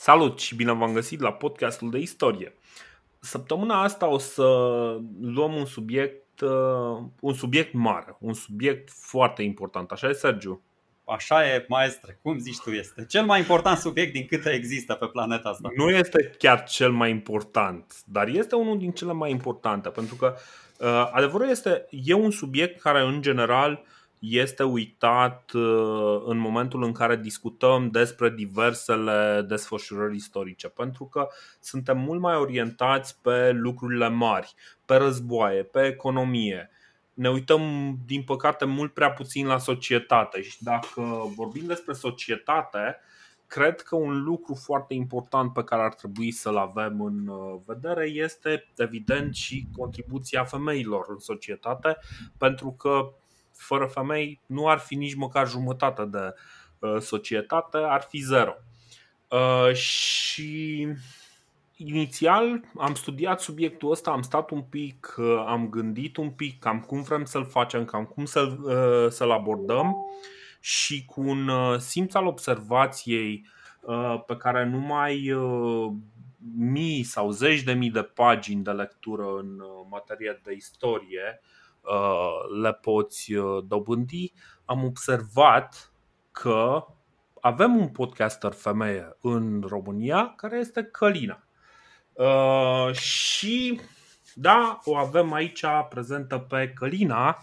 Salut și bine v-am găsit la podcastul de istorie. Săptămâna asta o să luăm un subiect, uh, un subiect mare, un subiect foarte important. Așa e, Sergiu? Așa e, maestre, cum zici tu, este cel mai important subiect din câte există pe planeta asta. Nu este chiar cel mai important, dar este unul din cele mai importante, pentru că uh, adevărul este, e un subiect care în general uh, este uitat uh, în momentul în care discutăm despre diversele desfășurări istorice, pentru că suntem mult mai orientați pe lucrurile mari, pe războaie, pe economie. Ne uităm, din păcate, mult prea puțin la societate și dacă vorbim despre societate, cred că un lucru foarte important pe care ar trebui să-l avem în uh, vedere este, evident, și contribuția femeilor în societate, pentru că fără femei nu ar fi nici măcar jumătate de uh, societate, ar fi zero. Uh, și inițial am studiat subiectul ăsta, am stat un pic, uh, am gândit un pic cam cum vrem să-l facem, cam cum să-l, să-l abordăm și cu un simț al observației pe care numai mii sau zeci de mii de pagini de lectură în materie de istorie Uh, le poți uh, dobândi, am observat că avem un podcaster femeie în România care este Călina. Uh, și da, o avem aici prezentă pe Călina,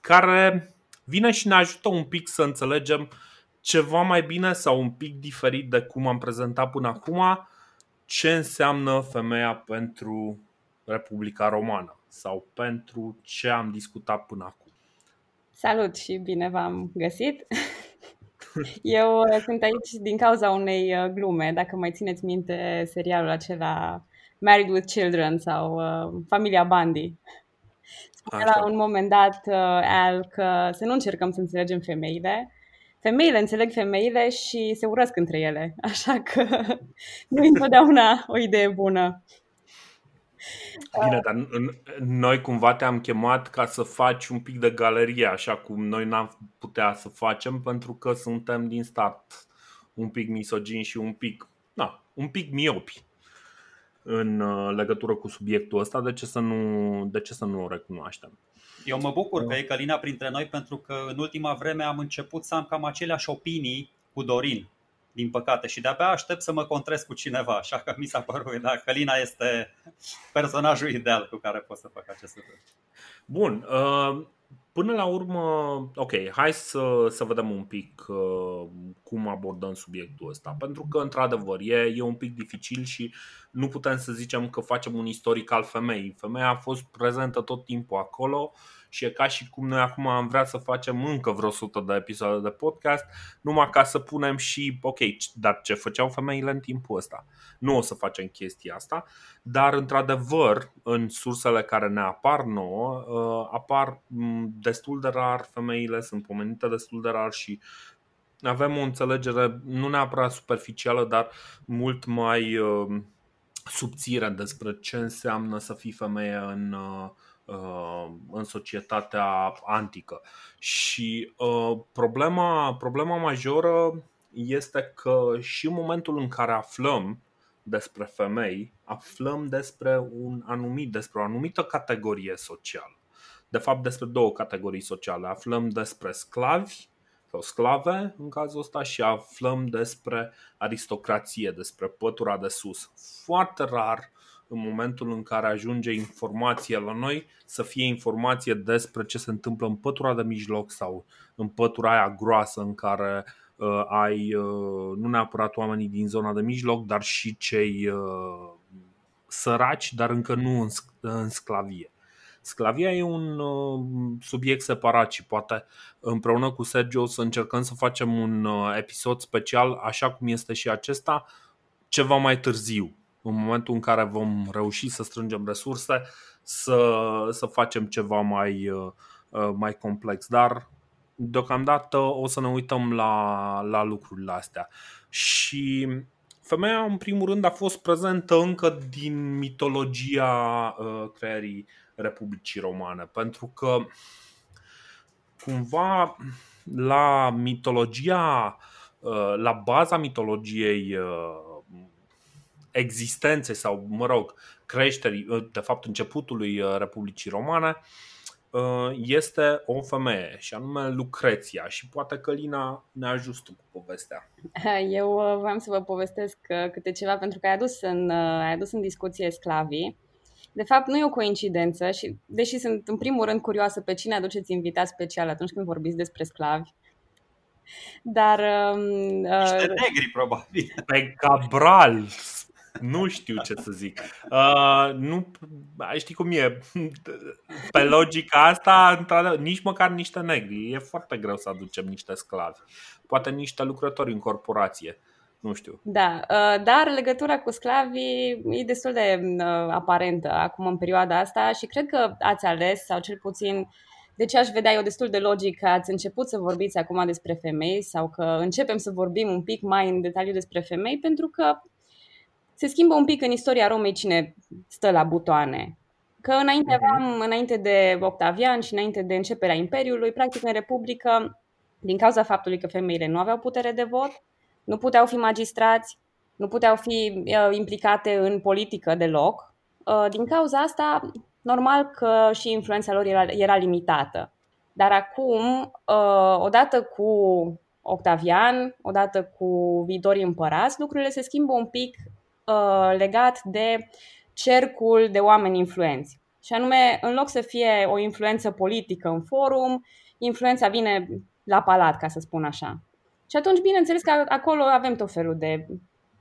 care vine și ne ajută un pic să înțelegem ceva mai bine sau un pic diferit de cum am prezentat până acum ce înseamnă femeia pentru Republica Romană sau pentru ce am discutat până acum. Salut și bine v-am găsit! Eu uh, sunt aici din cauza unei uh, glume, dacă mai țineți minte serialul acela Married with Children sau uh, Familia Bundy. Spunea la un moment dat uh, Al că să nu încercăm să înțelegem femeile, femeile înțeleg femeile și se urăsc între ele, așa că nu e întotdeauna o idee bună. Bine, dar noi cumva te-am chemat ca să faci un pic de galerie, așa cum noi n-am putea să facem, pentru că suntem din start un pic misogini și un pic, na, un pic miopi în uh, legătură cu subiectul ăsta, de ce să nu, de ce să nu o recunoaștem? Eu mă bucur că e Călina printre noi pentru că în ultima vreme am început să am cam aceleași opinii cu Dorin din păcate, și de-abia aștept să mă contrez cu cineva, așa că mi s-a părut, da, Călina este personajul ideal cu care pot să fac acest lucru. Bun, uh, până la urmă, ok, hai să, să vedem un pic uh, cum abordăm subiectul ăsta, pentru că, într-adevăr, e, e un pic dificil și nu putem să zicem că facem un istoric al femeii. Femeia a fost prezentă tot timpul acolo, uh, și e ca și cum noi acum am vrea să facem încă vreo 100 de episoade de podcast, numai ca să punem și, ok, dar ce făceau femeile în timpul ăsta? Nu o să facem chestia asta, dar într-adevăr, în sursele care ne apar nouă, uh, apar mm, destul de rar femeile, sunt pomenite destul de rar și avem o înțelegere nu neapărat superficială, dar mult mai uh, subțire despre ce înseamnă să fii femeie în, uh, Uh, în societatea antică. Și uh, problema, problema majoră este că și în momentul în care aflăm despre femei, aflăm despre un anumit, despre o anumită categorie socială. De fapt, despre două categorii sociale. Aflăm despre sclavi sau sclave în cazul ăsta și aflăm despre aristocrație, despre pătura de sus. Foarte rar în momentul în care ajunge informația la noi să fie informație despre ce se întâmplă în pătura de mijloc sau în pătura aia groasă în care uh, ai uh, nu neapărat oamenii din zona de mijloc, dar și cei uh, săraci, dar încă nu în, în sclavie. Sclavia e un uh, subiect separat și poate împreună cu Sergio să încercăm să facem un uh, episod special, așa cum este și acesta, ceva mai târziu, în momentul în care vom reuși să strângem resurse, să, să facem ceva mai, uh, mai complex. Dar deocamdată o să ne uităm la, la lucrurile astea. Și femeia, în primul rând, a fost prezentă încă din mitologia uh, creării Republicii Romane, pentru că cumva la mitologia, uh, la baza mitologiei existenței sau, mă rog, creșterii, de fapt începutului Republicii Romane, este o femeie și anume Lucreția și poate că Lina ne ajută cu povestea. Eu vreau să vă povestesc câte ceva pentru că ai adus în, ai adus în discuție sclavii de fapt, nu e o coincidență și, deși sunt în primul rând curioasă pe cine aduceți invitat special atunci când vorbiți despre sclavi, dar... Um, uh, negri, probabil. Pe Cabral, nu știu ce să zic. Uh, nu, știi cum e? Pe logica asta, nici măcar niște negri. E foarte greu să aducem niște sclavi. Poate niște lucrători în corporație nu știu. Da, uh, dar legătura cu sclavii e destul de uh, aparentă acum în perioada asta și cred că ați ales, sau cel puțin de ce aș vedea eu destul de logic că ați început să vorbiți acum despre femei sau că începem să vorbim un pic mai în detaliu despre femei pentru că se schimbă un pic în istoria Romei cine stă la butoane. Că înainte, mhm. aveam, înainte de Octavian și înainte de începerea Imperiului, practic în Republică, din cauza faptului că femeile nu aveau putere de vot, nu puteau fi magistrați, nu puteau fi uh, implicate în politică deloc. Uh, din cauza asta, normal că și influența lor era, era limitată. Dar acum, uh, odată cu Octavian, odată cu viitorii împărați, lucrurile se schimbă un pic uh, legat de cercul de oameni influenți. Și anume, în loc să fie o influență politică în forum, influența vine la palat, ca să spun așa. Și atunci, bineînțeles că acolo avem tot felul de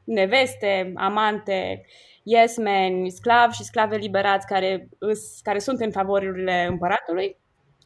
neveste, amante, yes men, sclavi și sclave liberați care, îs, care sunt în favorurile împăratului.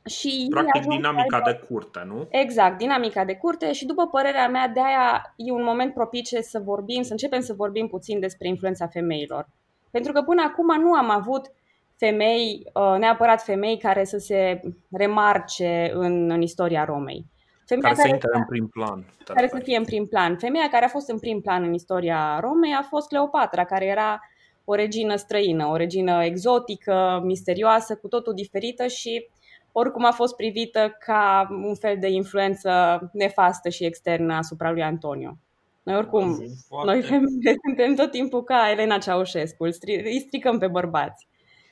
Și Practic dinamica aibă... de curte, nu? Exact, dinamica de curte și după părerea mea de aia e un moment propice să vorbim, să începem să vorbim puțin despre influența femeilor. Pentru că până acum nu am avut femei, uh, neapărat femei care să se remarce în, în istoria Romei. Femeia care, care să intre în prim plan. Care să fie în prim plan. Femeia care a fost în prim plan în istoria Romei a fost Cleopatra, care era o regină străină, o regină exotică, misterioasă, cu totul diferită și oricum a fost privită ca un fel de influență nefastă și externă asupra lui Antonio. Noi oricum, Foarte. noi femeile suntem tot timpul ca Elena Ceaușescu, îi stricăm pe bărbați.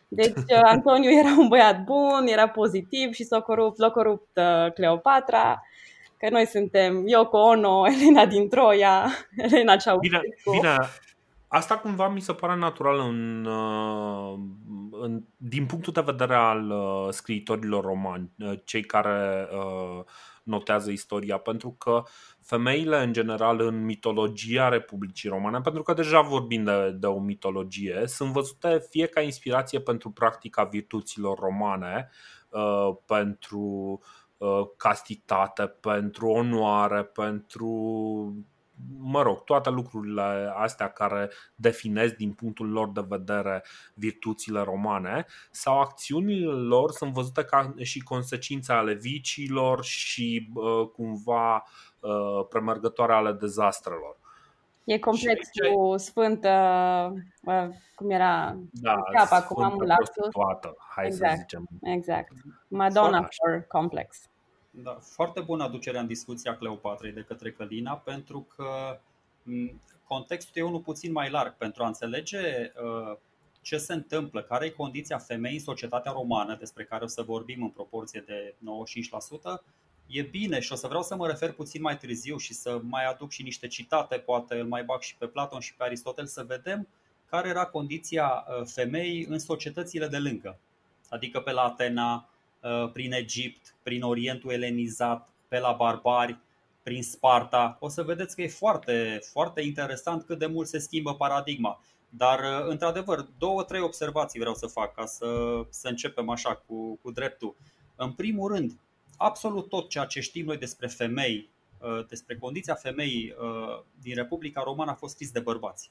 Deci Antonio era un băiat bun, era pozitiv și s-a corupt, l-a corupt uh, Cleopatra că noi suntem Yoko Ono, Elena din Troia, Elena Ceaușescu. Bine, bine, asta cumva mi se pare natural în, uh, în, din punctul de vedere al uh, scriitorilor romani, uh, cei care notează istoria, pentru că femeile, în general, în mitologia Republicii Romane, pentru că deja vorbim de, de o mitologie, sunt văzute fie ca inspirație pentru practica virtuților romane, pentru uh, Uh, castitate, pentru onoare, pentru mă rog, toate lucrurile astea care definesc din punctul lor de vedere virtuțile romane sau acțiunile lor sunt văzute ca și consecințe ale viciilor și uh, cumva uh, premergătoare ale dezastrelor. E complex ce... cu Sfântă, uh, cum era, da, cap acum am un lapsus. Hai exact, să zicem. Exact. Madonna for complex. Da, foarte bună aducerea în discuția Cleopatrei de către Călina, pentru că contextul e unul puțin mai larg pentru a înțelege uh, ce se întâmplă, care e condiția femeii în societatea romană, despre care o să vorbim în proporție de 95%, e bine și o să vreau să mă refer puțin mai târziu și să mai aduc și niște citate, poate îl mai bag și pe Platon și pe Aristotel, să vedem care era condiția uh, femeii în societățile de lângă. Adică pe la Atena, Uh, prin Egipt, prin Orientul elenizat, pe la barbari, prin Sparta. O să vedeți că e foarte, foarte interesant cât de mult se schimbă paradigma. Dar, uh, într-adevăr, două, trei observații vreau să fac ca să, să începem așa cu, cu dreptul. În primul rând, absolut tot ceea ce știm noi despre femei, uh, despre condiția femeii din Republica Romană a fost scris de bărbați.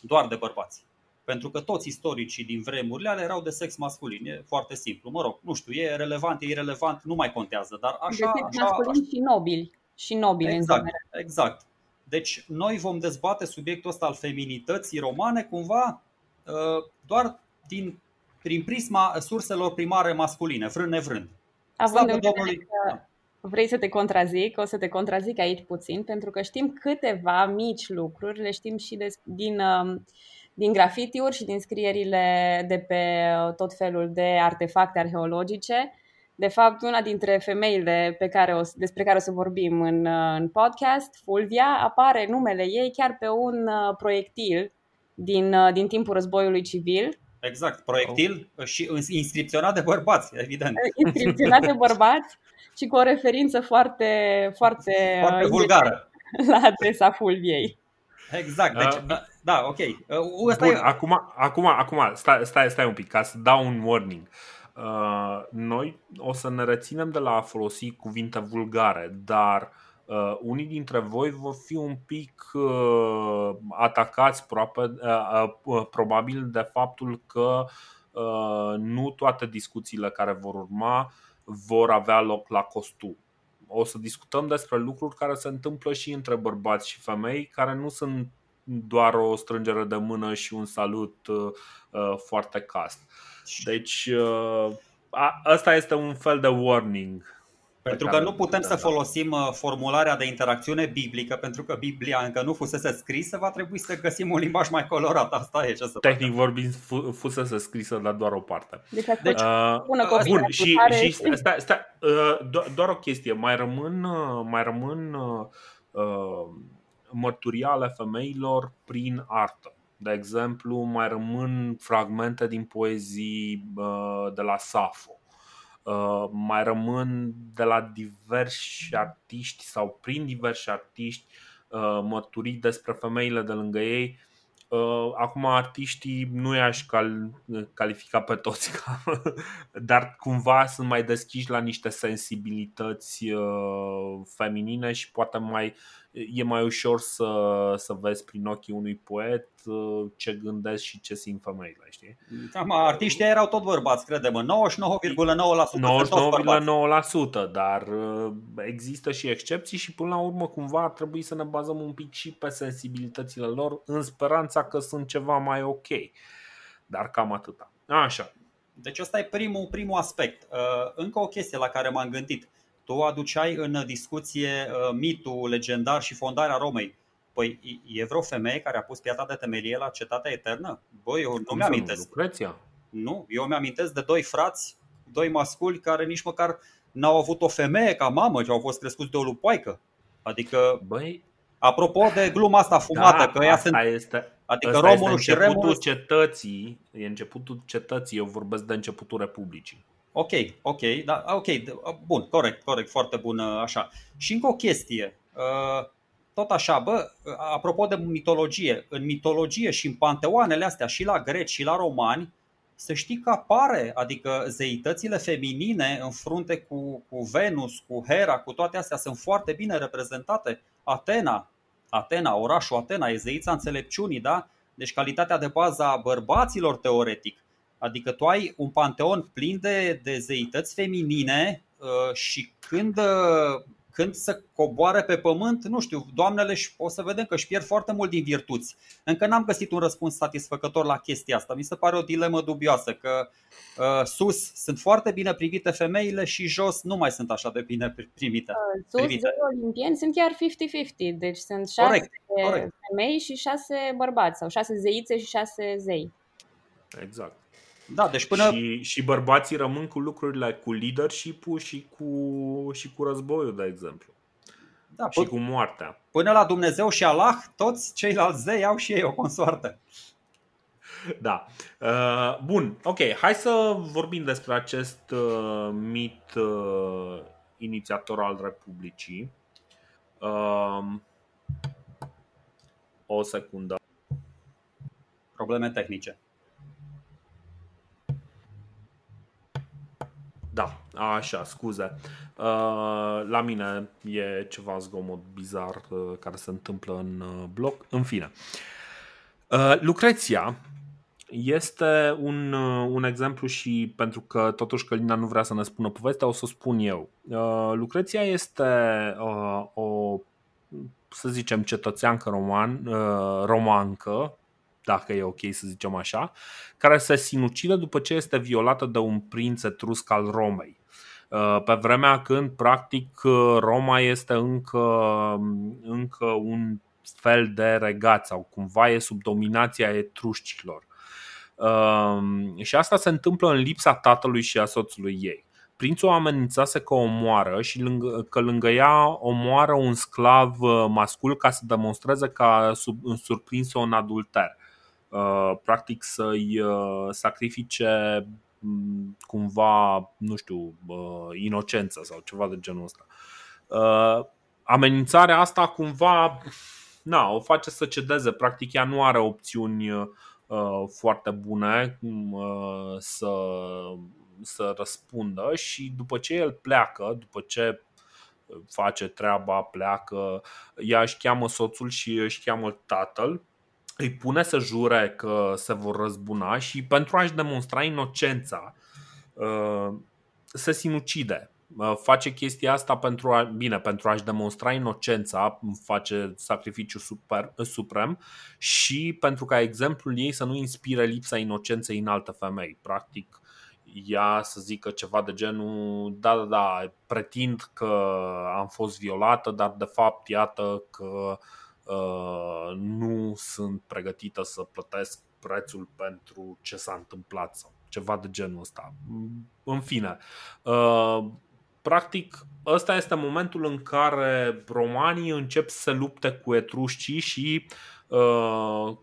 Doar de bărbați. Pentru că toți istoricii din vremurile alea erau de sex masculin. E foarte simplu. Mă rog, nu știu, e relevant, e irrelevant, nu mai contează. Dar așa, de sex așa, masculin așa. și nobili. Și nobili exact, în exact. Deci noi vom dezbate subiectul ăsta al feminității romane cumva uh, doar din, prin prisma surselor primare masculine, vrând nevrând. Având în, Domnului... că, vrei să te contrazic, o să te contrazic aici puțin, pentru că știm câteva mici lucruri, le știm și de, din, um, din grafitiuri și din scrierile de pe tot felul de artefacte arheologice. De fapt, una dintre femeile pe care o, despre care o să vorbim în, în podcast, Fulvia, apare numele ei chiar pe un uh, proiectil din, uh, din timpul războiului civil, Exact, proiectil oh. și inscripționat de bărbați, evident. Inscripționat de bărbați și cu o referință foarte, foarte, foarte uh, vulgară la adresa Fulviei. Exact, deci, uh, da, ok. Uh, Bun, e... acum, acum, acum stai, stai, stai un pic, ca să dau un warning. Uh, noi o să ne reținem de la a folosi cuvinte vulgare, dar uh, Uh, unii dintre voi vor fi un pic uh, atacați proape, uh, uh, probabil de faptul că uh, nu toate discuțiile care vor urma vor avea loc la costum. O să discutăm despre lucruri care se întâmplă și între bărbați și femei, care nu sunt doar o strângere de mână și un salut uh, uh foarte cast. Deci, uh, asta este un fel de warning pentru că nu putem să folosim uh, formularea de interacțiune biblică, pentru că Biblia încă nu fusese scrisă, va trebui să găsim un limbaj mai colorat. Asta e ce să Tehnic vorbind, fusese scrisă, dar doar o parte. Deci, deci uh, bun, și, și stai, stai, uh, doar o chestie, mai rămân, uh, mai rămân uh, uh, mărturii ale femeilor prin artă. De exemplu, mai rămân fragmente din poezii uh, de la Safo Uh, mai rămân de la diversi artiști sau prin diversi artiști uh, mărturii despre femeile de lângă ei. Uh, acum artiștii nu i-aș cal- califica pe toți, dar cumva sunt mai deschiși la niște sensibilități feminine și poate mai e mai ușor să, să vezi prin ochii unui poet uh, ce gândesc și ce simt femeile, știi? Da, mă, artiștii erau tot bărbați, credem, 99,9%. 99,9%, dar uh, există și excepții și până la urmă cumva ar trebui să ne bazăm un pic și pe sensibilitățile lor în speranța că sunt ceva mai ok. Dar cam atâta. Așa. Deci ăsta e primul, primul aspect. Uh, încă o chestie la care m-am gândit tu aduceai în discuție uh, mitul legendar și fondarea Romei. Păi e vreo femeie care a pus piatra de temelie la cetatea eternă? Băi, eu nu mi-amintesc. Lucreția? Nu, eu mi-amintesc de doi frați, doi masculi care nici măcar n-au avut o femeie ca mamă, ci au fost crescuți de o lupoaică. Adică, Băi, apropo de gluma asta fumată, da, că ea sunt... Este, adică Romulus și Remulus... cetății, e începutul cetății, eu vorbesc de începutul Republicii. Ok, ok, da, ok, bun, corect, corect, foarte bun așa. Și încă o chestie, uh, tot așa, bă, apropo de mitologie, în mitologie și în panteoanele astea, și la greci și la romani, să știi că apare, adică zeitățile feminine în frunte cu, cu Venus, cu Hera, cu toate astea sunt foarte bine reprezentate. Atena, Atena, orașul Atena, e zeița înțelepciunii, da? Deci calitatea de bază a bărbaților teoretic. Adică tu ai un panteon plin de, de zeități feminine uh, și când, uh, când să coboare pe pământ, nu știu, doamnele o să vedem că își pierd foarte mult din virtuți. Încă n-am găsit un răspuns satisfăcător la chestia asta. Mi se pare o dilemă dubioasă că uh, sus sunt foarte bine privite femeile și jos nu mai sunt așa de bine primite. Uh, sus, privite. olimpieni sunt chiar 50-50, deci sunt șase corect, corect. femei și șase bărbați sau șase zeițe și șase zei. Exact. Da, deci până... și, și bărbații rămân cu lucrurile, cu leadership și cu, și cu războiul, de exemplu. Da, și cu moartea. Până la Dumnezeu și Allah, toți ceilalți zei au și ei o consoartă. Da. Uh, bun, ok. Hai să vorbim despre acest uh, mit uh, inițiator al Republicii. Uh, o secundă. Probleme tehnice. Da, așa, scuze. Uh, la mine e ceva zgomot bizar uh, care se întâmplă în uh, bloc. În fine. Lucreția este un, un exemplu și pentru că totuși Călina nu vrea să ne spună povestea, o să o spun eu. Lucreția este o, să zicem, cetățeancă roman, romancă, dacă e ok să zicem așa, care se sinucide după ce este violată de un prinț etrusc al Romei. Pe vremea când, practic, Roma este încă, încă un fel de regat sau cumva e sub dominația etrușcilor. Și asta se întâmplă în lipsa tatălui și a soțului ei. Prințul amenințase că omoară și lângă, că lângă ea omoară un sclav mascul ca să demonstreze că a surprins-o în adulter. Practic să-i sacrifice cumva, nu știu, inocență sau ceva de genul ăsta. Amenințarea asta cumva na, o face să cedeze. Practic ea nu are opțiuni foarte bune să, să răspundă și după ce el pleacă, după ce face treaba, pleacă, ea își cheamă soțul și își cheamă tatăl îi pune să jure că se vor răzbuna și pentru a-și demonstra inocența uh, se sinucide. Uh, face chestia asta pentru a, bine, pentru a-și demonstra inocența, face sacrificiu super, suprem și pentru ca exemplul ei să nu inspire lipsa inocenței în alte femei. Practic, ea să zică ceva de genul da, da, da, pretind că am fost violată, dar de fapt iată că uh, Uh, nu sunt pregătită să plătesc prețul pentru ce s-a întâmplat sau ceva de genul ăsta. În fine, uh, practic, ăsta este momentul în care romanii încep să lupte cu etrușcii și uh,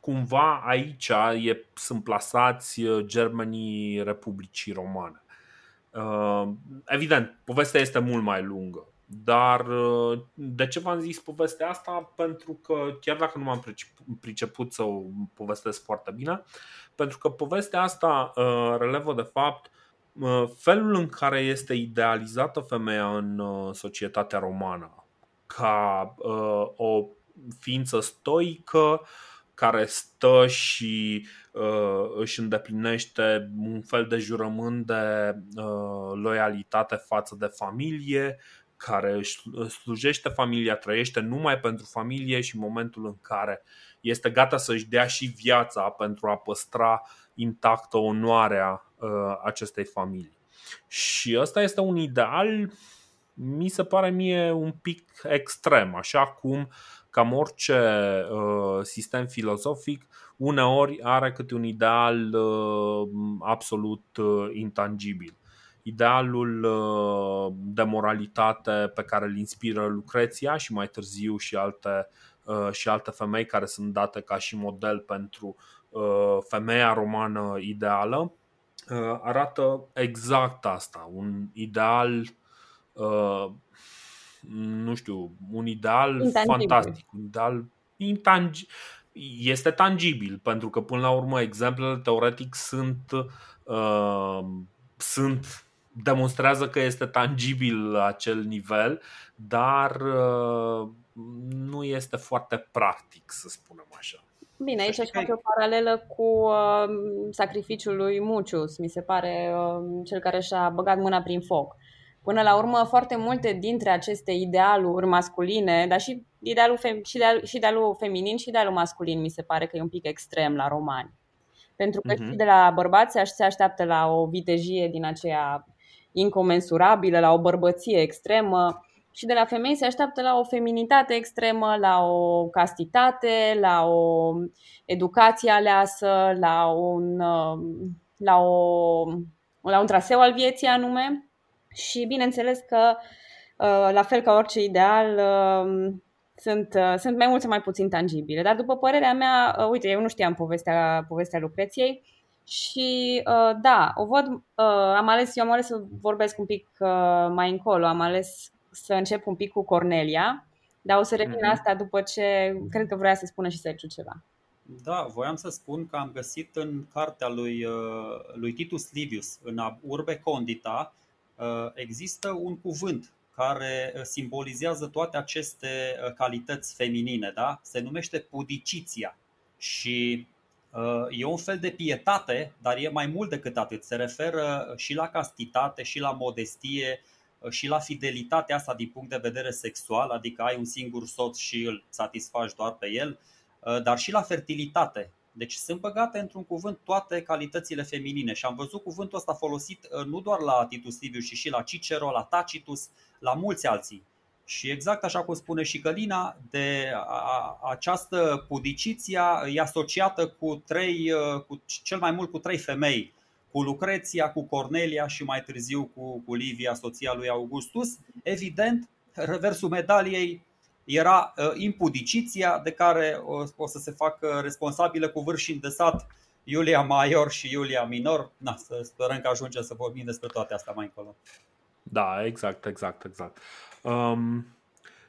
cumva aici e, sunt plasați germenii Republicii Romane. Evident, povestea este mult mai lungă. Dar uh, de ce v-am zis povestea asta? Pentru că chiar dacă nu m-am priceput să o povestesc foarte bine, pentru că povestea asta uh, relevă de fapt uh, felul în care este idealizată femeia în societatea romană ca o ființă stoică care stă și uh, își îndeplinește un fel de jurământ de uh, loialitate față de familie, care își slujește familia, trăiește numai pentru familie și în momentul în care este gata să-și dea și viața pentru a păstra intactă onoarea uh, acestei familii. Și ăsta este un ideal, mi se pare mie un pic extrem, așa cum cam orice uh, sistem filozofic uneori are câte un ideal uh, absolut uh, intangibil idealul uh, de moralitate pe care îl inspiră Lucreția și mai târziu și alte, uh, și alte femei care sunt date ca și model pentru uh, femeia romană ideală, arată exact asta, un ideal nu știu, un ideal intangibil. fantastic, un ideal intangibil. Este tangibil, pentru că până la urmă exemplele teoretic sunt uh, sunt demonstrează că este tangibil la acel nivel, dar uh, nu este foarte practic, să spunem așa. Bine, aici aș face o paralelă cu uh, sacrificiul lui Mucius, mi se pare uh, cel care și-a băgat mâna prin foc. Până la urmă, foarte multe dintre aceste idealuri masculine, dar și idealul, fem- și, ideal, și idealul feminin și idealul masculin, mi se pare că e un pic extrem la romani. Pentru că uh-huh. și de la bărbați se așteaptă la o vitejie din aceea incomensurabilă, la o bărbăție extremă și de la femei se așteaptă la o feminitate extremă, la o castitate, la o educație aleasă, la un, la, o, la un traseu al vieții anume și bineînțeles că la fel ca orice ideal sunt, sunt mai mult sau mai puțin tangibile. Dar după părerea mea, uite, eu nu știam povestea, povestea Lucreției, și uh, da, o văd, uh, am ales, eu am ales să vorbesc un pic uh, mai încolo, am ales să încep un pic cu Cornelia, dar o să revin mm-hmm. asta după ce cred că vrea să spună și Sergiu ceva. Da, voiam să spun că am găsit în cartea lui, uh, lui Titus Livius, în Urbe Condita, uh, există un cuvânt care uh, simbolizează toate aceste calități feminine, da? se numește pudiciția. Și E un fel de pietate, dar e mai mult decât atât. Se referă și la castitate, și la modestie, și la fidelitatea asta din punct de vedere sexual, adică ai un singur soț și îl satisfaci doar pe el, dar și la fertilitate. Deci sunt băgate într-un cuvânt toate calitățile feminine și am văzut cuvântul ăsta folosit uh, nu doar la Titus Liviu, ci și la Cicero, la Tacitus, la mulți alții. Și exact așa cum spune și Călina, de a, această pudiciția e asociată cu, trei, uh, cu cel mai mult cu trei femei, cu Lucreția, cu Cornelia și mai târziu cu, cu Livia, soția lui Augustus. Evident, reversul medaliei era uh, impudiciția de care o, o să se facă responsabilă cu vârși de sat Iulia Major și Iulia Minor. Na, să sperăm că ajungem să vorbim despre toate astea mai încolo. Da, exact, exact, exact. Um,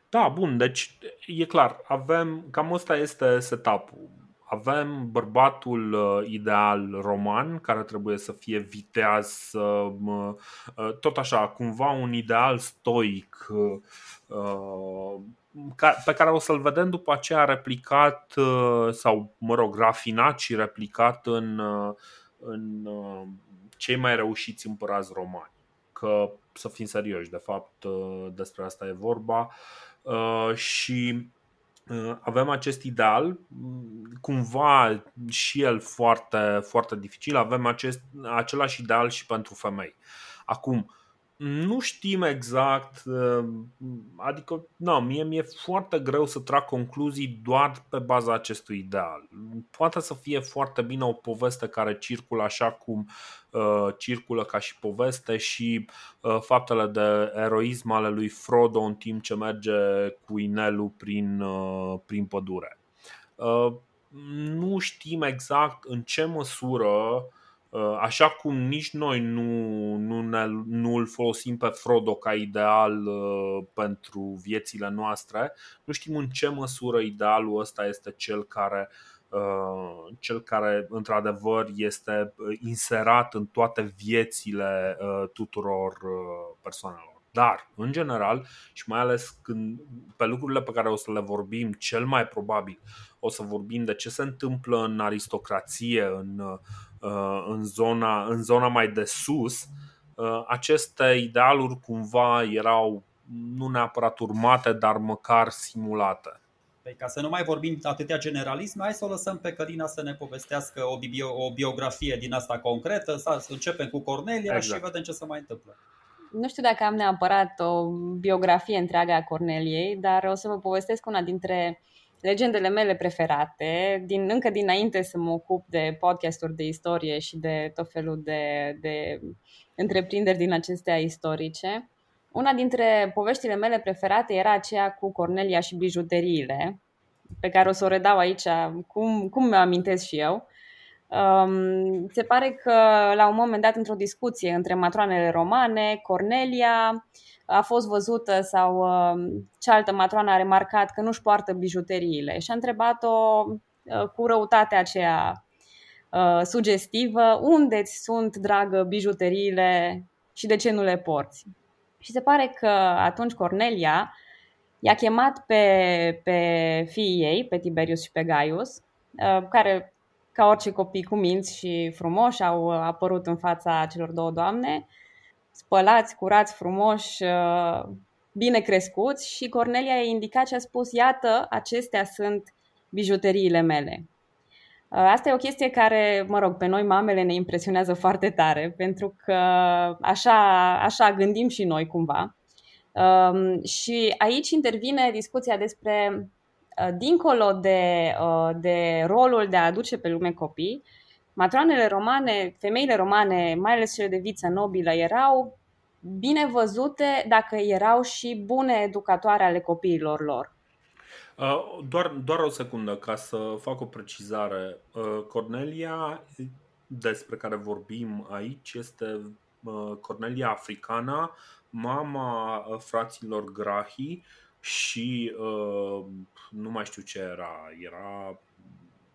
da, bun, deci e clar, avem, cam ăsta este setup-ul. Avem bărbatul uh, ideal roman care trebuie să fie viteaz, uh, uh, tot așa, cumva un ideal stoic uh, pe care o să-l vedem după aceea replicat uh, sau, mă rog, rafinat și replicat în, uh, în uh, cei mai reușiți împărați romani. Că, să fim serioși, de fapt, despre asta e vorba. Și avem acest ideal, cumva și el foarte, foarte dificil, avem acest, același ideal și pentru femei. Acum, nu știm exact, uh, adică, nu, mie mi-e foarte greu să trag concluzii doar pe baza acestui ideal. Poate să fie foarte bine o poveste care circulă așa cum uh, circulă ca și poveste și uh, faptele de eroism ale lui Frodo în timp ce merge cu inelul prin, uh, prin pădure. Uh, nu știm exact în ce măsură uh, Uh, așa cum nici noi nu, nu, ne, nu îl folosim pe Frodo ca ideal uh, pentru viețile noastre, nu știm în ce măsură idealul ăsta este cel care, uh, cel care într-adevăr este inserat în toate viețile tuturor persoanelor. Dar, în general, și mai ales când, pe lucrurile pe care o să le vorbim, cel mai probabil o să vorbim de ce se întâmplă în aristocrație, în, uh, în, zona, în zona mai de sus, uh, aceste idealuri cumva erau nu neapărat urmate, dar măcar simulate. Păi ca să nu mai vorbim atâtea generalisme, hai să o lăsăm pe Călina să ne povestească o, bio, o biografie din asta concretă, să începem cu Cornelia exact. și vedem ce se mai întâmplă nu știu dacă am neapărat o biografie întreagă a Corneliei, dar o să vă povestesc una dintre legendele mele preferate, din, încă dinainte să mă ocup de podcasturi de istorie și de tot felul de, de întreprinderi din acestea istorice. Una dintre poveștile mele preferate era aceea cu Cornelia și bijuteriile, pe care o să o redau aici, cum, cum mi-o amintesc și eu. Um, se pare că la un moment dat într-o discuție între matroanele romane, Cornelia a fost văzută sau uh, cealaltă matroană a remarcat că nu-și poartă bijuteriile și a întrebat-o uh, cu răutatea aceea uh, sugestivă, unde sunt, dragă, bijuteriile și de ce nu le porți? Și se pare că atunci Cornelia i-a chemat pe, pe fiii ei, pe Tiberius și pe Gaius, uh, care ca orice copii cu minți și frumoși, au apărut în fața celor două doamne, spălați, curați, frumoși, uh, bine crescuți și Cornelia a indicat și a spus, iată, acestea sunt bijuteriile mele. Uh, asta e o chestie care, mă rog, pe noi mamele ne impresionează foarte tare, pentru că așa, așa gândim și noi cumva. Um, și aici intervine discuția despre Uh, dincolo de, uh, de rolul de a aduce pe lume copii, matroanele romane, femeile romane, mai ales cele de viță nobilă, erau bine văzute dacă erau și bune educatoare ale copiilor lor. Uh, doar, doar o secundă ca să fac o precizare. Cornelia, despre care vorbim aici, este Cornelia africana, mama fraților Grahi, și uh, nu mai știu ce era, era...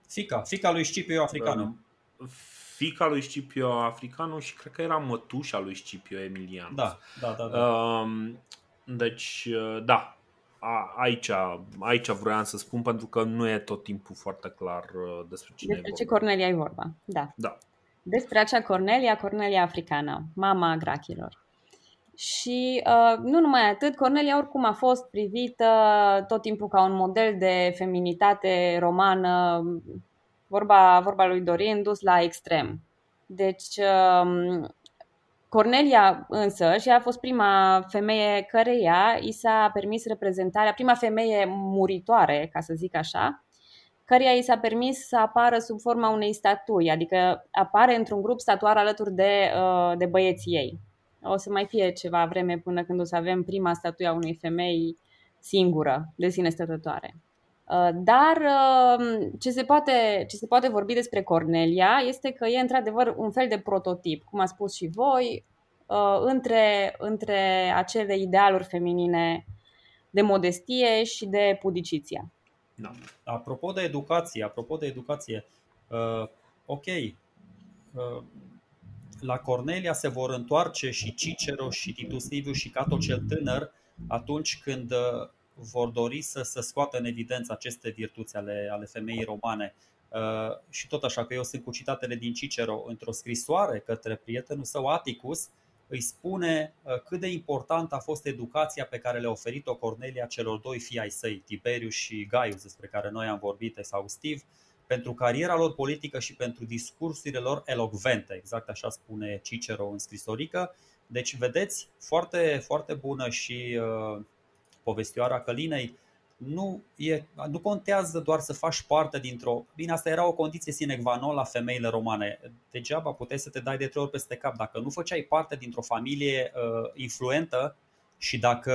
Fica, fica lui Scipio Africanu. Uh, fica lui Scipio Africanu și cred că era mătușa lui Scipio Emilian. Da, da, da. da. Uh, deci, uh, da, a, aici, aici vroiam să spun pentru că nu e tot timpul foarte clar uh, despre cine despre e ce Cornelia e vorba, da. da. Despre acea Cornelia, Cornelia africană, mama grachilor. Și uh, nu numai atât, Cornelia oricum a fost privită tot timpul ca un model de feminitate romană vorba, vorba lui Dorin, dus la extrem. Deci, um, Cornelia însă și a fost prima femeie căreia i s-a permis reprezentarea, prima femeie muritoare, ca să zic așa, căreia i s-a permis să apară sub forma unei statui, adică apare într-un grup statuar alături de, uh, de băieții ei. O să mai fie ceva vreme până când o să avem prima statuie a unei femei singură, de sine stătătoare. Uh, dar uh, ce se, poate, ce se poate vorbi despre Cornelia este că e într-adevăr un fel de prototip, cum a spus și voi, uh, între, între acele idealuri feminine de modestie și de pudiciția. Da. Apropo de educație, apropo de educație, uh, ok, uh, la Cornelia se vor întoarce și Cicero și Titus Liviu și Cato cel tânăr atunci când uh, vor dori să, să scoată în evidență aceste virtuți ale, ale femeii romane. Uh, și tot așa că eu sunt cu citatele din Cicero într-o scrisoare către prietenul său Atticus, îi spune uh, cât de important a fost educația pe care le-a oferit-o Cornelia celor doi fii ai săi, Tiberius și Gaius, despre care noi am vorbit exhaustiv, pentru cariera lor politică și pentru discursurile lor elocvente, exact așa spune Cicero în scrisorică. Deci, vedeți, foarte, foarte bună și uh, povestioara Călinei, nu, e, nu contează doar să faci parte dintr-o. Bine, asta era o condiție sine qua non la femeile romane. Degeaba puteai să te dai de trei ori peste cap. Dacă nu făceai parte dintr-o familie uh, influentă și dacă.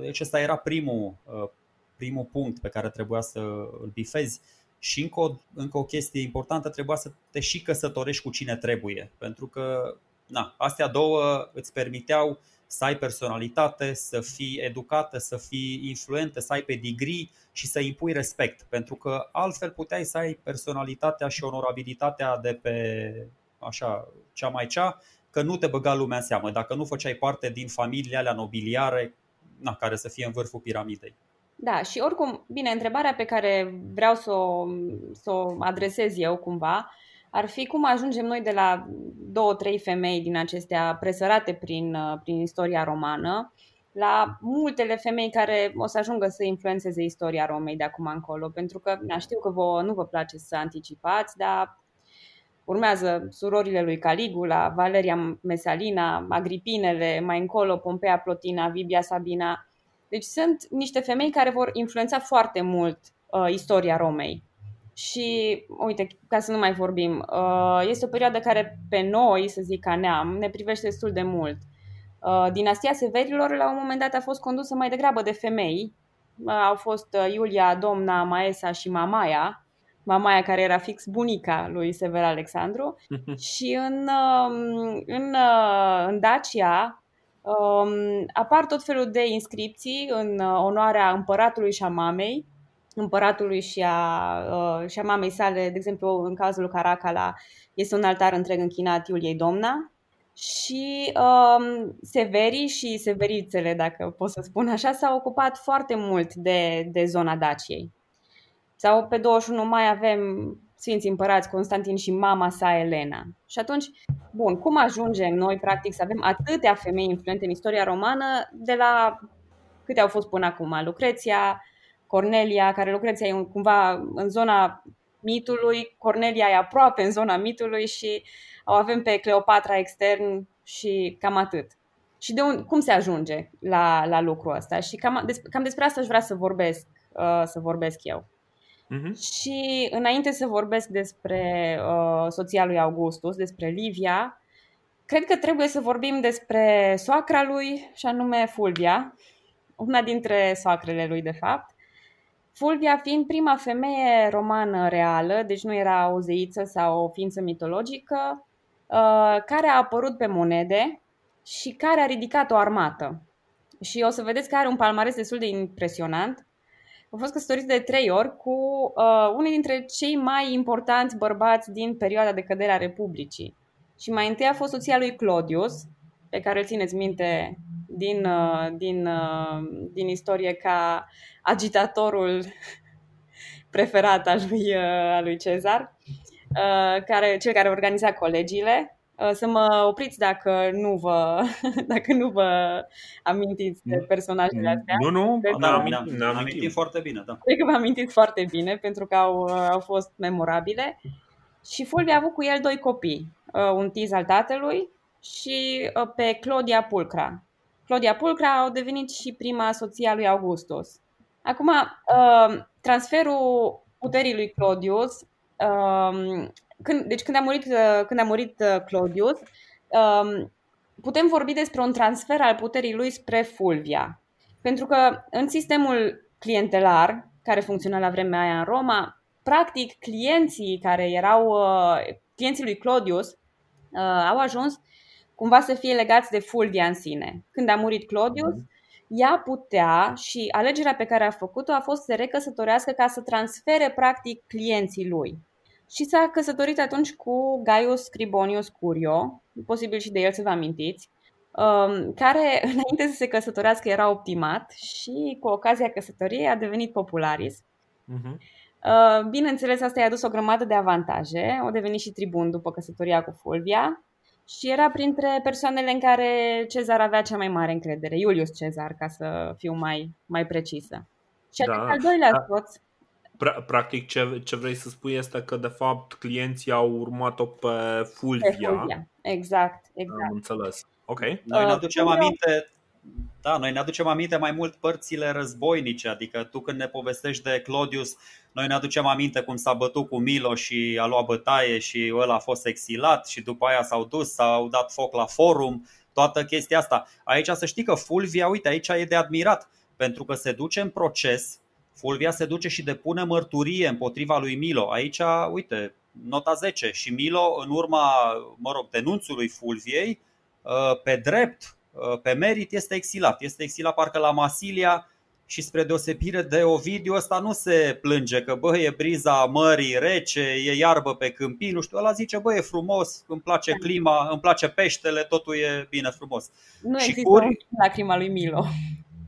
Deci, ăsta era primul, uh, primul punct pe care trebuia să îl bifezi. Și încă o, încă o chestie importantă, trebuia să te și căsătorești cu cine trebuie. Pentru că na, astea două îți permiteau să ai personalitate, să fii educată, să fii influentă, să ai pedigree și să impui respect. Pentru că altfel puteai să ai personalitatea și onorabilitatea de pe așa, cea mai cea, că nu te băga lumea în seamă, dacă nu făceai parte din familiile alea nobiliare na, care să fie în vârful piramidei. Da, și oricum, bine, întrebarea pe care vreau să o, să o adresez eu cumva ar fi cum ajungem noi de la două, trei femei din acestea presărate prin, uh, prin istoria romană la multele femei care o să ajungă să influențeze istoria Romei de acum încolo, pentru că na, știu că vă, nu vă place să anticipați, dar urmează surorile lui Caligula, Valeria Mesalina, Agripinele, mai încolo Pompea Plotina, Vibia Sabina. Deci sunt niște femei care vor influența foarte mult uh, istoria Romei. Și, uite, ca să nu mai vorbim, uh, este o perioadă care pe noi, să zic ca neam, ne privește destul de mult. Uh, dinastia Severilor, la un moment dat, a fost condusă mai degrabă de femei. Uh, au fost Iulia, Domna, Maesa și Mamaia. Mamaia care era fix bunica lui Sever Alexandru. și în, um, în, în Dacia um, apar tot felul de inscripții în onoarea împăratului și a mamei împăratului și a, uh, și a mamei sale, de exemplu, în cazul Caracala, este un altar întreg închinat Iuliei Domna. Și um, severii și severițele, dacă pot să spun așa, s-au ocupat foarte mult de, de zona Daciei. Sau pe 21 mai avem Sfinții Împărați Constantin și mama sa Elena. Și atunci, bun, cum ajungem noi practic să avem atâtea femei influente în istoria romană de la câte au fost până acum? Lucreția, Cornelia, care Lucreția e cumva în zona mitului, Cornelia e aproape în zona mitului și o avem pe Cleopatra extern și cam atât. Și de un, cum se ajunge la, la lucrul ăsta? Și cam, des, cam despre asta aș vrea să vorbesc, uh, să vorbesc eu. Uh-huh. Și înainte să vorbesc despre uh, soția lui Augustus, despre Livia, cred că trebuie să vorbim despre soacra lui, și anume Fulvia, una dintre soacrele lui, de fapt, Fulvia fiind prima femeie romană reală, deci nu era o zeiță sau o ființă mitologică, uh, care a apărut pe monede și care a ridicat o armată. Și o să vedeți că are un palmares destul de impresionant. A fost căsătorită de trei ori cu uh, unii dintre cei mai importanți bărbați din perioada de cădere a Republicii. Și mai întâi a fost soția lui Claudius, pe care îl țineți minte din, uh, din, uh, din istorie ca agitatorul preferat al lui, uh, al lui Cezar, care, cel care organiza colegiile Uh, să mă opriți dacă nu vă, dacă nu vă amintiți de personajele astea. Nu, nu, da, ne amintim, amintim, ne amintim foarte bine. Da. Cred că vă amintiți foarte bine pentru că au, au fost memorabile. Și Fulvia a avut cu el doi copii, uh, un tiz al tatălui și uh, pe Claudia Pulcra. Claudia Pulcra au devenit și prima soție a lui Augustus. Acum, transferul puterii lui Claudius când, deci când a murit, uh, când a murit uh, Claudius, um, putem vorbi despre un transfer al puterii lui spre Fulvia. Pentru că în sistemul clientelar, care funcționa la vremea aia în Roma, practic clienții care erau uh, clienții lui Claudius au ajuns cumva să fie legați de Fulvia în sine. Când a murit Claudius, mhm. ea putea și alegerea pe care a făcut-o a fost să se recăsătorească ca să transfere practic clienții lui și s-a căsătorit atunci cu Gaius Scribonius Curio, posibil și de el să vă amintiți, um, care înainte să se căsătorească era optimat și cu ocazia căsătoriei a devenit popularis. Uh-huh. Bineînțeles, asta i-a adus o grămadă de avantaje. O devenit și tribun după căsătoria cu Fulvia și era printre persoanele în care Cezar avea cea mai mare încredere, Iulius Cezar, ca să fiu mai, mai precisă. Și da. al doilea da. soț, practic ce, ce vrei să spui este că de fapt clienții au urmat-o pe Fulvia. Pe Fulvia. Exact, exact. Am înțeles. Ok. Noi ne uh, aducem uh, aminte da, noi ne aducem aminte mai mult părțile războinice, adică tu când ne povestești de Claudius, noi ne aducem aminte cum s-a bătut cu Milo și a luat bătaie și ăla a fost exilat și după aia s-au dus, s-au dat foc la forum, toată chestia asta. Aici să știi că Fulvia, uite, aici e de admirat, pentru că se duce în proces Fulvia se duce și depune mărturie împotriva lui Milo. Aici, uite, nota 10. Și Milo, în urma, mă rog, denunțului Fulviei, uh, pe drept, uh, pe merit, este exilat. Este exilat parcă la Masilia și spre deosebire de Ovidiu, ăsta nu se plânge că bă, e briza mării rece, e iarbă pe câmpii, nu știu, ăla zice bă, e frumos, îmi place clima, îmi place peștele, totul e bine frumos. Nu și există curi... lacrima lui Milo.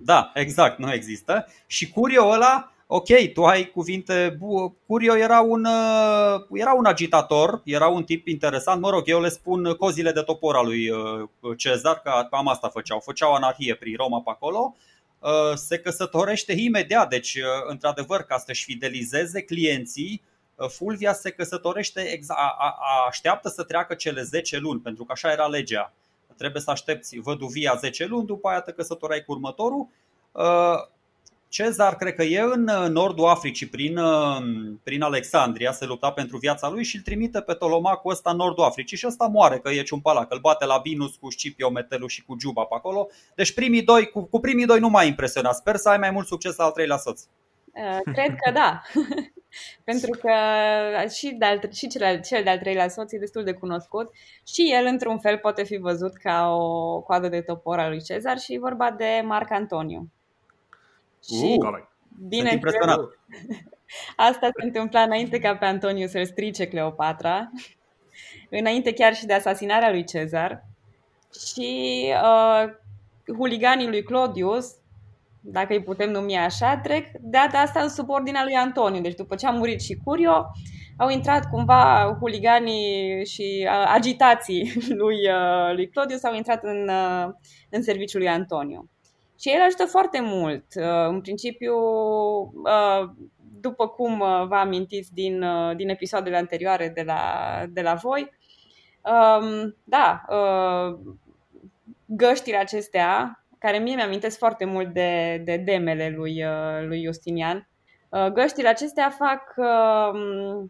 Da, exact, nu există. Și Curio ăla, ok, tu ai cuvinte, Curio era un, uh, era un agitator, era un tip interesant, mă rog, eu le spun cozile de topor al lui uh, Cezar, că cam asta făceau, făceau anarhie prin Roma pe acolo, uh, se căsătorește imediat, deci într-adevăr ca să-și fidelizeze clienții, Fulvia se căsătorește, exact, a, a, așteaptă să treacă cele 10 luni, pentru că așa era legea trebuie să aștepți văduvia 10 luni, după aia te căsătorai cu următorul. Uh, Cezar, cred că e în uh, nordul Africii, prin, uh, prin Alexandria, se lupta pentru viața lui și îl trimite pe Tolomacul ăsta în nordul Africii și ăsta moare, că e ciumpala, că îl bate la Binus cu Scipio, Metelu și cu Juba pe acolo. Deci primii doi, cu, cu primii doi nu m-a impresionat. Sper să ai mai mult succes al treilea soț. Cred că da. Pentru că și, de-al, și cel, cel de-al treilea soț e destul de cunoscut și el, într-un fel, poate fi văzut ca o coadă de topor al lui Cezar și e vorba de Marc Antoniu. Și, uh, bine, asta se întâmpla înainte ca pe Antoniu să-l strice Cleopatra, înainte chiar și de asasinarea lui Cezar. Și uh, huliganii lui Claudius dacă îi putem numi așa, trec de data asta în subordinea lui Antoniu. Deci după ce a murit și Curio, au intrat cumva huliganii și agitații lui, lui Claudius, au intrat în, în serviciul lui Antoniu. Și el ajută foarte mult. În principiu, după cum vă amintiți din, din episoadele anterioare de la, de la voi, da, găștile acestea care mie mi-amintesc foarte mult de, de demele lui, uh, lui Justinian. Uh, găștile acestea fac uh,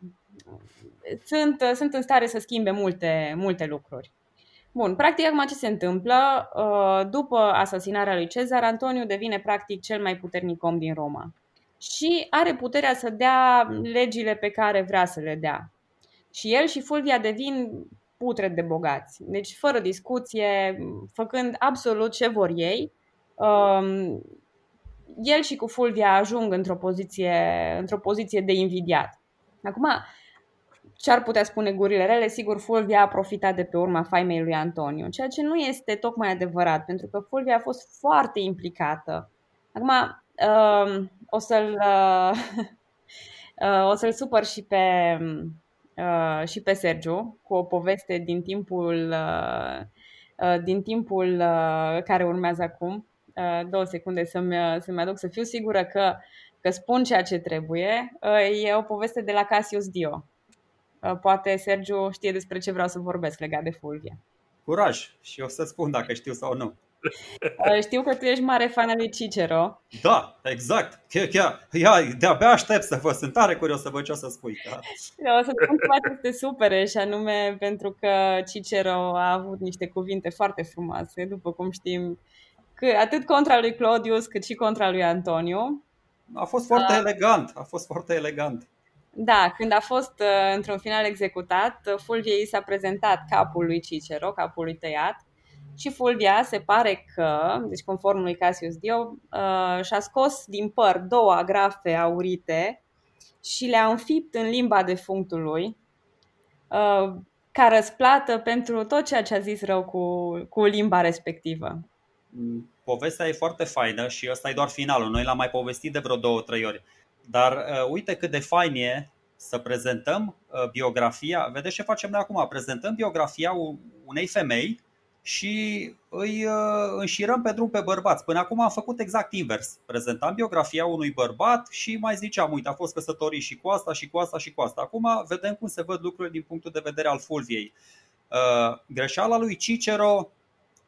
sunt, sunt în stare să schimbe multe, multe lucruri. Bun, practic acum ce se întâmplă? După asasinarea lui Cezar, Antoniu devine practic cel mai puternic om din Roma și are puterea să dea legile pe care vrea să le dea. Și el și Fulvia devin putred de bogați. Deci, fără discuție, făcând absolut ce vor ei, um, el și cu Fulvia ajung într-o poziție, într-o poziție de invidiat. Acum, ce ar putea spune gurile rele? Sigur, Fulvia a profitat de pe urma faimei lui Antonio, ceea ce nu este tocmai adevărat, pentru că Fulvia a fost foarte implicată. Acum, um, o să-l, uh, o să-l supăr și pe, uh, și pe Sergiu cu o poveste din timpul, uh, uh, din timpul uh, care urmează acum. Uh, două secunde să-mi, să-mi aduc să fiu sigură că, că spun ceea ce trebuie. Uh, e o poveste de la Cassius Dio. Uh, poate Sergiu știe despre ce vreau să vorbesc legat de Fulvia. Curaj și o să spun dacă știu sau nu. Uh, știu că tu ești mare fan al lui Cicero. Da, exact. Chiar, chiar, ia, de-abia aștept să vă sunt tare curios să văd ce o să spui. Da. O să spun ceva este supere și anume pentru că Cicero a avut niște cuvinte foarte frumoase, după cum știm, că atât contra lui Claudius cât și contra lui Antoniu. A fost foarte a... elegant, a fost foarte elegant. Da, când a fost uh, într-un final executat, Fulviei s-a prezentat capul lui Cicero, capul lui tăiat, și Fulvia se pare că, deci conform lui Cassius Dio, uh, și-a scos din păr două agrafe aurite și le-a înfipt în limba defunctului uh, ca răsplată pentru tot ceea ce a zis rău cu, cu limba respectivă. Mm, povestea e foarte faină și ăsta e doar finalul. Noi l-am mai povestit de vreo două, trei ori. Dar uh, uite cât de fain e să prezentăm uh, biografia. Vedeți ce facem noi acum? Prezentăm biografia unei femei și îi uh, înșirăm pe drum pe bărbați. Până acum am făcut exact invers. Prezentam biografia unui bărbat și mai ziceam, uite, a fost căsătorit și cu asta, și cu asta, și cu asta. Acum vedem cum se văd lucrurile din punctul de vedere al Fulviei. Uh, greșeala lui Cicero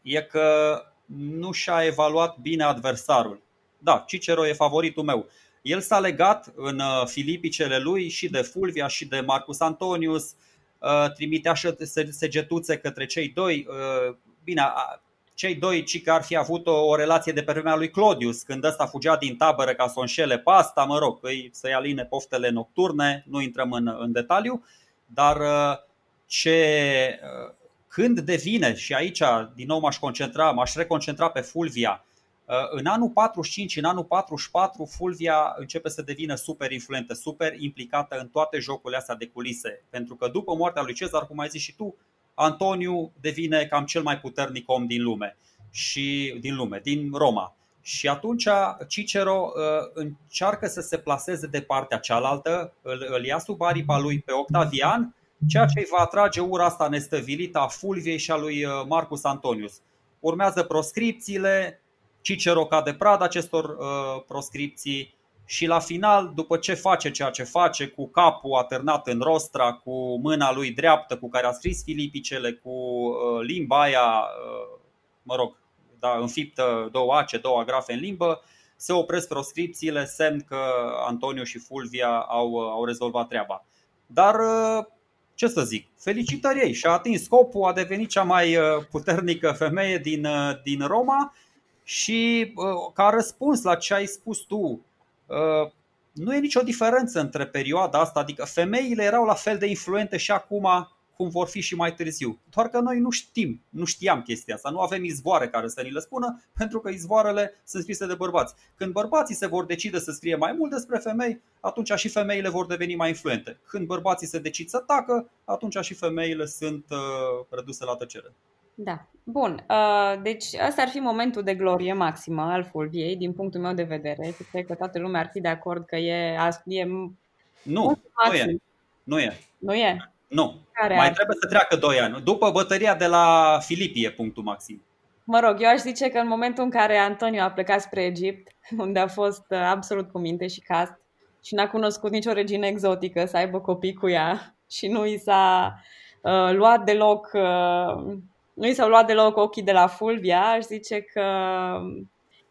e că nu și-a evaluat bine adversarul. Da, Cicero e favoritul meu. El s-a legat în uh, filipicele lui și de Fulvia și de Marcus Antonius, trimitea segetuțe către cei doi, bine, cei doi ci că ar fi avut o, o relație de pe vremea lui Claudius, când ăsta fugea din tabără ca să o înșele pe asta, mă rog, îi, să-i aline poftele nocturne, nu intrăm în, în detaliu, dar uh, ce, uh, când devine, și aici din nou m-aș concentra, m-aș reconcentra pe Fulvia, uh, în anul 45, în anul 44, Fulvia începe să devină super influentă, super implicată în toate jocurile astea de culise. Pentru că după moartea lui Cezar, cum ai zis și tu, Antoniu devine cam cel mai puternic om din lume și din lume, din Roma. Și atunci Cicero uh, încearcă să se placeze de partea cealaltă, îl, îl ia sub aripa lui pe Octavian, ceea ce îi va atrage ura asta nestăvilită a Fulviei și a lui uh, Marcus Antonius. Urmează proscripțiile, Cicero cade prada acestor uh, proscripții. Și la final, după ce face ceea ce face, cu capul atârnat în rostra, cu mâna lui dreaptă cu care a scris filipicele, cu uh, limba aia, uh, mă rog, da, înfiptă două ace, două agrafe în limbă, se opresc proscripțiile, semn că Antonio și Fulvia au, uh, au rezolvat treaba. Dar ce să zic, felicitări ei. Și-a atins scopul, a devenit cea mai puternică femeie din, din Roma și ca răspuns la ce ai spus tu, Uh, nu e nicio diferență între perioada asta, adică femeile erau la fel de influente și acum cum vor fi și mai târziu. Doar că noi nu știm, nu știam chestia asta, nu avem izvoare care să ni le spună, pentru că izvoarele sunt scrise de bărbați. Când bărbații se vor decide să scrie mai mult despre femei, atunci și femeile vor deveni mai influente. Când bărbații se decid să tacă, atunci și femeile sunt uh, reduse la tăcere. Da. Bun. Uh, deci ăsta ar fi momentul de glorie maximă al Fulviei, din punctul meu de vedere. Cred că toată lumea ar fi de acord că e... e nu, nu e. Nu e. Nu e? Nu. Care Mai ar... trebuie să treacă 2 ani. După bătăria de la Filipie, punctul maxim. Mă rog, eu aș zice că în momentul în care Antonio a plecat spre Egipt, unde a fost uh, absolut cu minte și cast și n-a cunoscut nicio regină exotică să aibă copii cu ea și nu i s-a uh, luat deloc uh, nu i s-au luat deloc ochii de la Fulvia, aș zice că,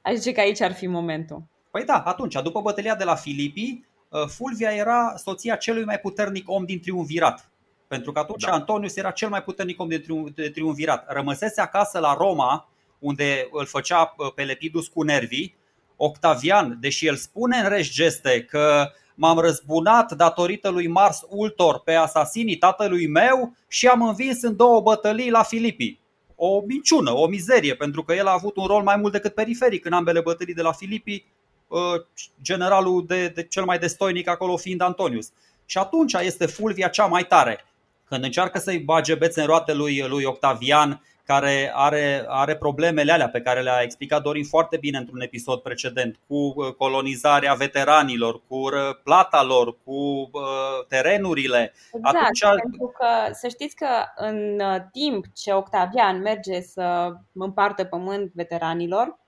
aș zice că aici ar fi momentul. Păi da, atunci, după bătălia de la Filipii, uh, Fulvia era soția celui mai puternic om din triumvirat. Pentru că atunci da. Antonius era cel mai puternic om de triumvirat. Rămăsese acasă la Roma, unde îl făcea uh, pe Lepidus cu nervii. Octavian, deși el spune în reși geste că m-am răzbunat datorită lui Mars Ultor pe asasinii tatălui meu și am învins în două bătălii la Filipii. O minciună, o mizerie, pentru că el a avut un rol mai mult decât periferic în ambele bătălii de la Filipii, uh, generalul de, de cel mai destoinic acolo fiind Antonius. Și atunci este Fulvia cea mai tare. Când încearcă să-i bage bețe în roate lui, lui Octavian, care are, are problemele alea pe care le-a explicat Dorin foarte bine într-un episod precedent, cu uh, colonizarea veteranilor, cu uh, plata lor, cu uh, terenurile. Exact, Atunci... pentru că să știți că în timp ce Octavian merge să împartă pământ veteranilor,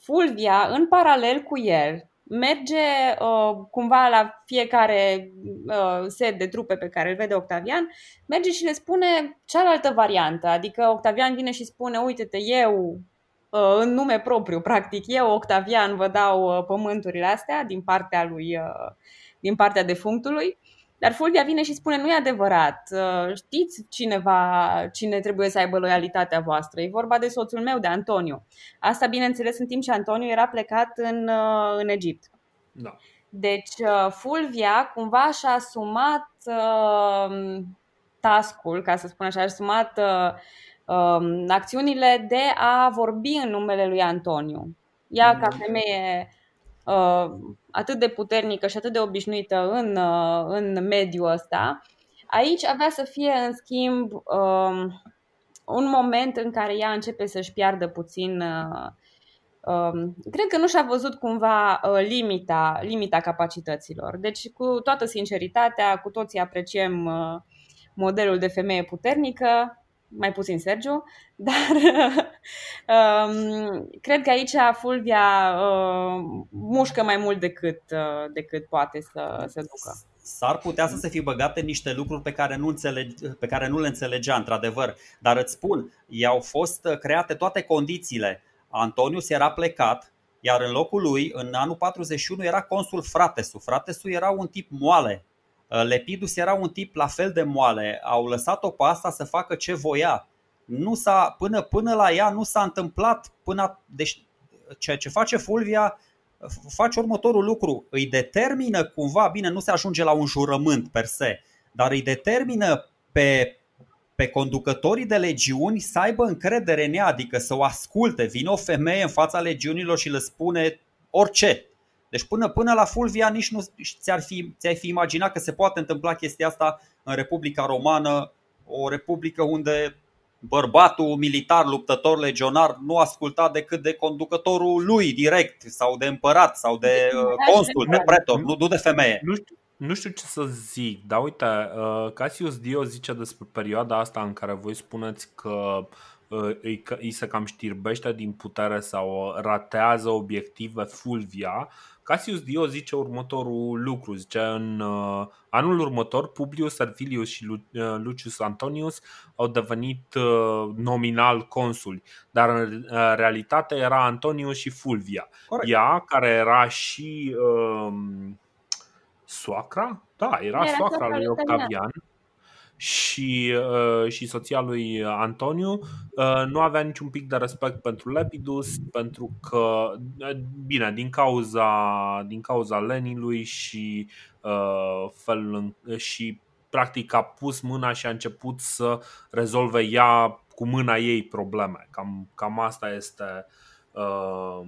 Fulvia, în paralel cu el, merge uh, cumva la fiecare uh, set de trupe pe care îl vede Octavian, merge și le spune cealaltă variantă. Adică Octavian vine și spune, uite-te, eu uh, în nume propriu, practic, eu, Octavian, vă dau uh, pământurile astea din partea lui, uh, din partea defunctului. Dar Fulvia vine și spune, nu e adevărat, uh, știți cineva, cine trebuie să aibă loialitatea voastră. E vorba de soțul meu, de Antonio. Asta, bineînțeles, în timp ce Antonio era plecat în, uh, în Egipt. Da. Deci, uh, Fulvia cumva și-a asumat uh, tascul, ca să spun așa, și-a asumat uh, uh, acțiunile de a vorbi în numele lui Antonio. Ea, ca mm. femeie uh, atât de puternică și atât de obișnuită în, uh, în mediul ăsta, aici avea să fie, în schimb, uh, un moment în care ea începe să-și piardă puțin. Uh, uh, cred că nu și-a văzut cumva uh, limita, limita capacităților. Deci, cu toată sinceritatea, cu toții apreciem uh, modelul de femeie puternică, mai puțin Sergiu, dar um, cred că aici Fulvia uh, mușcă mai mult decât, uh, decât poate să se ducă. S-ar putea să se fi băgate niște lucruri pe care, nu înțelege, pe care nu le înțelegea, într-adevăr. Dar îți spun, i-au fost create toate condițiile. Antonius era plecat, iar în locul lui, în anul 41, era consul Fratesu. Fratesu era un tip moale, Uh, Lepidus era un tip la fel de moale, au lăsat-o pe asta să facă ce voia. Nu s-a, până, până la ea nu s-a întâmplat până. Deci, ceea ce face Fulvia face următorul lucru. Îi determină cumva, bine, nu se ajunge la un jurământ per se, dar îi determină pe, pe conducătorii de legiuni să aibă încredere în ea, adică să o asculte. Vine o femeie în fața legiunilor și le spune orice, deci până, până la Fulvia nici nu ți-ar fi, ți-ai fi imaginat că se poate întâmpla chestia asta în Republica Romană, o republică unde bărbatul militar, luptător, legionar nu asculta decât de conducătorul lui direct sau de împărat sau de uh, consul, de pretor, nu, nu de femeie. Nu știu, nu știu ce să zic, dar uite, uh, Cassius Dio zice despre perioada asta în care voi spuneți că uh, îi, îi se cam știrbește din putere sau ratează obiective Fulvia, Cassius Dio zice următorul lucru, zice în uh, anul următor Publius Servilius și Lu- uh, Lucius Antonius au devenit uh, nominal consuli, dar în uh, realitate era Antonius și Fulvia. Corect. Ea, care era și uh, soacra, da, era, era soacra lui Octavian și, uh, și soția lui Antoniu uh, nu avea niciun pic de respect pentru Lepidus pentru că, uh, bine, din cauza, din cauza Leninului și uh, fel, și practic a pus mâna și a început să rezolve ea cu mâna ei probleme. Cam, cam asta este uh,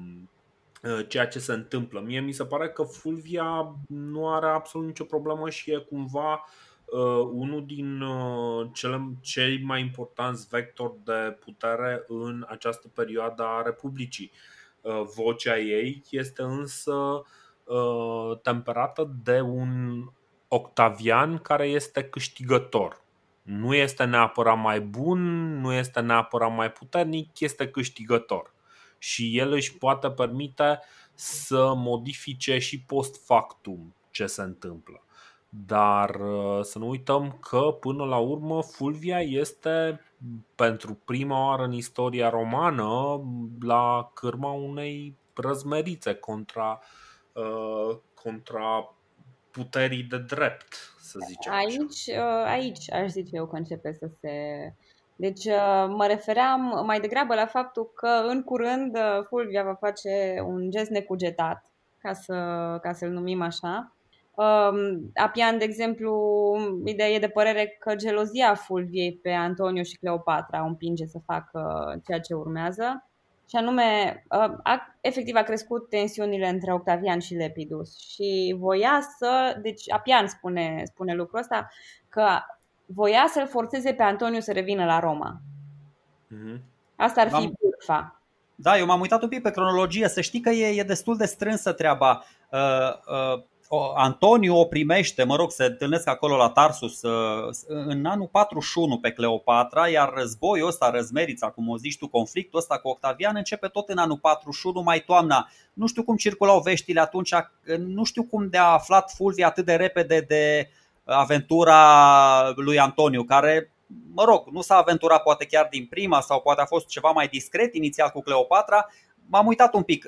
ceea ce se întâmplă. Mie mi se pare că Fulvia nu are absolut nicio problemă și e cumva uh, uh, unul din uh, cele, cei mai importanți vectori de putere în această perioadă a Republicii. Uh, vocea ei este însă uh, temperată de un Octavian care este câștigător. Nu este neapărat mai bun, nu este neapărat mai puternic, este câștigător. Și el își poate permite să modifice și post factum ce se întâmplă. Dar uh, să nu uităm că până la urmă Fulvia este pentru prima oară în istoria romană la cârma unei răzmerițe contra, uh, contra puterii de drept, să zicem aici, așa. Uh, aici aș zice eu că începe să se... Deci mă refeream mai degrabă la faptul că în curând Fulvia va face un gest necugetat, ca, să, ca să-l numim așa, Um, Apian, de exemplu, ideea e de părere că gelozia Fulviei pe Antonio și Cleopatra o împinge să facă ceea ce urmează. Și anume, uh, a, efectiv a crescut tensiunile între Octavian și Lepidus și voia să, deci Apian spune, spune lucrul ăsta, că voia să-l forțeze pe Antonio să revină la Roma. Mm-hmm. Asta ar fi am... bârfa. Da, eu m-am uitat un pic pe cronologie, să știi că e, e destul de strânsă treaba. Uh, uh, Antoniu o primește, mă rog, se întâlnesc acolo la Tarsus uh, în anul 41 pe Cleopatra, iar războiul ăsta, răzmerița, cum o zici tu, conflictul ăsta cu Octavian începe tot în anul 41, mai toamna. Nu știu cum circulau veștile atunci, nu știu cum de a aflat Fulvia atât de repede de aventura lui Antoniu, care, mă rog, nu s-a aventurat poate chiar din prima sau poate a fost ceva mai discret inițial cu Cleopatra. M-am uitat un pic.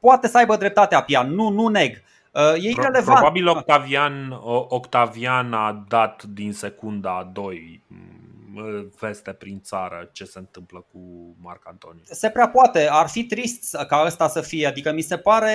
Poate să aibă dreptate Pian, nu, nu neg Uh, e irrelevant. Probabil Octavian, Octavian a dat din secunda a 2 mm, veste prin țară ce se întâmplă cu Marc Antoniu. Se prea poate, ar fi trist ca ăsta să fie, adică mi se pare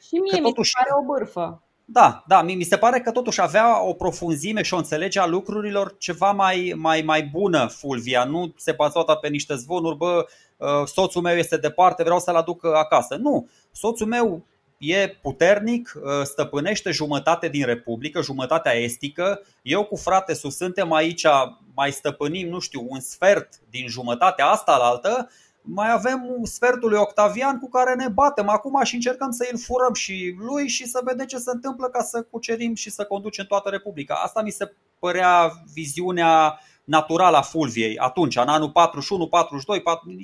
Și mie că mi totuși... se pare o bârfă. Da, da, mi se pare că totuși avea o profunzime și o înțelege a lucrurilor ceva mai, mai, mai bună Fulvia. Nu se bază pe niște zvonuri, bă, uh, soțul meu este departe, vreau să-l aduc acasă. Nu, soțul meu e puternic, ă, stăpânește jumătate din Republică, jumătatea estică. Eu cu frate sus suntem aici, mai stăpânim, nu știu, un sfert din jumătatea asta la altă, mai avem un sfertul lui Octavian cu care ne batem acum și încercăm să îl furăm și lui și să vedem ce se întâmplă ca să cucerim și să conducem toată Republica. Asta mi se părea viziunea naturală a Fulviei atunci, în anul 41, 42, 4,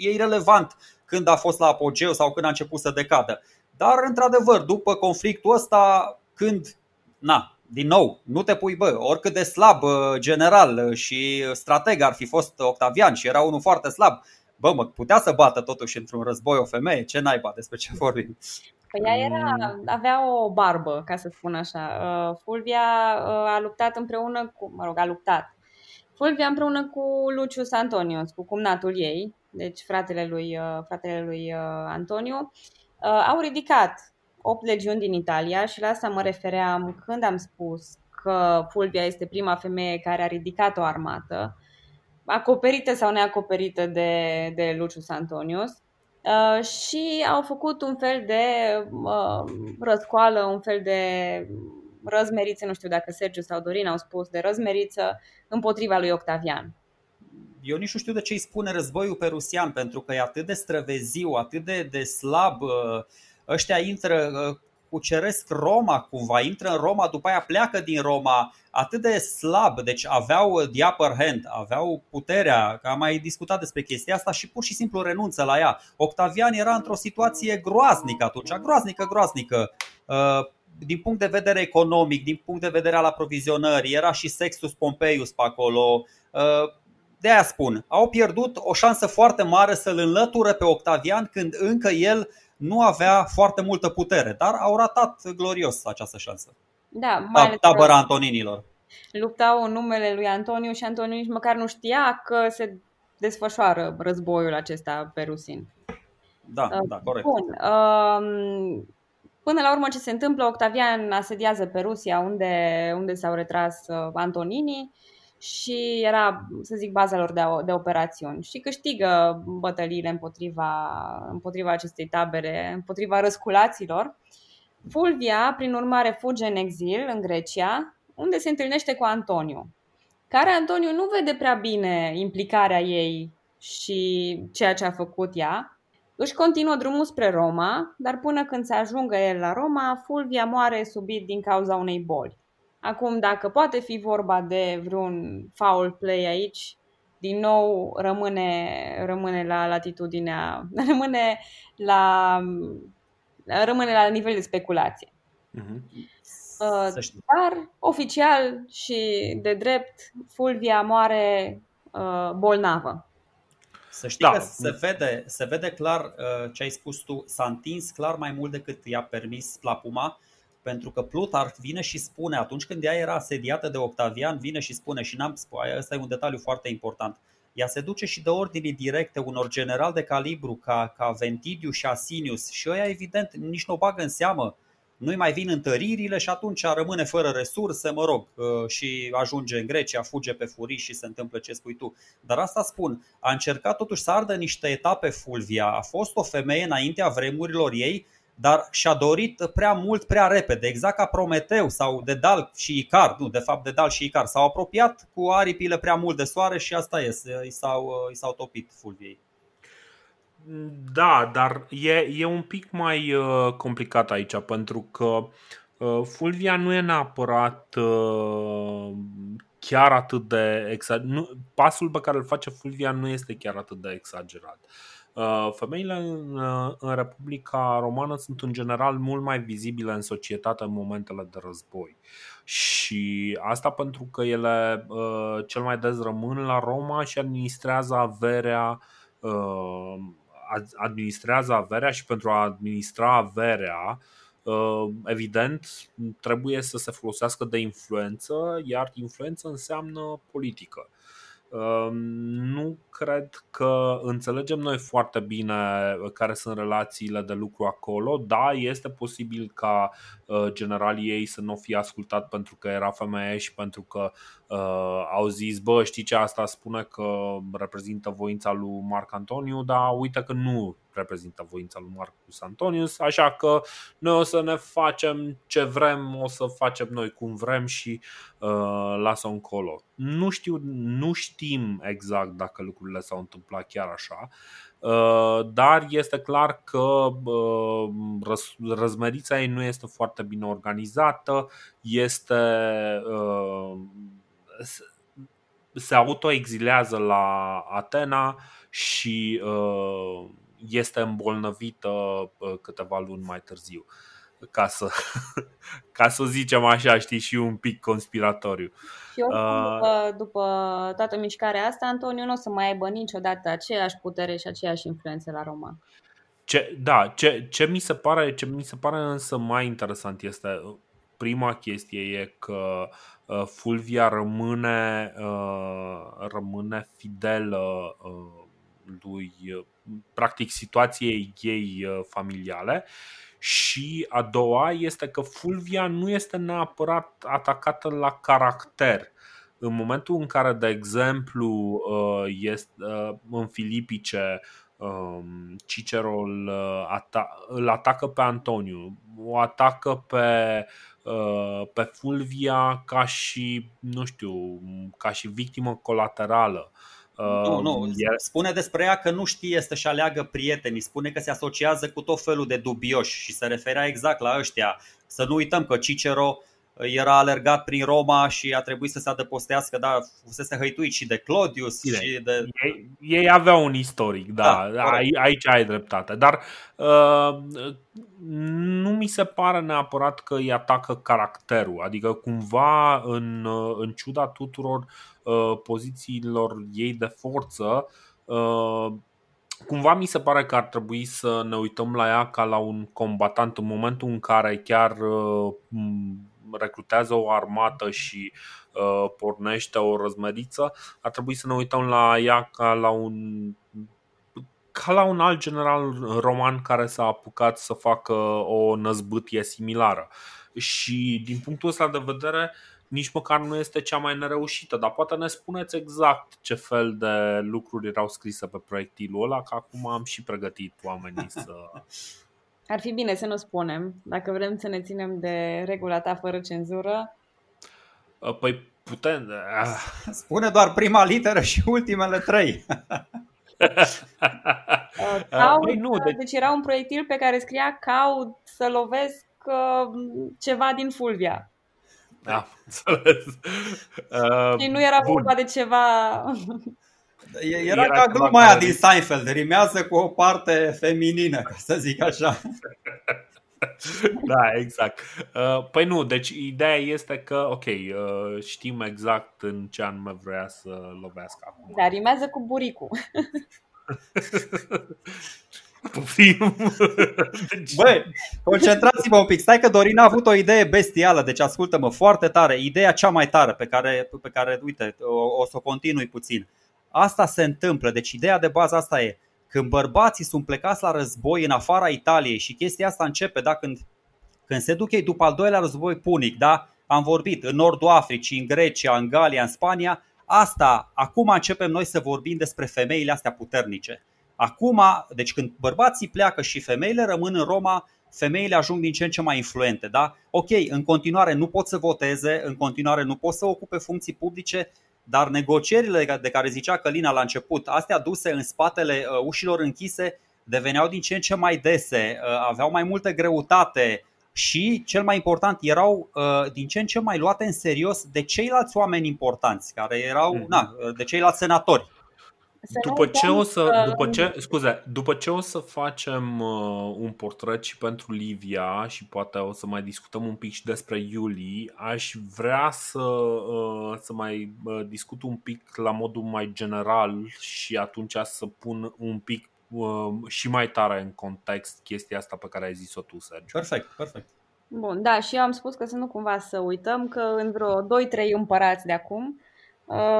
e irrelevant când a fost la apogeu sau când a început să decadă. Dar, într-adevăr, după conflictul ăsta, când, na, din nou, nu te pui, bă, oricât de slab general și strateg ar fi fost Octavian și era unul foarte slab, bă, mă, putea să bată totuși într-un război o femeie, ce naiba, despre ce vorbim? Păi ea era, mm. avea o barbă, ca să spun așa. Uh, Fulvia uh, a luptat împreună cu, mă rog, a luptat. Fulvia împreună cu Lucius Antonius, cu cumnatul ei, deci fratele lui, uh, fratele lui Antoniu, Uh, au ridicat 8 legiuni din Italia și la asta mă refeream când am spus că Fulvia este prima femeie care a ridicat o armată, acoperită sau neacoperită de, de Lucius Antonius. Uh, și au făcut un fel de uh, răscoală, un fel de răzmeriță, nu știu dacă Sergiu sau Dorin au spus, de răzmeriță împotriva lui Octavian eu nici nu știu de ce îi spune războiul perusian, pentru că e atât de străveziu, atât de, de slab. Uh, ăștia intră, uh, cuceresc Roma cumva, intră în Roma, după aia pleacă din Roma, atât de slab, deci aveau the upper hand, aveau puterea, că am mai discutat despre chestia asta și pur și simplu renunță la ea. Octavian era într-o situație groaznică atunci, groaznică, groaznică. Uh, din punct de vedere economic, din punct de vedere al aprovizionării, era și Sextus Pompeius pe acolo, de aia spun, au pierdut o șansă foarte mare să-l înlăture pe Octavian când încă el nu avea foarte multă putere, dar au ratat glorios această șansă. Da, mai ales tabăra Antoninilor. Luptau în numele lui Antoniu și Antoniu nici măcar nu știa că se desfășoară războiul acesta pe rusin. Da, uh, da, corect. Bun. Uh, Până la urmă ce se întâmplă, Octavian asediază pe Rusia unde, unde s-au retras uh, Antoninii și era, să zic, baza lor de, de operațiuni și câștigă bătăliile împotriva, împotriva acestei tabere, împotriva răsculaților. Fulvia, prin urmare, fuge în exil în Grecia, unde se întâlnește cu Antoniu, care Antoniu nu vede prea bine implicarea ei și ceea ce a făcut ea. Își continuă drumul spre Roma, dar până când se ajungă el la Roma, Fulvia moare subit din cauza unei boli. Acum, dacă poate fi vorba de vreun foul play aici, din nou rămâne, rămâne la latitudinea, rămâne la, rămâne la nivel de speculație. Uh-huh. Dar, oficial și de drept, Fulvia moare uh, bolnavă. Să știi da. că se vede, se vede clar uh, ce ai spus tu, s-a întins clar mai mult decât i-a permis la Puma pentru că Plutarh vine și spune, atunci când ea era asediată de Octavian, vine și spune, și n-am spus, ăsta e un detaliu foarte important, ea se duce și de ordini directe unor generali de calibru ca, ca Ventidiu și Asinius și ăia evident nici nu o bagă în seamă, nu-i mai vin întăririle și atunci rămâne fără resurse, mă rog, uh, și ajunge în Grecia, fuge pe furii și se întâmplă ce spui tu. Dar asta spun, a încercat totuși să ardă niște etape Fulvia, a fost o femeie înaintea vremurilor ei dar și-a dorit prea mult, prea repede, exact ca Prometeu sau Dedal și Icar, nu, de fapt Dedal și Icar, s-au apropiat cu aripile prea mult de soare și asta este, i s-au, i s-au topit fulviei. Da, dar e, e un pic mai uh, complicat aici, pentru că uh, Fulvia nu e neapărat uh, chiar atât de exagerat. Pasul pe care îl face Fulvia nu este chiar atât de exagerat. Uh, femeile în, uh, în Republica Romană sunt în general mult mai vizibile în societate în momentele de război. Și asta pentru că ele uh, cel mai des rămân la Roma și administrează averea administrează averea și pentru a administra averea evident trebuie să se folosească de influență, iar influență înseamnă politică. Ehm, nu cred că înțelegem noi foarte bine care sunt relațiile de lucru acolo. Da, este posibil ca uh, generalii ei să nu fie ascultat pentru că era femeie și pentru că uh, au zis, bă, știi ce, asta spune că reprezintă voința lui Marc Antoniu, dar uite că nu reprezintă voința lui Marcus Antonius, așa că noi o să ne facem ce vrem, o să facem noi cum vrem și uh, lasă încolo. Nu știu, nu știm exact dacă lucrurile s-au întâmplat chiar așa, uh, dar este clar că uh, răz, răzmerița ei nu este foarte bine organizată, este uh, se autoexilează la Atena și uh, este îmbolnăvită uh, câteva luni mai târziu. Ca să, ca să zicem așa, știi, și un pic conspiratoriu. Și oricum, uh, după, după toată mișcarea asta, Antoniu nu o să mai aibă niciodată aceeași putere și aceeași influență la Roma. Ce, da, ce, ce, mi se pare, ce mi se pare însă mai interesant este prima chestie e că uh, Fulvia rămâne, rămâne fidelă lui practic situației ei uh, familiale și a doua este că Fulvia nu este neapărat atacată la caracter. În momentul în care, de exemplu, uh, este, uh, în Filipice um, Cicero îl, îl atacă pe Antoniu, o atacă pe, pe Fulvia ca și, nu știu, ca și victimă colaterală. Nu, nu. Um, spune despre ea că nu știe să-și aleagă prietenii, spune că se asociază cu tot felul de dubioși și se referea exact la ăștia. Să nu uităm că Cicero era alergat prin Roma și a trebuit să se adăpostească, da, fusese hăituit și de Claudius Bine. și de... Ei, ei aveau un istoric, da, da aici, aici ai dreptate, dar uh, nu mi se pare neapărat că îi atacă caracterul, adică cumva în, în ciuda tuturor uh, pozițiilor ei de forță, uh, cumva mi se pare că ar trebui să ne uităm la ea ca la un combatant în momentul în care chiar uh, recrutează o armată și uh, pornește o răzmeriță, ar trebui să ne uităm la ea ca la un ca la un alt general roman care s-a apucat să facă o năzbâtie similară. Și din punctul ăsta de vedere, nici măcar nu este cea mai nereușită, dar poate ne spuneți exact ce fel de lucruri erau scrise pe proiectilul ăla, că acum am și pregătit oamenii să, ar fi bine să nu spunem, dacă vrem să ne ținem de regula ta fără cenzură. Păi putem. Spune doar prima literă și ultimele trei. caut, păi nu, de... Deci era un proiectil pe care scria caut să lovesc ceva din Fulvia. Da, înțeles. Uh, și nu era vorba de ceva era, era ca gluma aia din Seinfeld, rimează cu o parte feminină, ca să zic așa. da, exact. Uh, păi nu, deci ideea este că, ok, uh, știm exact în ce anume vrea să lovească acum. Da, rimează cu buricul. deci... Băi, concentrați-vă un pic. Stai că Dorin a avut o idee bestială, deci ascultă-mă foarte tare. Ideea cea mai tare pe care, pe care uite, o, o să o continui puțin. Asta se întâmplă, deci ideea de bază asta e. Când bărbații sunt plecați la război în afara Italiei și chestia asta începe, da, când, când se duc ei după al doilea război punic, da, am vorbit în nordul Africii, în Grecia, în Galia, în Spania, asta, acum începem noi să vorbim despre femeile astea puternice. Acum, deci când bărbații pleacă și femeile rămân în Roma, femeile ajung din ce în ce mai influente. Da? Ok, în continuare nu pot să voteze, în continuare nu pot să ocupe funcții publice, dar negocierile de care zicea Călina la început, astea duse în spatele uh, ușilor închise, deveneau din ce în ce mai dese, uh, aveau mai multă greutate și, cel mai important, erau uh, din ce în ce mai luate în serios de ceilalți oameni importanți, care erau, mm-hmm. na, de ceilalți senatori. După ce o să, după ce, scuze, după ce o să facem uh, un portret și pentru Livia și poate o să mai discutăm un pic și despre Iuli, aș vrea să, uh, să mai uh, discut un pic la modul mai general și atunci să pun un pic uh, și mai tare în context chestia asta pe care ai zis-o tu, Sergio. Perfect, perfect. Bun, da, și eu am spus că să nu cumva să uităm că în vreo 2-3 împărați de acum Uh,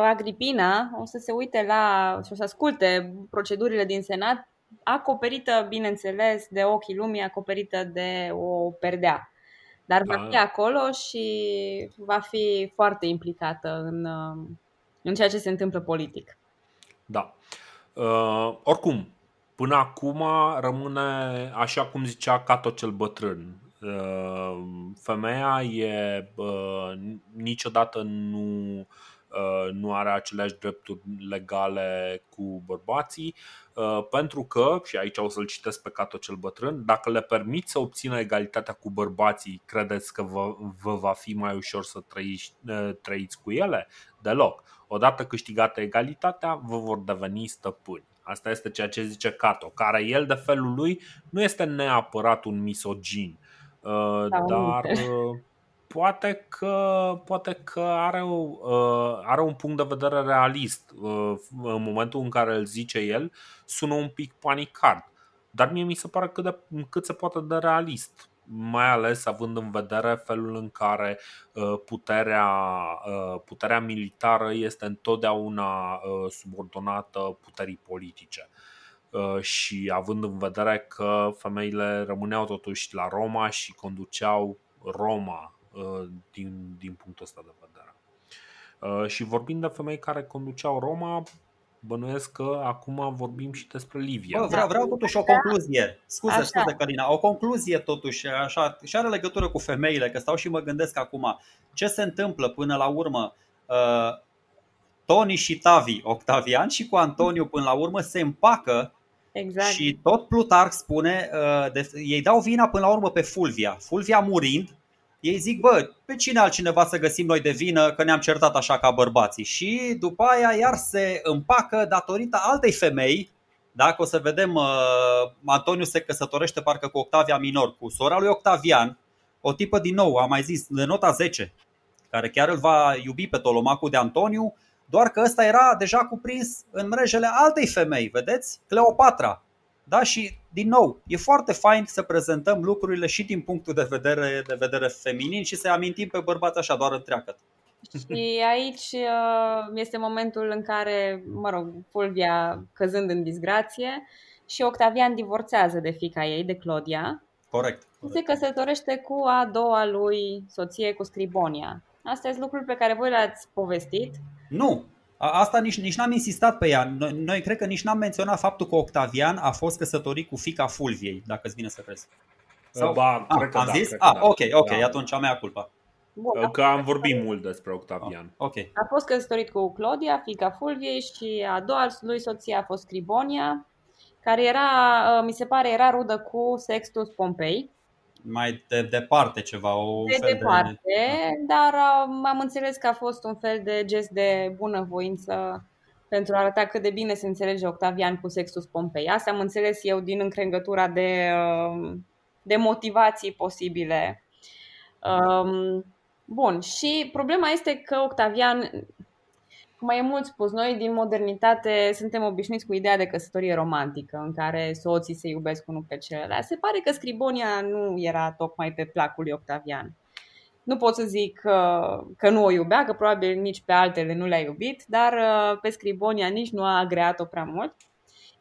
Agripina o să se uite la și o să asculte procedurile din Senat, acoperită, bineînțeles, de ochii lumii, acoperită de o perdea. Dar va fi acolo și va fi foarte implicată în, uh, în ceea ce se întâmplă politic. Da. Uh, oricum, până acum rămâne, așa cum zicea Cato cel bătrân, uh, femeia e uh, niciodată nu Uh, nu are aceleași drepturi legale cu bărbații, uh, pentru că, și aici o să-l citesc pe Cato cel bătrân, dacă le permit să obțină egalitatea cu bărbații, credeți că vă, vă va fi mai ușor să trăiți, uh, trăiți cu ele? Deloc. Odată câștigată egalitatea, vă vor deveni stăpâni. Asta este ceea ce zice Cato, care el de felul lui nu este neapărat un misogin, dar poate că, poate că are, uh, are un punct de vedere realist. Uh, în momentul în care îl zice el, sună un pic panicard. Dar mie mi se pare cât, de, cât se poate de realist mai ales având în vedere felul în care uh, puterea, uh, puterea militară este întotdeauna uh, subordonată puterii politice. Și având în vedere că femeile rămâneau totuși la Roma și conduceau Roma Uh, din, din punctul ăsta de vedere. Uh, și vorbind de femei care conduceau Roma, bănuiesc că acum vorbim și despre Livia. Bă, vreau, vreau totuși o concluzie. Scuze, așa. scuze, Carina. O concluzie totuși, așa, și are legătură cu femeile, că stau și mă gândesc acum ce se întâmplă până la urmă. Uh, Toni și Tavi, Octavian și cu Antoniu până la urmă se împacă Exact. Și tot Plutarh spune, uh, de, ei dau vina până la urmă pe Fulvia. Fulvia murind, ei zic, bă, pe cine altcineva să găsim noi de vină că ne-am certat așa ca bărbații. Și după aia iar se împacă datorită altei femei, dacă o să vedem, uh, Antoniu se căsătorește parcă cu Octavia Minor, cu sora lui Octavian, o tipă din nou, am mai zis, de nota 10, care chiar îl va iubi pe Tolomacul de Antoniu, doar că ăsta era deja cuprins în mrejele altei femei, vedeți? Cleopatra. Da? Și, din nou, e foarte fain să prezentăm lucrurile și din punctul de vedere, de vedere feminin și să amintim pe bărbați așa, doar întreagă. Și aici uh, este momentul în care, mă rog, Fulvia căzând în disgrație și Octavian divorțează de fica ei, de Claudia. Corect. corect. Se căsătorește cu a doua lui soție, cu Scribonia. Astea sunt lucruri pe care voi le-ați povestit. Nu, Asta nici, nici n-am insistat pe ea. Noi, noi cred că nici n-am menționat faptul că Octavian a fost căsătorit cu fica Fulviei, dacă îți vine să crezi. Sau... Ba, a, cred că am da, zis? Cred ah, că da. ok, ok, da. atunci am mea culpa. Bun, că am vorbit mult despre Octavian. Ok. A fost căsătorit cu Claudia, fica Fulviei și a doua lui soție a fost Scribonia, care era, mi se pare, era rudă cu Sextus Pompei mai de departe ceva. O de fel departe, de... dar am înțeles că a fost un fel de gest de bunăvoință pentru a arăta cât de bine se înțelege Octavian cu Sextus Pompei. Asta am înțeles eu din încrengătura de, um, de motivații posibile. Um, bun, și problema este că Octavian cum mai e mult spus, noi din modernitate suntem obișnuiți cu ideea de căsătorie romantică, în care soții se iubesc unul pe celălalt. Se pare că Scribonia nu era tocmai pe placul lui Octavian. Nu pot să zic că, că nu o iubea, că probabil nici pe altele nu le-a iubit, dar uh, pe Scribonia nici nu a agreat-o prea mult.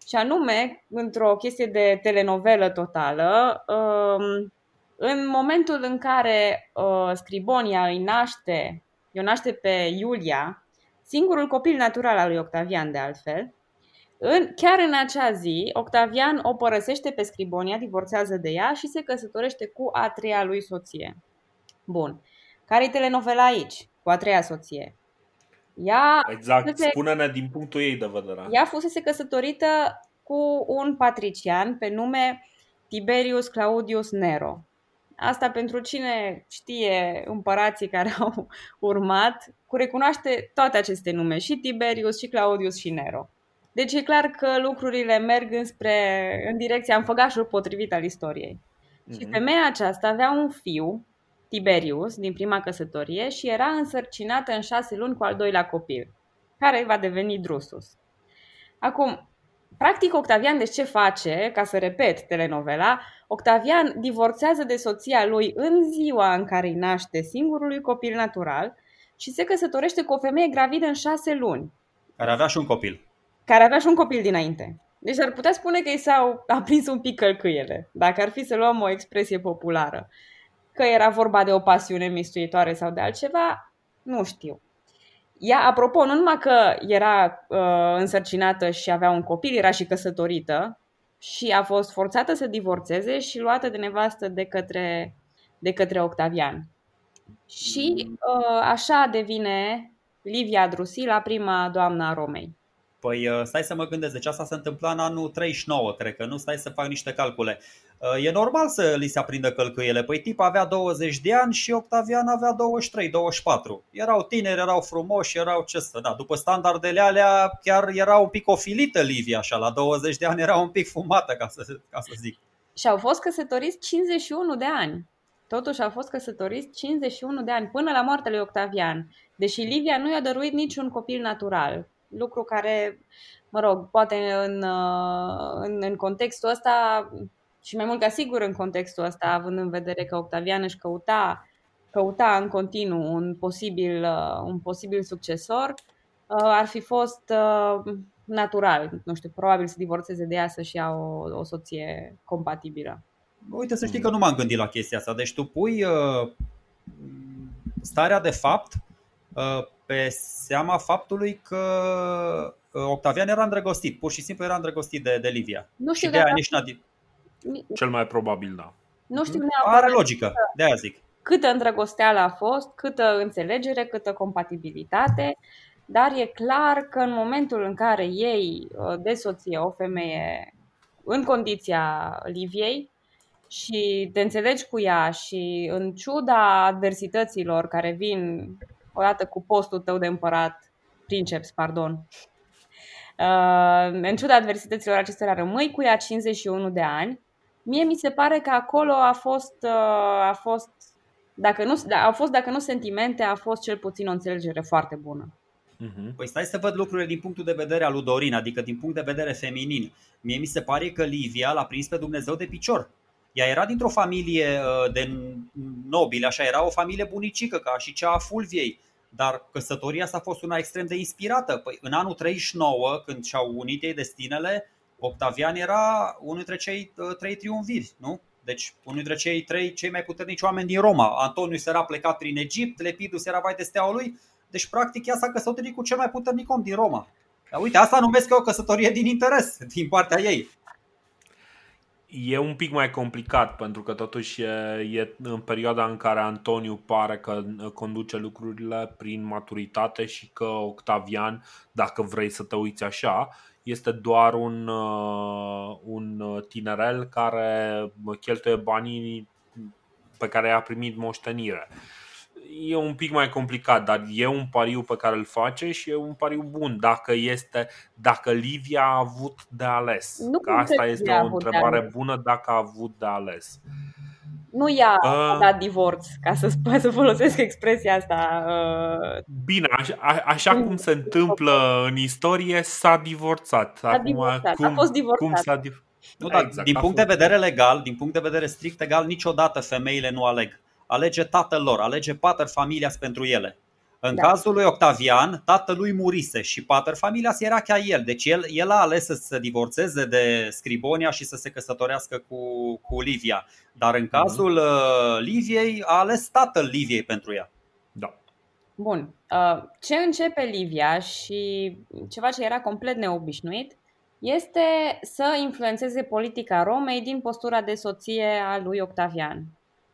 Și anume, într-o chestie de telenovelă totală, um, în momentul în care uh, Scribonia îi naște, o naște pe Iulia, Singurul copil natural al lui Octavian, de altfel, În, chiar în acea zi, Octavian o părăsește pe Scribonia, divorțează de ea și se căsătorește cu a treia lui soție. Bun. Care-i telenovela aici, cu a treia soție? Ea exact, fusese, spune-ne din punctul ei de vedere. Ea fusese căsătorită cu un patrician pe nume Tiberius Claudius Nero. Asta pentru cine știe împărații care au urmat, cu recunoaște toate aceste nume, și Tiberius, și Claudius, și Nero. Deci e clar că lucrurile merg înspre, în direcția înfăgașului potrivit al istoriei. Mm-hmm. Și mhm. femeia aceasta avea un fiu, Tiberius, din prima căsătorie și era însărcinată în șase luni cu al doilea copil, care va deveni Drusus. Acum, practic Octavian, deci ce face, ca să repet telenovela, Octavian divorțează de soția lui în ziua în care îi naște singurului copil natural și se căsătorește cu o femeie gravidă în șase luni. Care avea și un copil. Care avea și un copil dinainte. Deci ar putea spune că i s-au aprins un pic călcâiele, dacă ar fi să luăm o expresie populară. Că era vorba de o pasiune mistuitoare sau de altceva, nu știu. Ea, apropo, nu numai că era uh, însărcinată și avea un copil, era și căsătorită, și a fost forțată să divorțeze și luată de nevastă de către, de către Octavian. Și uh, așa devine Livia Drusila, prima doamnă a Romei. Păi uh, stai să mă gândesc, deci asta se întâmpla în anul 39, cred că, nu? Stai să fac niște calcule. Uh, e normal să li se aprindă călcâiele. Păi tip avea 20 de ani și Octavian avea 23-24. Erau tineri, erau frumoși, erau ce să... Da, după standardele alea chiar era un pic ofilită Livia, așa, la 20 de ani era un pic fumată, ca să, ca să zic. Și au fost căsătoriți 51 de ani. Totuși au fost căsătoriți 51 de ani, până la moartea lui Octavian. Deși Livia nu i-a dăruit niciun copil natural lucru care, mă rog, poate în, uh, în, în contextul ăsta și mai mult ca sigur în contextul ăsta, având în vedere că Octavian își căuta, căuta în continuu un posibil, uh, un posibil succesor, uh, ar fi fost natural, nu știu, probabil să divorțeze de ea să-și ia o, o soție compatibilă. Uite, să știi că nu m-am gândit la chestia asta. Deci tu pui uh, starea de fapt uh, pe seama faptului că uh, Octavian era îndrăgostit, pur și simplu era îndrăgostit de, de Livia. Nu știu și de aia nici n-a... Cel mai probabil, da. Nu știu neapărat. Are logică, de aia zic. Câtă îndrăgosteală a fost, câtă înțelegere, câtă compatibilitate, dar e clar că în momentul în care ei uh, de soție o femeie în condiția Liviei și te înțelegi cu ea și în ciuda adversităților care vin odată cu postul tău de împărat, princeps, pardon. Uh, în ciuda adversităților acestora rămâi cu ea 51 de ani. Mie mi se pare că acolo a fost, uh, a fost dacă nu, da, au fost, dacă nu sentimente, a fost cel puțin o înțelegere foarte bună. Mhm. Păi stai să văd lucrurile din punctul de vedere al lui Dorin, adică din punct de vedere feminin. Mie mi se pare că Livia l-a prins pe Dumnezeu de picior. Ea era dintr-o familie uh, de nobile, așa, era o familie bunicică, ca și cea a Fulviei. Dar căsătoria asta a fost una extrem de inspirată. Păi, în anul 39, când și-au unit ei destinele, Octavian era unul dintre cei uh, trei triumviri, nu? Deci unul dintre cei trei cei mai puternici oameni din Roma. Antonius era plecat prin Egipt, Lepidus era vai de steaua lui, deci practic ea s-a căsătorit cu cel mai puternic om din Roma. Dar uite, asta numesc eu o căsătorie din interes, din partea ei. E un pic mai complicat pentru că totuși e, e în perioada în care Antoniu pare că conduce lucrurile prin maturitate și că Octavian, dacă vrei să te uiți așa, este doar un, uh, un tinerel care cheltuie banii pe care i-a primit moștenire e un pic mai complicat, dar e un pariu pe care îl face și e un pariu bun dacă este dacă Livia a avut de ales. Nu că asta este o întrebare bună dacă a avut de ales. Nu ea uh, a dat divorț, ca să, să folosesc expresia asta. Uh... Bine, așa, a, așa cum se întâmplă în istorie, s-a divorțat. S-a Acum, divorțat. Cum, a fost divorțat. Cum s-a div... Nu, dar exact, din punct de vedere legal, din punct de vedere strict legal, niciodată femeile nu aleg alege tatăl lor, alege pater familias pentru ele. În da. cazul lui Octavian, tatălui murise și pater familias era chiar el. Deci el, el a ales să se divorțeze de Scribonia și să se căsătorească cu, cu Livia. Dar în cazul mm-hmm. Liviei, a ales tatăl Liviei pentru ea. Da. Bun. Uh, ce începe Livia și ceva ce era complet neobișnuit este să influențeze politica Romei din postura de soție a lui Octavian.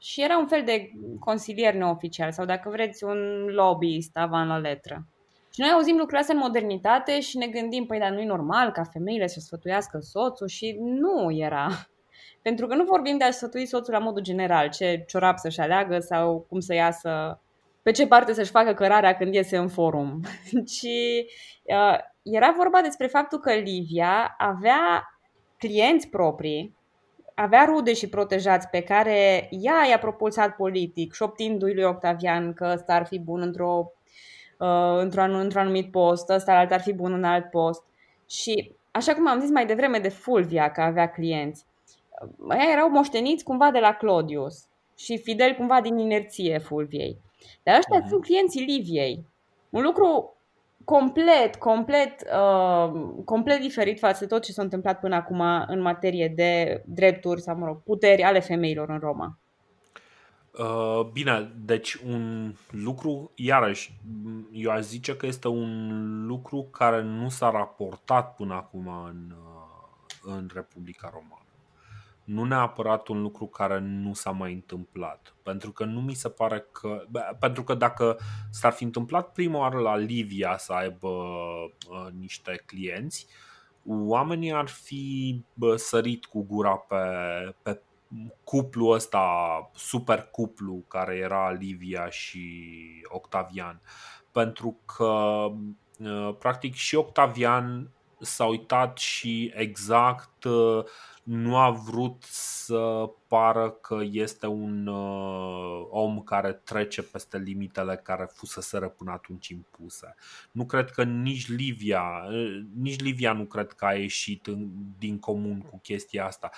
Și era un fel de consilier neoficial sau dacă vreți un lobbyist avant la letră. Și noi auzim lucrurile astea în modernitate și ne gândim, păi dar nu e normal ca femeile să sfătuiască soțul și nu era. Pentru că nu vorbim de a sfătui soțul la modul general, ce ciorap să-și aleagă sau cum să iasă, pe ce parte să-și facă cărarea când iese în forum, ci uh, era vorba despre faptul că Livia avea clienți proprii, avea rude și protejați pe care ea i-a propulsat politic, șoptindu-i lui Octavian că ăsta ar fi bun într-o, uh, într-un, într-un anumit post, ăsta alt ar fi bun în alt post. Și așa cum am zis mai devreme de Fulvia că avea clienți, ăia erau moșteniți cumva de la Claudius și fidel cumva din inerție Fulviei. Dar ăștia uh-huh. sunt clienții Liviei. Un lucru complet, complet, uh, complet diferit față de tot ce s-a întâmplat până acum în materie de drepturi sau, mă rog, puteri ale femeilor în Roma. Uh, bine, deci un lucru, iarăși, eu aș zice că este un lucru care nu s-a raportat până acum în, uh, în Republica Romană nu neapărat un lucru care nu s-a mai întâmplat. Pentru că nu mi se pare că. Pentru că dacă s-ar fi întâmplat prima oară la Livia să aibă uh, niște clienți, oamenii ar fi bă, sărit cu gura pe, pe cuplu ăsta, super cuplu care era Livia și Octavian. Pentru că, uh, practic, și Octavian s-a uitat și exact uh, nu a vrut să pară că este un uh, om care trece peste limitele care fuseseră până atunci impuse. Nu cred că nici Livia, uh, nici Livia nu cred că a ieșit în, din comun cu chestia asta.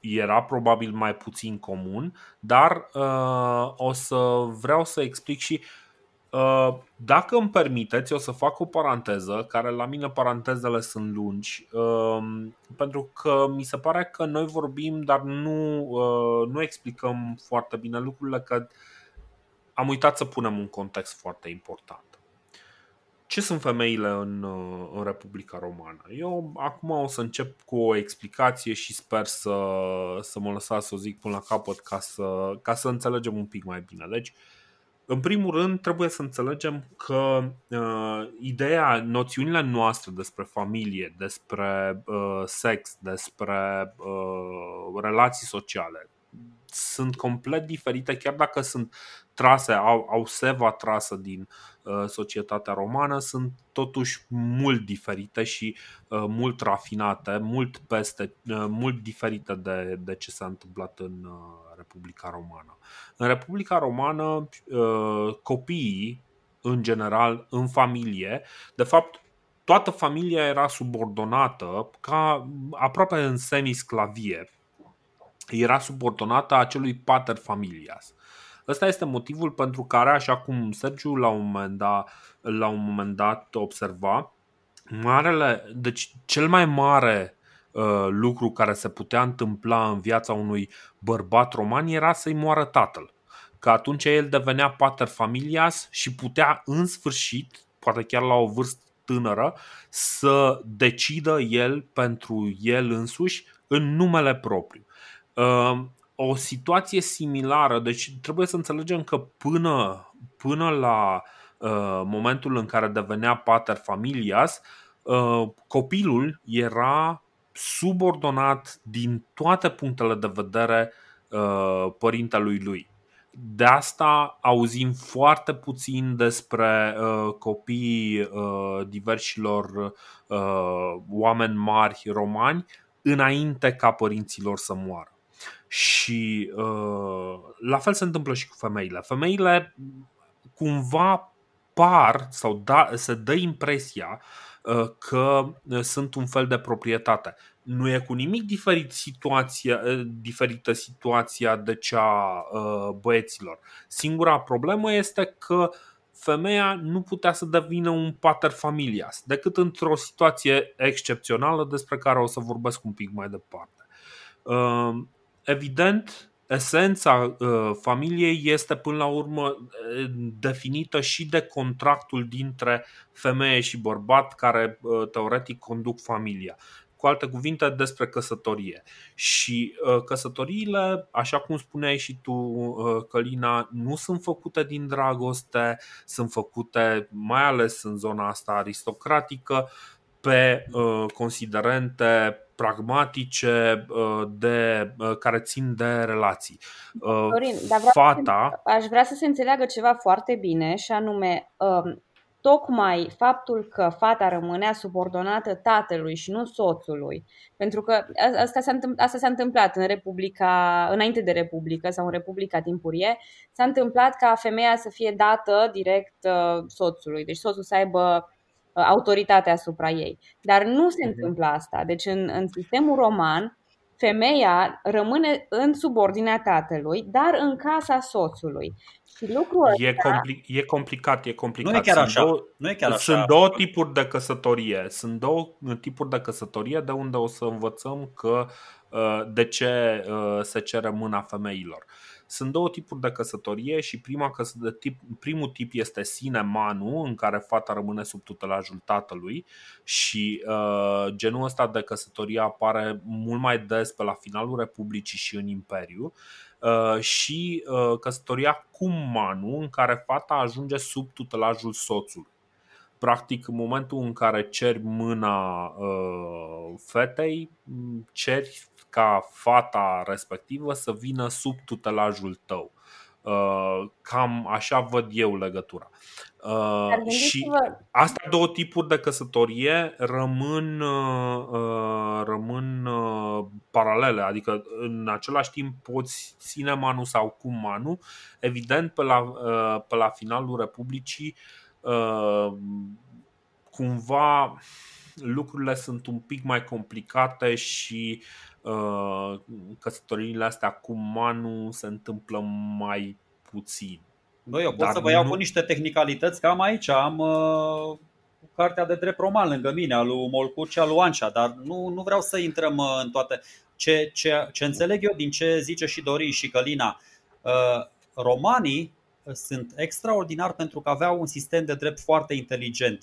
Era probabil mai puțin comun, dar uh, o să vreau să explic și uh, Uh, dacă îmi permiteți, o să fac o paranteză, care la mine parantezele sunt lungi, um, pentru că mi se pare că noi vorbim, dar nu, uh, nu explicăm foarte bine lucrurile, că am uitat să punem un context foarte important. Ce sunt femeile în, uh, în Republica Romană? Eu acum o să încep cu o explicație și sper să, să mă lăsați să o zic până la capăt ca să, ca să înțelegem un pic mai bine. Deci, uh, în primul rând, trebuie să înțelegem că uh, ideea, noțiunile noastre despre familie, despre uh, sex, despre uh, relații sociale sunt complet diferite, chiar dacă sunt trase, au, au seva trasă din uh, societatea romană, sunt totuși mult diferite și uh, mult rafinate, mult peste, uh, mult diferite de, de ce s-a întâmplat în uh, Republica Romană. În Republica Romană, uh, copiii, în general, în familie, de fapt, toată familia era subordonată ca aproape în semisclavie. Era subordonată acelui pater familias. Ăsta este motivul pentru care, așa cum Sergiu la un moment dat, la un moment dat observa, marele, deci cel mai mare uh, lucru care se putea întâmpla în viața unui bărbat roman era să-i moară tatăl. Că atunci el devenea pater familias și putea în sfârșit, poate chiar la o vârstă tânără, să decidă el pentru el însuși în numele propriu. Uh, o situație similară, deci trebuie să înțelegem că până, până la uh, momentul în care devenea pater familias, uh, copilul era subordonat din toate punctele de vedere uh, părintelui lui. De asta auzim foarte puțin despre uh, copiii uh, diversilor uh, oameni mari romani înainte ca părinților să moară. Și uh, la fel se întâmplă și cu femeile. Femeile cumva par sau da, se dă impresia uh, că sunt un fel de proprietate. Nu e cu nimic diferit situația, uh, diferită situația de cea uh, băieților. Singura problemă este că femeia nu putea să devină un pater familias decât într-o situație excepțională despre care o să vorbesc un pic mai departe. Uh, evident, esența uh, familiei este până la urmă uh, definită și de contractul dintre femeie și bărbat care uh, teoretic conduc familia. cu alte cuvinte, despre căsătorie. Și căsătoriile, așa cum spuneai și tu, Călina, nu sunt făcute din dragoste, sunt făcute mai ales în zona asta aristocratică pe considerente pragmatice de, care țin de relații. Dorin, dar vreau Fata... Să, aș vrea să se înțeleagă ceva foarte bine și anume tocmai faptul că fata rămânea subordonată tatălui și nu soțului, pentru că asta s-a, întâmplat, asta s-a întâmplat în Republica, înainte de Republică sau în Republica timpurie, s-a întâmplat ca femeia să fie dată direct uh, soțului, deci soțul să aibă uh, autoritatea asupra ei. Dar nu se mhm. întâmplă asta. Deci în, în sistemul roman, femeia rămâne în subordinea tatălui, dar în casa soțului. Și lucrul ăsta... e, compli- e complicat, e complicat. Nu e chiar sunt așa. Două, nu e chiar așa. Sunt două tipuri de căsătorie. Sunt două tipuri de căsătorie de unde o să învățăm că uh, de ce uh, se cere mâna femeilor. Sunt două tipuri de căsătorie și prima de tip, primul tip este sine manu, în care fata rămâne sub tutelajul tatălui și uh, genul ăsta de căsătorie apare mult mai des pe la finalul Republicii și în Imperiu. Uh, și uh, căsătoria cu manu, în care fata ajunge sub tutelajul soțului. Practic în momentul în care ceri mâna uh, fetei, ceri ca fata respectivă să vină sub tutelajul tău. Uh, cam așa văd eu legătura. Uh, și astea două tipuri de căsătorie rămân, uh, rămân paralele, adică în același timp poți ține manu sau cum manu. Evident, pe la, pe la finalul Republicii, cumva lucrurile sunt un pic mai complicate și Uh, căsătoriile astea cu Manu se întâmplă mai puțin. Băi, eu pot Dar să vă iau nu... cu niște tehnicalități, că am aici, am uh, cartea de drept roman lângă mine, al lui Molcur și al lui Ancea, dar nu, nu vreau să intrăm uh, în toate. Ce, ce, ce înțeleg eu din ce zice și Dorin și Călina, uh, romanii sunt extraordinar pentru că aveau un sistem de drept foarte inteligent,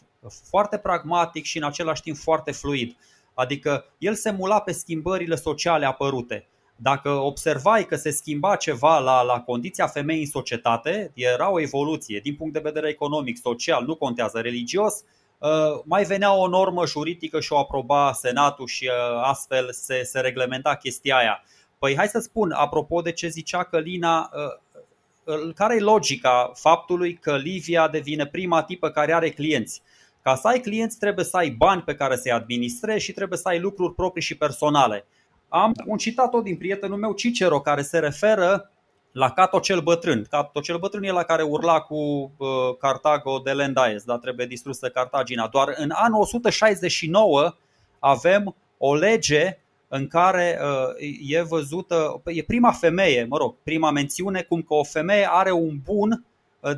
foarte pragmatic și în același timp foarte fluid. Adică el se mula pe schimbările sociale apărute. Dacă observai că se schimba ceva la, la condiția femeii în societate, era o evoluție din punct de vedere economic, social, nu contează religios, uh, mai venea o normă juridică și o aproba Senatul și uh, astfel se, se reglementa chestia aia. Păi hai să spun, apropo de ce zicea Călina, uh, care e logica faptului că Livia devine prima tipă care are clienți? Ca să ai clienți trebuie să ai bani pe care să-i administrezi și trebuie să ai lucruri proprii și personale. Am da. un citat tot din prietenul meu Cicero care se referă la Cato cel bătrân. Cato cel bătrân e la care urla cu uh, Cartago de Lendaes, dar trebuie distrusă Cartagina. Doar în anul 169 avem o lege în care uh, e văzută, e prima femeie, mă rog, prima mențiune cum că o femeie are un bun Uh,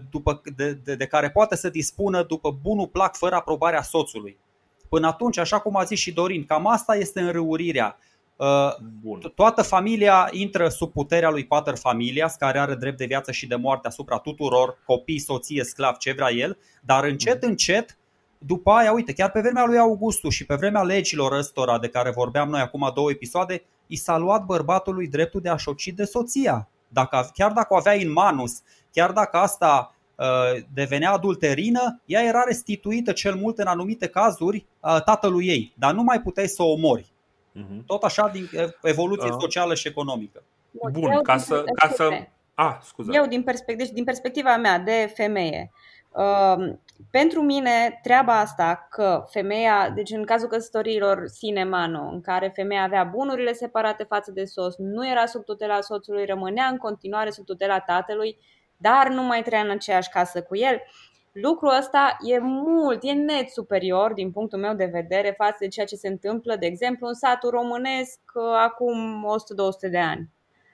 după, de, de, de care poate să dispună după bunul plac fără aprobarea soțului. Până atunci, așa cum a zis și Dorin, cam asta este înrăurirea. Uh, Bun. Toată familia intră sub puterea lui pater familias, care are drept de viață și de moarte asupra tuturor, copii, soție, sclav, ce vrea el, dar încet, mhm. încet, după aia, uite, chiar pe vremea lui Augustus și pe vremea legilor ăstora de care vorbeam noi acum două episoade, i s-a luat bărbatului dreptul de a-și de soția. Dacă, chiar dacă o avea în manus chiar dacă asta uh, devenea adulterină, ea era restituită cel mult în anumite cazuri uh, tatălui ei, dar nu mai puteai să o omori. Uh-huh. Tot așa din evoluție uh. socială și economică. Bun, ca să, ca să... Ah, scuze. Eu din, perspect- deci, din perspectiva mea de femeie, uh, pentru mine treaba asta că femeia, deci în cazul căsătoriilor sine mano, în care femeia avea bunurile separate față de soț, nu era sub tutela soțului, rămânea în continuare sub tutela tatălui, dar nu mai trăia în aceeași casă cu el. Lucrul ăsta e mult, e net superior din punctul meu de vedere față de ceea ce se întâmplă, de exemplu, în satul românesc uh, acum 100-200 de ani.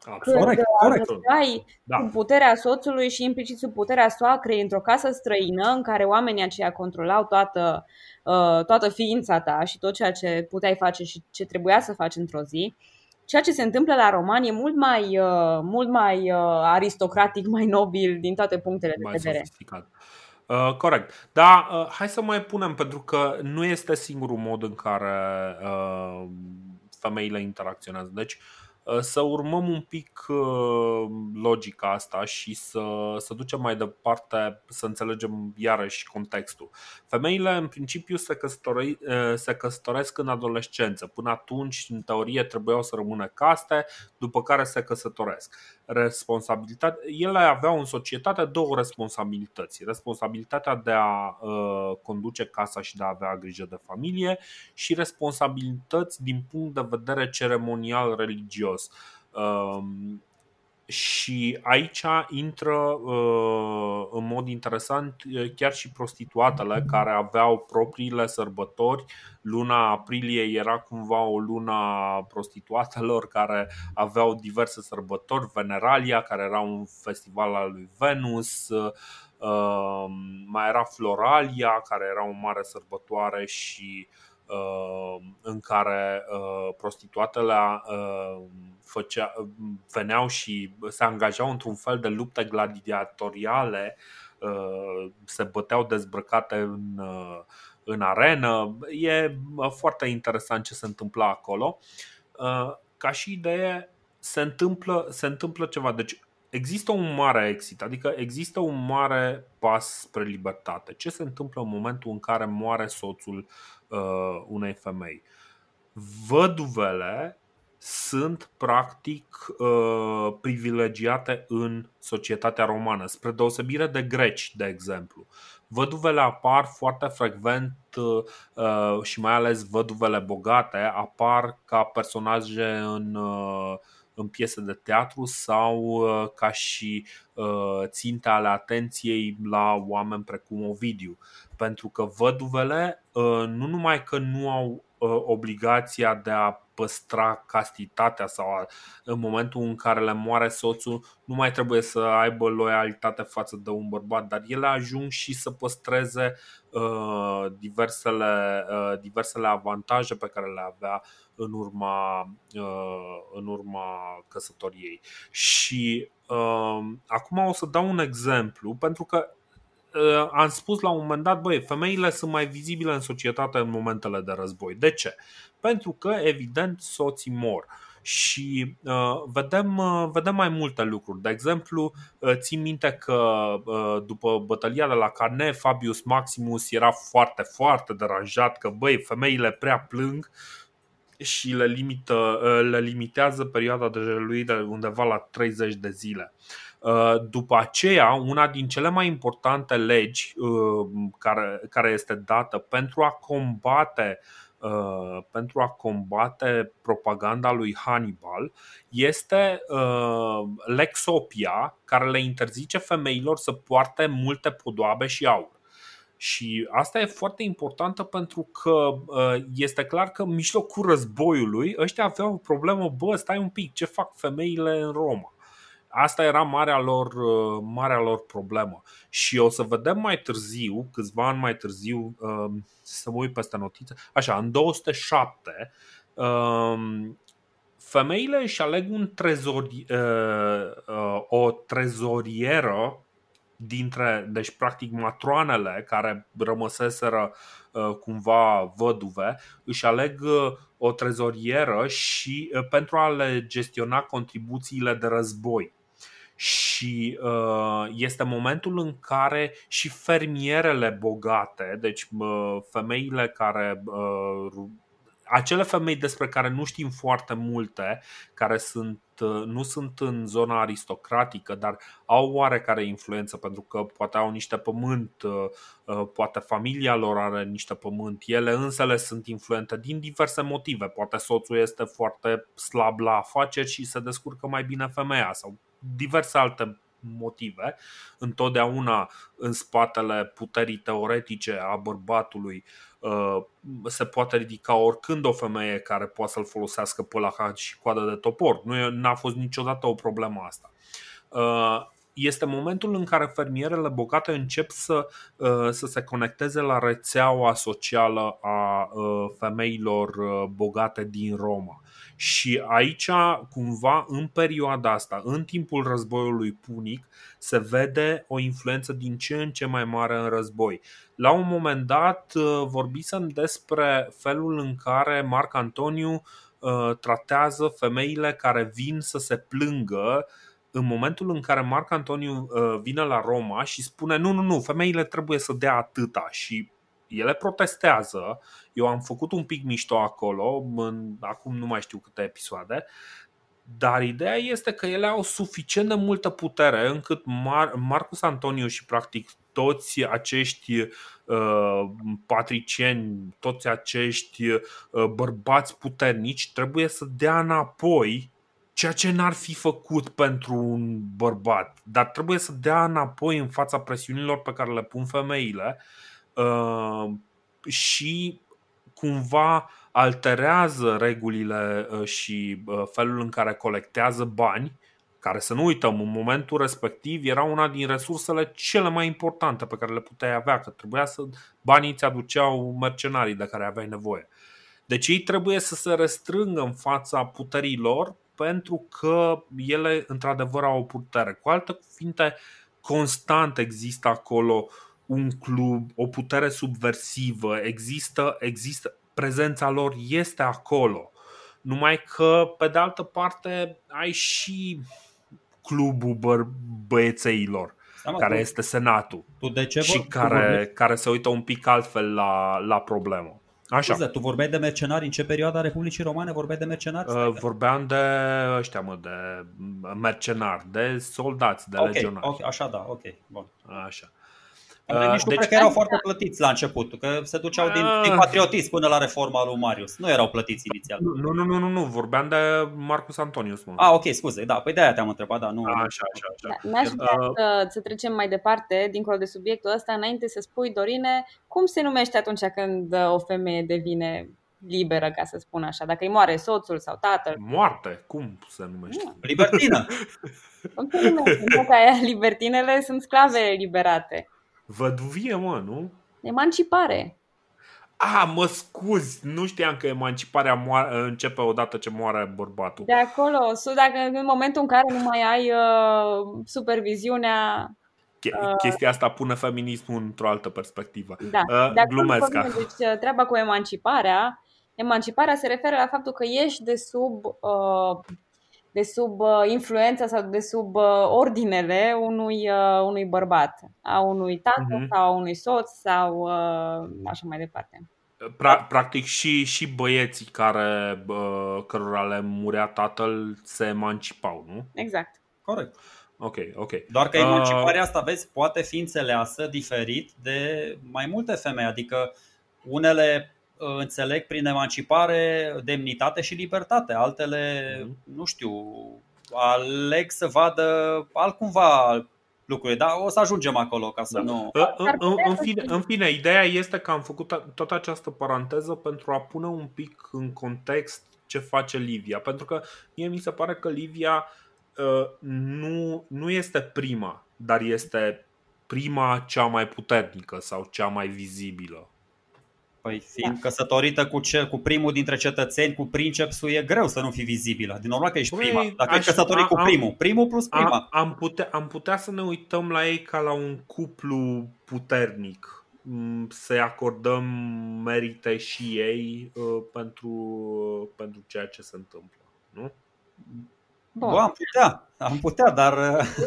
Absolut. Corect, corect. Ai da. sub puterea soțului și implicit sub puterea soacrei într-o casă străină în care oamenii aceia controlau toată, uh, toată ființa ta și tot ceea ce puteai face și ce trebuia să faci într-o zi ceea ce se întâmplă la roman e mult mai, uh, mult mai uh, aristocratic, mai nobil din toate punctele de mai vedere. Sofisticat. Uh, corect. Da, uh, hai să mai punem, pentru că nu este singurul mod în care uh, femeile interacționează. Deci, uh, Uh, să urmăm un pic uh, logica asta și să, să ducem mai departe, să înțelegem iarăși contextul. Femeile, în principiu, se, căsători, uh, se căsătoresc în adolescență. Până atunci, în teorie, trebuiau să rămână caste, după care se căsătoresc. Responsabilitate, ele aveau în societate două responsabilități. Responsabilitatea de a uh, conduce casa și de a avea grijă de familie și responsabilități din punct de vedere ceremonial religios serios. Um, și aici intră uh, în mod interesant chiar și prostituatele care aveau propriile sărbători. Luna aprilie era cumva o luna prostituatelor care aveau diverse sărbători. Veneralia, care era un festival al lui Venus, uh, mai era Floralia, care era o mare sărbătoare și uh, Uh, în care uh, prostituatele uh, făcea, veneau și se angajau într-un fel de lupte gladiatoriale, se băteau dezbrăcate în, în arenă. E foarte interesant ce se întâmplă acolo. Ca și idee, se întâmplă, se întâmplă ceva. Deci există un mare exit, adică există un mare pas spre libertate. Ce se întâmplă în momentul în care moare soțul uh, unei femei? Văduvele sunt practic uh, privilegiate în societatea romană, spre deosebire de greci, de exemplu. Văduvele apar foarte frecvent uh, și mai ales văduvele bogate apar ca personaje în uh, în piese de teatru sau uh, ca și uh, ținte ale atenției la oameni precum Ovidiu. Pentru că văduvele uh, nu numai că nu au obligația de a păstra castitatea sau în momentul în care le moare soțul, nu mai trebuie să aibă loialitate față de un bărbat, dar ele ajung și să păstreze uh, diversele, uh, diversele avantaje pe care le avea în urma, uh, în urma căsătoriei. Și uh, acum o să dau un exemplu, pentru că uh, am spus la un moment dat, băi, femeile sunt mai vizibile în societate în momentele de război. De ce? Pentru că, evident, soții mor. Și uh, vedem, uh, vedem mai multe lucruri. De exemplu, uh, țin minte că uh, după bătălia de la Carne, Fabius Maximus era foarte, foarte deranjat că, băi, femeile prea plâng și le, limită, uh, le limitează perioada de reluire undeva la 30 de zile. Uh, după aceea, una din cele mai importante legi uh, care, care este dată pentru a combate pentru a combate propaganda lui Hannibal este Lexopia, care le interzice femeilor să poarte multe podoabe și aur. Și asta e foarte importantă pentru că uh, este clar că în mijlocul războiului ăștia aveau o problemă, bă, stai un pic, ce fac femeile în Roma? Asta era marea lor, uh, marea lor problemă. Și o să vedem mai târziu, câțiva ani mai târziu, uh, să mă uit peste notițe, așa, în 207, femeile își aleg un trezori, o trezorieră dintre, deci practic matroanele care rămăseseră uh, cumva văduve, își aleg uh, o trezorieră și uh, pentru a le gestiona contribuțiile de război. Și este momentul în care și fermierele bogate, deci femeile care acele femei despre care nu știm foarte multe, care sunt, uh, nu sunt în zona aristocratică, dar au oarecare influență pentru că poate au niște pământ, uh, uh, poate familia lor are niște pământ, ele însele sunt influente din diverse motive. Poate soțul este foarte slab la afaceri și se descurcă mai bine femeia sau diverse alte motive. Întotdeauna în spatele puterii teoretice a bărbatului uh, se poate ridica oricând o femeie care poate să-l folosească pe la și coadă de topor. Nu a fost niciodată o problemă asta. Uh, este momentul în care fermierele bogate încep să, uh, să se conecteze la rețeaua socială a femeilor bogate din Roma Și aici, cumva, în perioada asta, în timpul războiului punic, se vede o influență din ce în ce mai mare în război. La un moment dat vorbisem despre felul în care Marc Antoniu tratează femeile care vin să se plângă în momentul în care Marc Antoniu uh, vine la Roma și spune nu, nu, nu, femeile trebuie să dea atâta și ele protestează. Eu am făcut un pic mișto acolo, în, acum nu mai știu câte episoade, dar ideea este că ele au suficient de multă putere încât Mar- Marcus Antoniu și practic toți acești uh, patricieni, toți acești uh, bărbați puternici trebuie să dea înapoi ceea ce n-ar fi făcut pentru un bărbat, dar trebuie să dea înapoi în fața presiunilor pe care le pun femeile uh, și cumva alterează regulile uh, și uh, felul în care colectează bani, care să nu uităm, în momentul respectiv era una din resursele cele mai importante pe care le puteai avea, că trebuia să banii ți aduceau mercenarii de care aveai nevoie. Deci ei trebuie să se restrângă în fața puterilor pentru că ele într-adevăr au o putere. Cu alte cuvinte, constant există acolo un club, o putere subversivă, există, există prezența lor este acolo. Numai că, pe de altă parte, ai și clubul bă- băiețeilor, Seama care tu, este senatul tu de ce și care, care se uită un pic altfel la, la problemă. Așa. Scuze, tu vorbeai de mercenari în ce perioada Republicii Romane? Vorbeai de mercenari? Uh, vorbeam de ăștia, mă, de mercenari, de soldați, de okay, legionari. Okay, așa, da, ok, bun. Așa. Uh, nici nu deci, cred că erau foarte plătiți la început, că se duceau din, uh, din patriotism până la reforma lui Marius. Nu erau plătiți inițial. Nu, nu, nu, nu, nu. vorbeam de Marcus Antonius. Mă. Ah, ok, scuze, da, păi de aia te-am întrebat, da, nu. A, așa, așa, așa. Da, n-aș vrea uh, să, să trecem mai departe, dincolo de subiectul ăsta, înainte să spui, Dorine, cum se numește atunci când o femeie devine liberă, ca să spun așa, dacă îi moare soțul sau tatăl. Moarte, cum se numește? Nu. Libertină. Cum se numește? aia, libertinele sunt sclave liberate. Văduvie, mă, nu? Emancipare. A, mă scuzi, nu știam că emanciparea moare, începe odată ce moare bărbatul. De acolo, dacă în momentul în care nu mai ai uh, superviziunea uh, Chestia asta pune feminismul într-o altă perspectivă. Da, uh, de glumesc. Deci, uh, treaba cu emanciparea, emanciparea se referă la faptul că ești de sub uh, de sub uh, influența sau de sub uh, ordinele unui, uh, unui bărbat, a unui tată uh-huh. sau a unui soț sau așa mai departe. Pra- practic și, și băieții care, cărora le murea tatăl se emancipau, nu? Exact. Corect. Ok, ok. Doar că emanciparea asta, vezi, poate fi înțeleasă diferit de mai multe femei. Adică unele înțeleg prin emancipare demnitate și libertate. Altele, mm. nu știu, aleg să vadă altcumva lucruri, dar o să ajungem acolo ca să da. nu... În, în, în, fine, în fine, ideea este că am făcut toată această paranteză pentru a pune un pic în context ce face Livia, pentru că mie mi se pare că Livia uh, nu, nu este prima, dar este prima cea mai puternică sau cea mai vizibilă. Păi fiind da. căsătorită cu, ce, cu primul dintre cetățeni, cu princepsul, e greu să nu fii vizibilă. Din normal că ești păi, prima. Dacă ești căsătorit cu primul, primul plus prima. Am putea, am putea să ne uităm la ei ca la un cuplu puternic. Mm, să-i acordăm merite și ei uh, pentru, uh, pentru ceea ce se întâmplă. Nu? Bun. Bă, am putea, am putea, dar...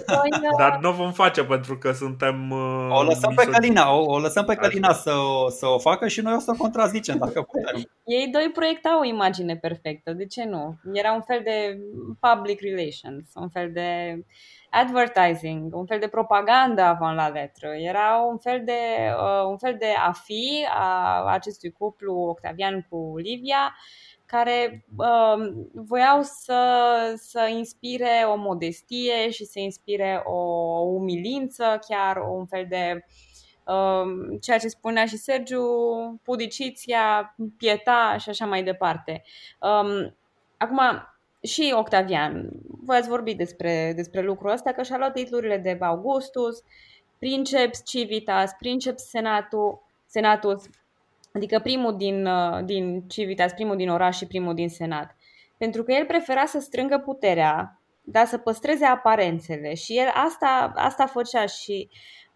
dar nu vom face pentru că suntem... Uh, o lăsăm pe Calina, o, o lăsăm pe Calina să o, să o facă și noi o să o contrazicem dacă putem. Ei doi proiectau o imagine perfectă, de ce nu? Era un fel de public relations, un fel de advertising, un fel de propagandă avant la letră. Era un fel de, uh, un fel de a fi a acestui cuplu Octavian cu Livia, care uh, voiau să, să inspire o modestie și să inspire o umilință, chiar un fel de uh, ceea ce spunea și Sergiu, pudiciția, pieta și așa mai departe. Um, acum, și Octavian, voi ați vorbit despre, despre lucrul ăsta, că și-a luat titlurile de Augustus, Princeps Civitas, Princeps Senatul, Senatus, Adică primul din, uh, din Civitas, primul din oraș și primul din Senat. pentru că el prefera să strângă puterea, dar să păstreze aparențele și el asta, asta făcea și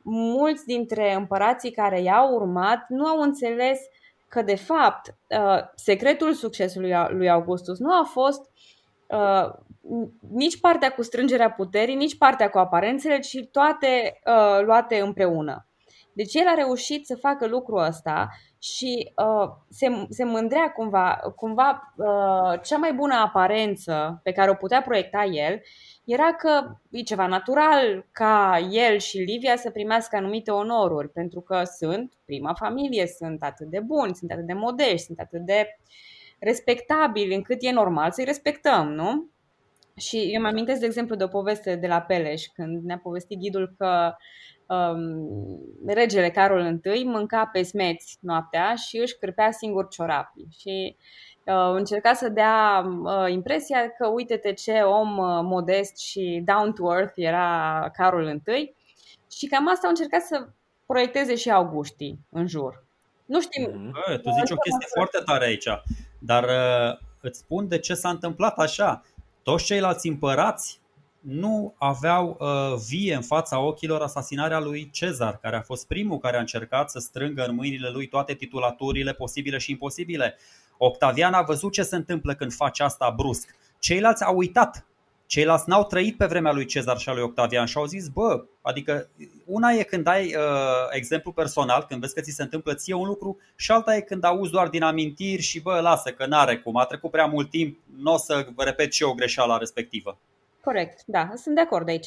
mulți dintre împărații care i-au urmat nu au înțeles că de fapt uh, secretul succesului lui Augustus nu a fost uh, nici partea cu strângerea puterii, nici partea cu aparențele, ci toate uh, luate împreună. Deci el a reușit să facă lucrul ăsta și uh, se, se mândrea cumva, cumva uh, cea mai bună aparență pe care o putea proiecta el era că e ceva natural ca el și Livia să primească anumite onoruri, pentru că sunt prima familie, sunt atât de buni, sunt atât de modești, sunt atât de respectabili, încât e normal să-i respectăm, nu? Și eu mă amintesc, de exemplu, de o poveste de la Peleș, când ne-a povestit ghidul că um, regele Carol I mânca pe smeți noaptea și își cârpea singur ciorapii. Și uh, încerca să dea uh, impresia că uite-te ce om uh, modest și down to earth era Carol I și cam asta au încercat să proiecteze și Augustii în jur. Nu știm. Bă, tu zici o chestie foarte tare aici, dar uh, îți spun de ce s-a întâmplat așa. Toți ceilalți împărați nu aveau uh, vie în fața ochilor asasinarea lui Cezar, care a fost primul care a încercat să strângă în mâinile lui toate titulaturile posibile și imposibile. Octavian a văzut ce se întâmplă când face asta brusc. Ceilalți au uitat. Ceilalți n-au trăit pe vremea lui Cezar și a lui Octavian și au zis, bă, adică una e când ai uh, exemplu personal, când vezi că ți se întâmplă ție un lucru și alta e când auzi doar din amintiri și bă, lasă că n-are cum, a trecut prea mult timp, nu o să repet și eu greșeala respectivă. Corect, da, sunt de acord aici.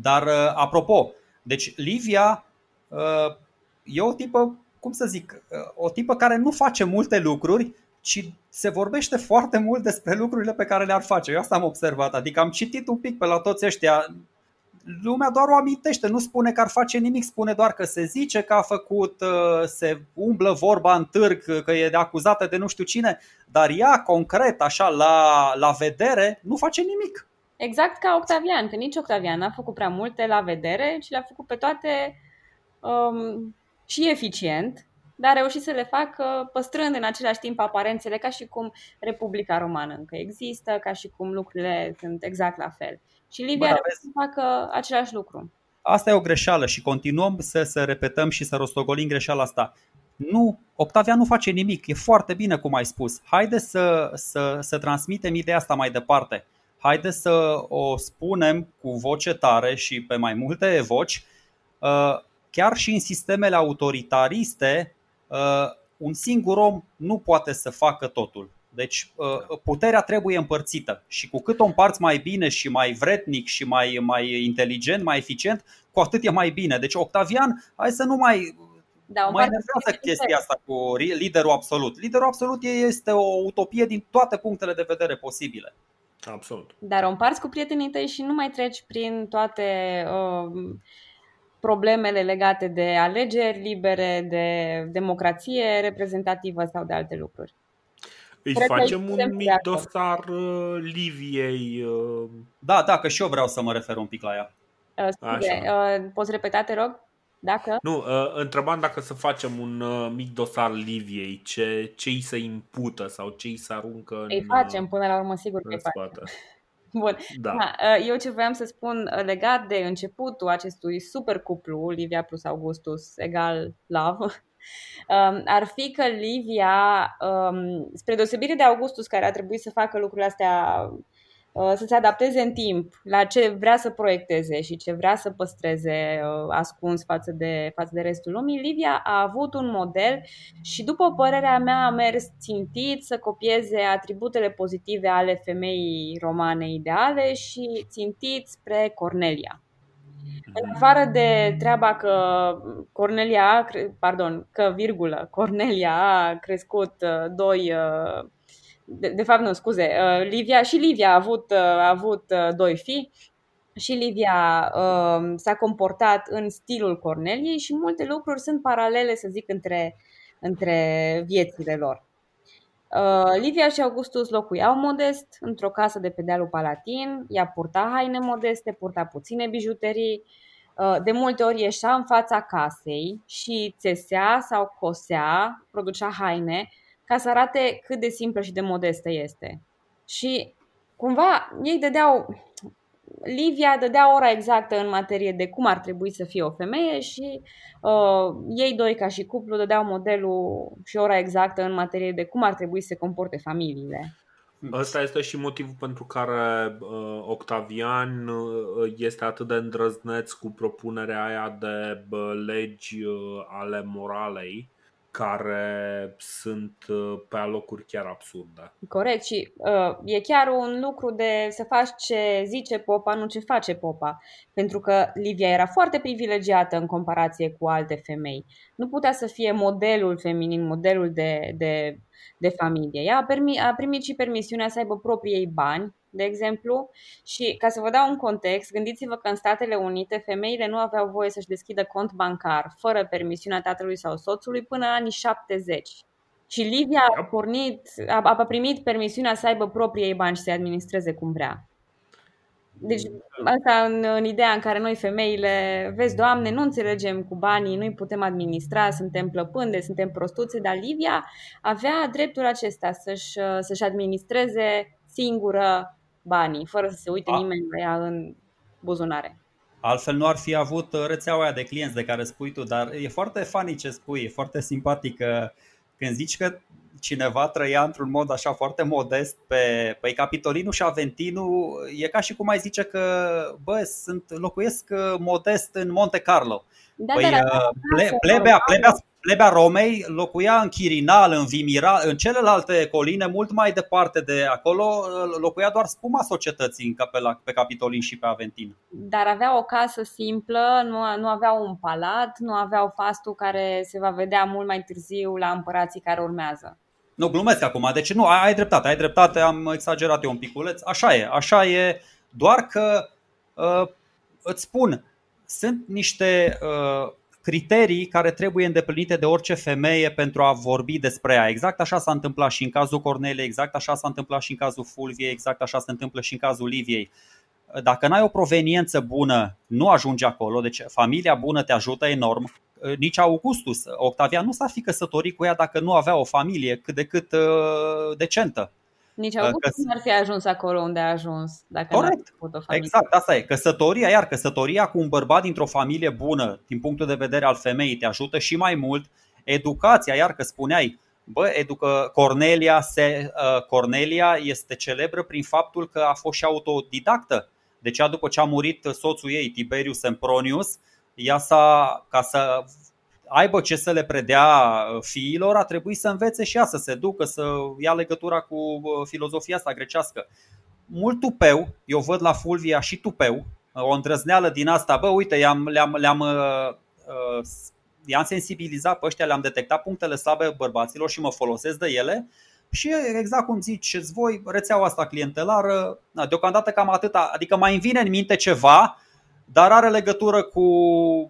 Dar, uh, apropo, deci Livia uh, e o tipă, cum să zic, uh, o tipă care nu face multe lucruri, ci se vorbește foarte mult despre lucrurile pe care le-ar face. Eu asta am observat, adică am citit un pic pe la toți ăștia, lumea doar o amintește, nu spune că ar face nimic, spune doar că se zice că a făcut, se umblă vorba în târg, că e de acuzată de nu știu cine, dar ea concret, așa, la, la vedere, nu face nimic. Exact ca Octavian, că nici Octavian n-a făcut prea multe la vedere, ci le-a făcut pe toate um, și eficient, dar a reușit să le facă păstrând în același timp aparențele ca și cum Republica Romană încă există, ca și cum lucrurile sunt exact la fel. Și Livia a reușit să facă același lucru. Asta e o greșeală și continuăm să, să repetăm și să rostogolim greșeala asta. Nu, Octavian nu face nimic, e foarte bine cum ai spus. Haide să, să, să transmitem ideea asta mai departe haideți să o spunem cu voce tare și pe mai multe voci, uh, chiar și în sistemele autoritariste, uh, un singur om nu poate să facă totul. Deci uh, puterea trebuie împărțită și cu cât o împarți mai bine și mai vretnic și mai, mai inteligent, mai eficient, cu atât e mai bine. Deci Octavian, hai să nu mai da, mai nervează chestia asta cu liderul absolut. Liderul absolut este o utopie din toate punctele de vedere posibile. Absolut. Dar o împarți cu prietenii tăi și nu mai treci prin toate uh, problemele legate de alegeri libere, de democrație reprezentativă sau de alte lucruri. Îi Cred facem un mic dosar uh, Liviei. Uh... Da, da, că și eu vreau să mă refer un pic la ea. Uh, scuze, uh, poți repeta, te rog? Dacă? Nu, uh, întrebam dacă să facem un uh, mic dosar Liviei, ce, ce îi se impută sau ce îi se aruncă Îi în, facem până la urmă, sigur că îi facem. Bun. Da. da. Eu ce voiam să spun legat de începutul acestui super cuplu, Livia plus Augustus egal love, um, ar fi că Livia, um, spre deosebire de Augustus, care a trebuit să facă lucrurile astea Uh, să se adapteze în timp la ce vrea să proiecteze și ce vrea să păstreze uh, ascuns față de, față de restul lumii, Livia a avut un model și după părerea mea a mers țintit să copieze atributele pozitive ale femeii romane ideale și țintit spre Cornelia. În afară de treaba că Cornelia, pardon, că virgulă, Cornelia a crescut uh, doi de, de fapt nu, scuze, uh, Livia și Livia a avut, uh, a avut uh, doi fii și Livia uh, s-a comportat în stilul Corneliei și multe lucruri sunt paralele, să zic, între, între viețile lor. Uh, Livia și Augustus locuiau modest într-o casă de pe dealul Palatin, ea purta haine modeste, purta puține bijuterii, uh, de multe ori ieșea în fața casei și țesea sau cosea, producea haine ca să arate cât de simplă și de modestă este. Și cumva ei dădeau, Livia dădea ora exactă în materie de cum ar trebui să fie o femeie și uh, ei doi ca și cuplu dădeau modelul și ora exactă în materie de cum ar trebui să se comporte familiile. Ăsta este și motivul pentru care uh, Octavian uh, este atât de îndrăzneț cu propunerea aia de uh, legi uh, ale moralei care sunt uh, pe alocuri chiar absurde. Corect și uh, e chiar un lucru de să faci ce zice popa, nu ce face popa. Pentru că Livia era foarte privilegiată în comparație cu alte femei. Nu putea să fie modelul feminin, modelul de, de, de familie. Ea a, permi, a primit și permisiunea să aibă proprii ei bani, de exemplu. Și ca să vă dau un context, gândiți-vă că în Statele Unite femeile nu aveau voie să-și deschidă cont bancar fără permisiunea tatălui sau soțului până în anii 70. Și Livia a, pornit, a, a primit permisiunea să aibă proprii ei bani și să-i administreze cum vrea. Deci asta în, în ideea în care noi femeile, vezi, Doamne, nu înțelegem cu banii, nu-i putem administra, suntem plăpânde, suntem prostuțe, dar Livia avea dreptul acesta să-și, să-și administreze singură banii, fără să se uite A. nimeni la ea în buzunare. Altfel nu ar fi avut rețeaua aia de clienți de care spui tu, dar e foarte funny ce spui, e foarte simpatic când zici că cineva trăia într-un mod așa foarte modest pe păi Capitolinu și Aventinu, e ca și cum ai zice că bă, sunt locuiesc modest în Monte Carlo. Da, păi, da, da, da, ple, plebea, plebea, plebea Romei locuia în Chirinal, în Vimira, în celelalte coline, mult mai departe de acolo, locuia doar spuma societății pe, la, pe Capitolin și pe Aventin. Dar avea o casă simplă, nu, nu aveau un palat, nu aveau fastul care se va vedea mult mai târziu la împărații care urmează. Nu, glumesc acum, deci nu, ai, ai dreptate, ai dreptate, am exagerat eu un piculeț, așa e, așa e, doar că uh, îți spun, sunt niște uh, criterii care trebuie îndeplinite de orice femeie pentru a vorbi despre ea. Exact așa s-a întâmplat și în cazul Cornelei, exact așa s-a întâmplat și în cazul Fulviei, exact așa se întâmplă și în cazul Liviei. Dacă n-ai o proveniență bună, nu ajungi acolo, deci familia bună te ajută enorm. Nici Augustus, Octavian nu s-ar fi căsătorit cu ea dacă nu avea o familie cât de cât uh, decentă. Nici August nu ar fi ajuns acolo unde a ajuns dacă Corect. n o familie. Exact, asta e. Căsătoria, iar căsătoria cu un bărbat dintr-o familie bună, din punctul de vedere al femeii, te ajută și mai mult. Educația, iar că spuneai, bă, educă Cornelia, se, uh, Cornelia este celebră prin faptul că a fost și autodidactă. Deci după ce a murit soțul ei, Tiberius Sempronius, ea s-a, ca să aibă ce să le predea uh, fiilor, a trebuit să învețe și ea să se ducă, să ia legătura cu uh, filozofia asta grecească. Mult tupeu, eu văd la Fulvia și tupeu, o îndrăzneală din asta, bă, uite, i-am, le-am, le-am, uh, i-am sensibilizat pe ăștia, le-am detectat punctele slabe bărbaților și mă folosesc de ele și exact cum ziceți voi, rețeaua asta clientelară, deocamdată cam atâta, adică mai îmi vine în minte ceva, dar are legătură cu,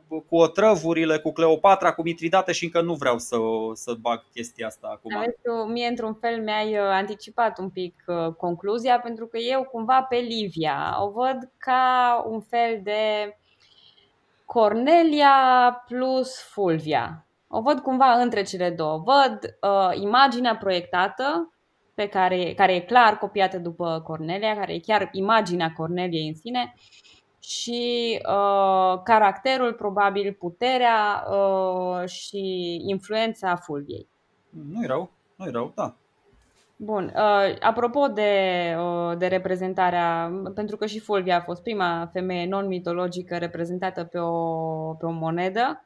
cu otrăvurile, cu Cleopatra, cu Mitridate și încă nu vreau să, să bag chestia asta acum. Aveți, mie, într-un fel, mi-ai uh, anticipat un pic uh, concluzia, pentru că eu, cumva, pe Livia o văd ca un fel de Cornelia plus Fulvia. O văd cumva între cele două. Văd uh, imaginea proiectată, pe care, care e clar copiată după Cornelia, care e chiar imaginea Corneliei în sine, uh, și uh, caracterul, probabil puterea uh, și influența Fulviei. Nu-i rău, nu-i rău, da. Bun, uh, apropo de, uh, de reprezentarea, pentru că și Fulvia a fost prima femeie non-mitologică reprezentată pe o, pe o monedă,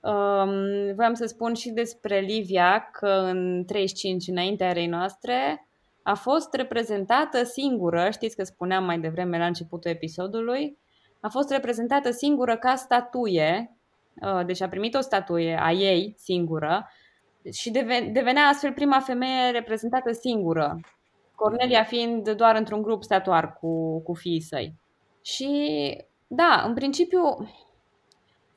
um, voiam să spun și despre Livia că în 35 înaintea erei noastre a fost reprezentată singură, știți că spuneam mai devreme la începutul episodului, a fost reprezentată singură ca statuie, uh, deci a primit o statuie a ei singură și devenea astfel prima femeie reprezentată singură, Cornelia fiind doar într-un grup statuar cu, cu fiii săi. Și da, în principiu,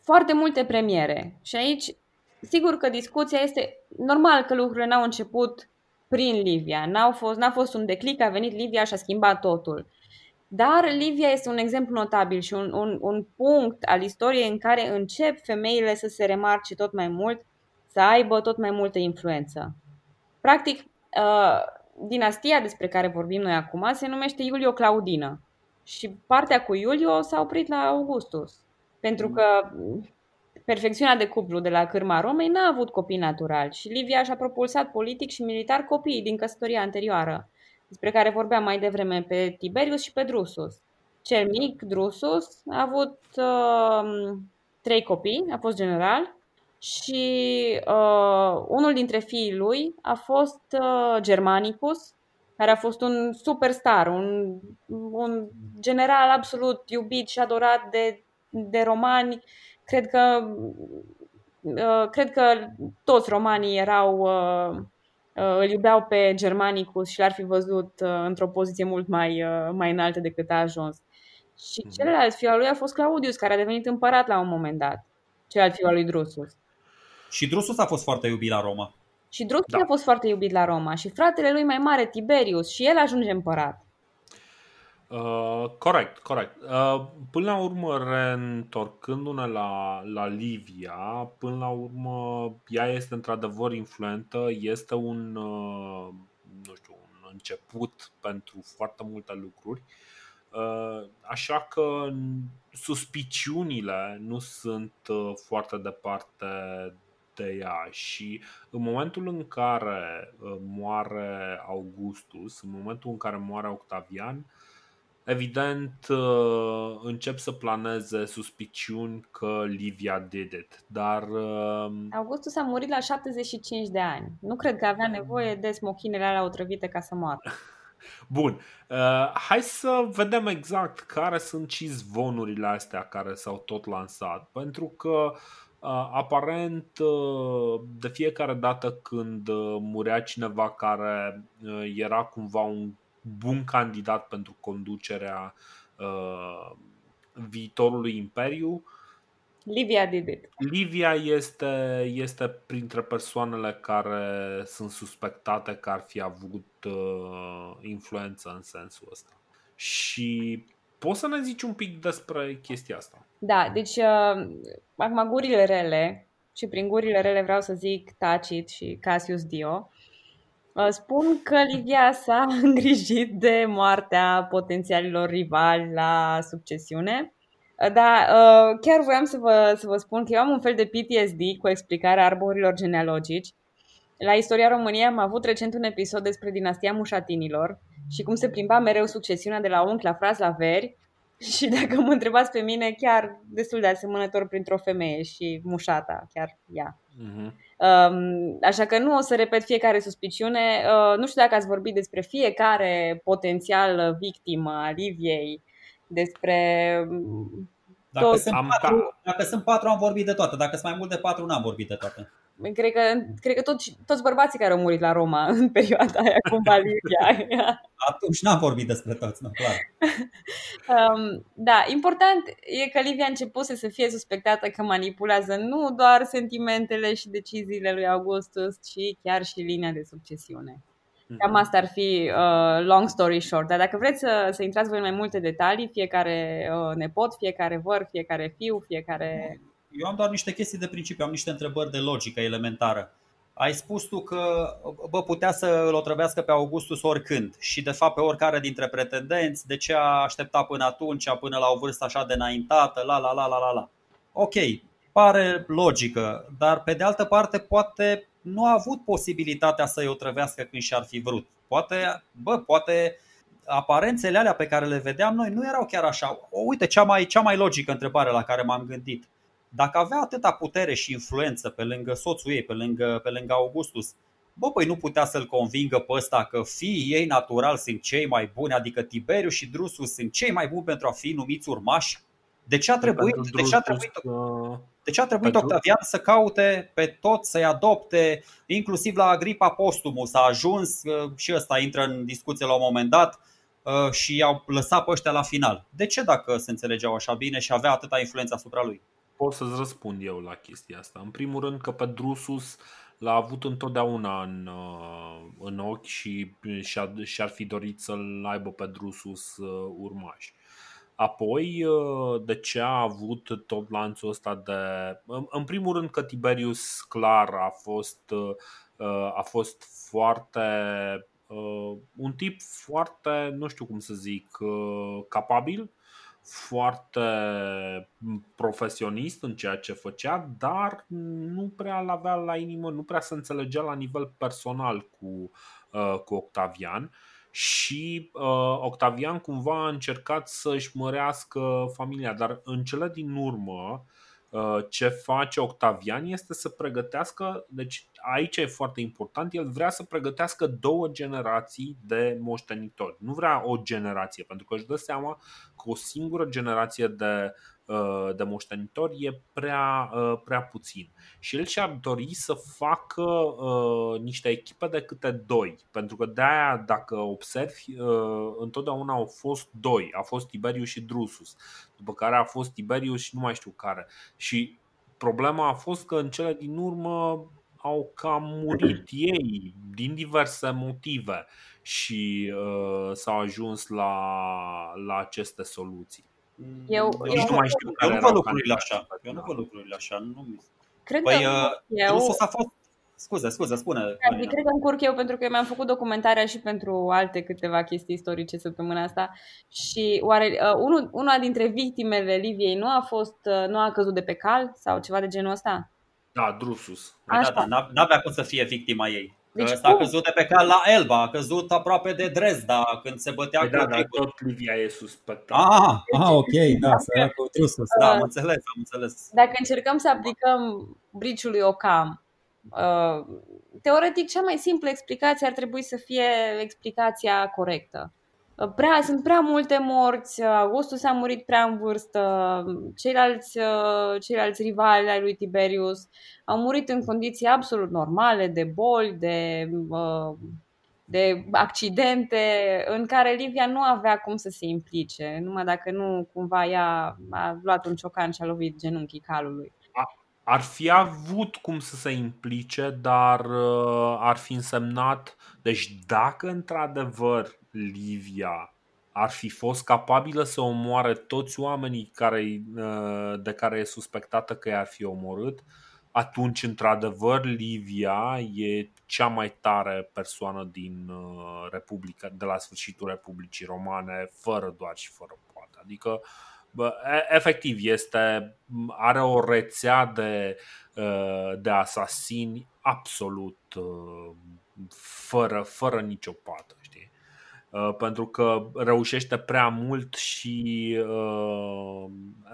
foarte multe premiere. Și aici, sigur că discuția este normal că lucrurile n-au început prin Livia. N-au fost, n-a fost un declic, a venit Livia și a schimbat totul. Dar Livia este un exemplu notabil și un, un, un punct al istoriei în care încep femeile să se remarce tot mai mult, să aibă tot mai multă influență. Practic, uh, dinastia despre care vorbim noi acum se numește Iulio-Claudină și partea cu Iulio s-a oprit la Augustus. Pentru că perfecțiunea de cuplu de la cârma Romei n-a avut copii naturali și Livia și-a propulsat politic și militar copiii din căsătoria anterioară, despre care vorbeam mai devreme pe Tiberius și pe Drusus. Cel mic, Drusus, a avut uh, trei copii, a fost general și uh, unul dintre fiii lui a fost uh, Germanicus, care a fost un superstar, un, un general absolut iubit și adorat de, de romani. Cred că, uh, cred că toți romanii erau, uh, uh, îl iubeau pe Germanicus și l-ar fi văzut uh, într-o poziție mult mai, uh, mai înaltă decât a ajuns. Și mhm. celălalt fiu al lui a fost Claudius, care a devenit împărat la un moment dat. Celălalt fiu al lui Drusus. Și Drusus a fost foarte iubit la Roma. Și Drusus da. a fost foarte iubit la Roma și fratele lui mai mare, Tiberius, și el ajunge împărat. Uh, corect, corect. Uh, până la urmă, reîntorcându-ne la, la Livia, până la urmă, ea este într-adevăr influentă, este un, uh, nu știu, un început pentru foarte multe lucruri. Uh, așa că suspiciunile nu sunt uh, foarte departe de ea și în momentul în care uh, moare Augustus, în momentul în care moare Octavian, evident uh, încep să planeze suspiciuni că Livia did it, dar... Uh, Augustus a murit la 75 de ani. Nu cred că avea nevoie de smochinele alea otrăvite ca să moară. Bun, uh, hai să vedem exact care sunt și zvonurile astea care s-au tot lansat, pentru că aparent de fiecare dată când murea cineva care era cumva un bun candidat pentru conducerea viitorului imperiu, Livia did it. Livia este, este printre persoanele care sunt suspectate că ar fi avut uh, influență în sensul ăsta. Și poți să ne zici un pic despre chestia asta? Da, deci uh, acum gurile rele, și prin gurile rele vreau să zic Tacit și Cassius Dio, uh, spun că Livia s-a îngrijit de moartea potențialilor rivali la succesiune. Uh, da, uh, chiar voiam să vă, să vă spun că eu am un fel de PTSD cu explicarea arborilor genealogici. La Istoria României am avut recent un episod despre dinastia Mușatinilor și cum se plimba mereu succesiunea de la unchi la frați la veri și dacă mă întrebați pe mine, chiar destul de asemănător printr-o femeie și mușata, chiar ea. Uh-huh. Um, așa că nu o să repet fiecare suspiciune. Uh, nu știu dacă ați vorbit despre fiecare potențial victimă a Liviei, despre dacă, tot... sunt patru, dacă sunt patru, am vorbit de toate. Dacă sunt mai mult de patru, n-am vorbit de toate. Cred că, cred că toți, toți bărbații care au murit la Roma în perioada aia, cum Livia. Atunci n-am vorbit despre toți, nu, clar. um, da, important e că Livia a început să fie suspectată că manipulează nu doar sentimentele și deciziile lui Augustus, ci chiar și linia de succesiune. Cam mhm. asta ar fi uh, long story short. Dar dacă vreți să, să intrați voi în mai multe detalii, fiecare uh, nepot, fiecare văr, fiecare fiu, fiecare eu am doar niște chestii de principiu, am niște întrebări de logică elementară. Ai spus tu că bă, putea să îl otrăvească pe Augustus oricând și de fapt pe oricare dintre pretendenți, de ce a așteptat până atunci, până la o vârstă așa de înaintată, la la la la la la. Ok, pare logică, dar pe de altă parte poate nu a avut posibilitatea să-i otrăvească când și-ar fi vrut. Poate, bă, poate aparențele alea pe care le vedeam noi nu erau chiar așa. O, uite, cea mai, cea mai logică întrebare la care m-am gândit dacă avea atâta putere și influență pe lângă soțul ei, pe lângă, pe lângă Augustus, bă, păi nu putea să-l convingă pe ăsta că fiii ei natural sunt cei mai buni, adică Tiberiu și Drusus sunt cei mai buni pentru a fi numiți urmași? De ce a trebuit, de ce a trebuit, de ce a trebuit Octavian să caute pe toți să-i adopte, inclusiv la Agripa Postumus s-a ajuns uh, și ăsta intră în discuție la un moment dat uh, și i-au lăsat pe ăștia la final. De ce dacă se înțelegeau așa bine și avea atâta influență asupra lui? Pot să-ți răspund eu la chestia asta. În primul rând că pe Drusus l-a avut întotdeauna în, uh, în ochi și și-ar fi dorit să-l aibă pe Drusus uh, urmași. Apoi, uh, de ce a avut tot lanțul ăsta de... În primul rând că Tiberius clar a fost, a fost foarte un tip foarte, nu știu cum să zic, capabil, foarte profesionist în ceea ce făcea, dar nu prea l-avea la inimă, nu prea se înțelegea la nivel personal cu, cu Octavian. Și uh, Octavian cumva a încercat să-și mărească familia, dar în cele din urmă uh, ce face Octavian este să pregătească, deci aici e foarte important, el vrea să pregătească două generații de moștenitori. Nu vrea o generație, pentru că își dă seama că o singură generație de Uh, de moștenitori e prea, uh, prea puțin. Și el și-ar dori să facă uh, niște echipe de câte doi, pentru că de-aia, dacă observi, întotdeauna au fost doi. A fost Tiberius și Drusus, după care a fost Tiberius și nu mai știu care. Și problema a fost că în cele din urmă au cam murit ei din diverse motive și uh, s-au ajuns la, la aceste soluții. Eu, eu, eu nu mai știu eu nu văd lucrurile așa. Eu nu văd lucrurile așa. Nu... Cred păi, că uh, eu... a fost Scuze, scuze, spune. Da, cred că încurc eu pentru că mi-am făcut documentarea și pentru alte câteva chestii istorice săptămâna asta și oare uh, unul, una dintre victimele Liviei nu a fost, uh, nu a căzut de pe cal sau ceva de genul ăsta? Da, Drusus. Așa. Da, da, n-avea cum să fie victima ei. Deci ăsta a căzut de pe cal la Elba, a căzut aproape de Dresda când se bătea păi cu da, da, tot Livia e suspectat. Ah, ah ok, da, să cu trusul. Da, am înțeles, am înțeles. Dacă încercăm să aplicăm briciului Ocam, uh, teoretic cea mai simplă explicație ar trebui să fie explicația corectă. Prea, sunt prea multe morți, Augustus a murit prea în vârstă, ceilalți, ceilalți rivali ai lui Tiberius au murit în condiții absolut normale, de boli, de, de accidente, în care Livia nu avea cum să se implice, numai dacă nu cumva ea a luat un ciocan și a lovit genunchii calului. Ar fi avut cum să se implice, dar ar fi însemnat, deci dacă într-adevăr Livia ar fi fost capabilă să omoare toți oamenii care, uh, de care e suspectată că i-ar fi omorât, atunci, într-adevăr, Livia e cea mai tare persoană din uh, Republica, de la sfârșitul Republicii Romane, fără doar și fără poate. Adică, bă, efectiv, este, are o rețea de, uh, de asasini absolut fără, fără nicio pată. Uh, pentru că reușește prea mult și uh,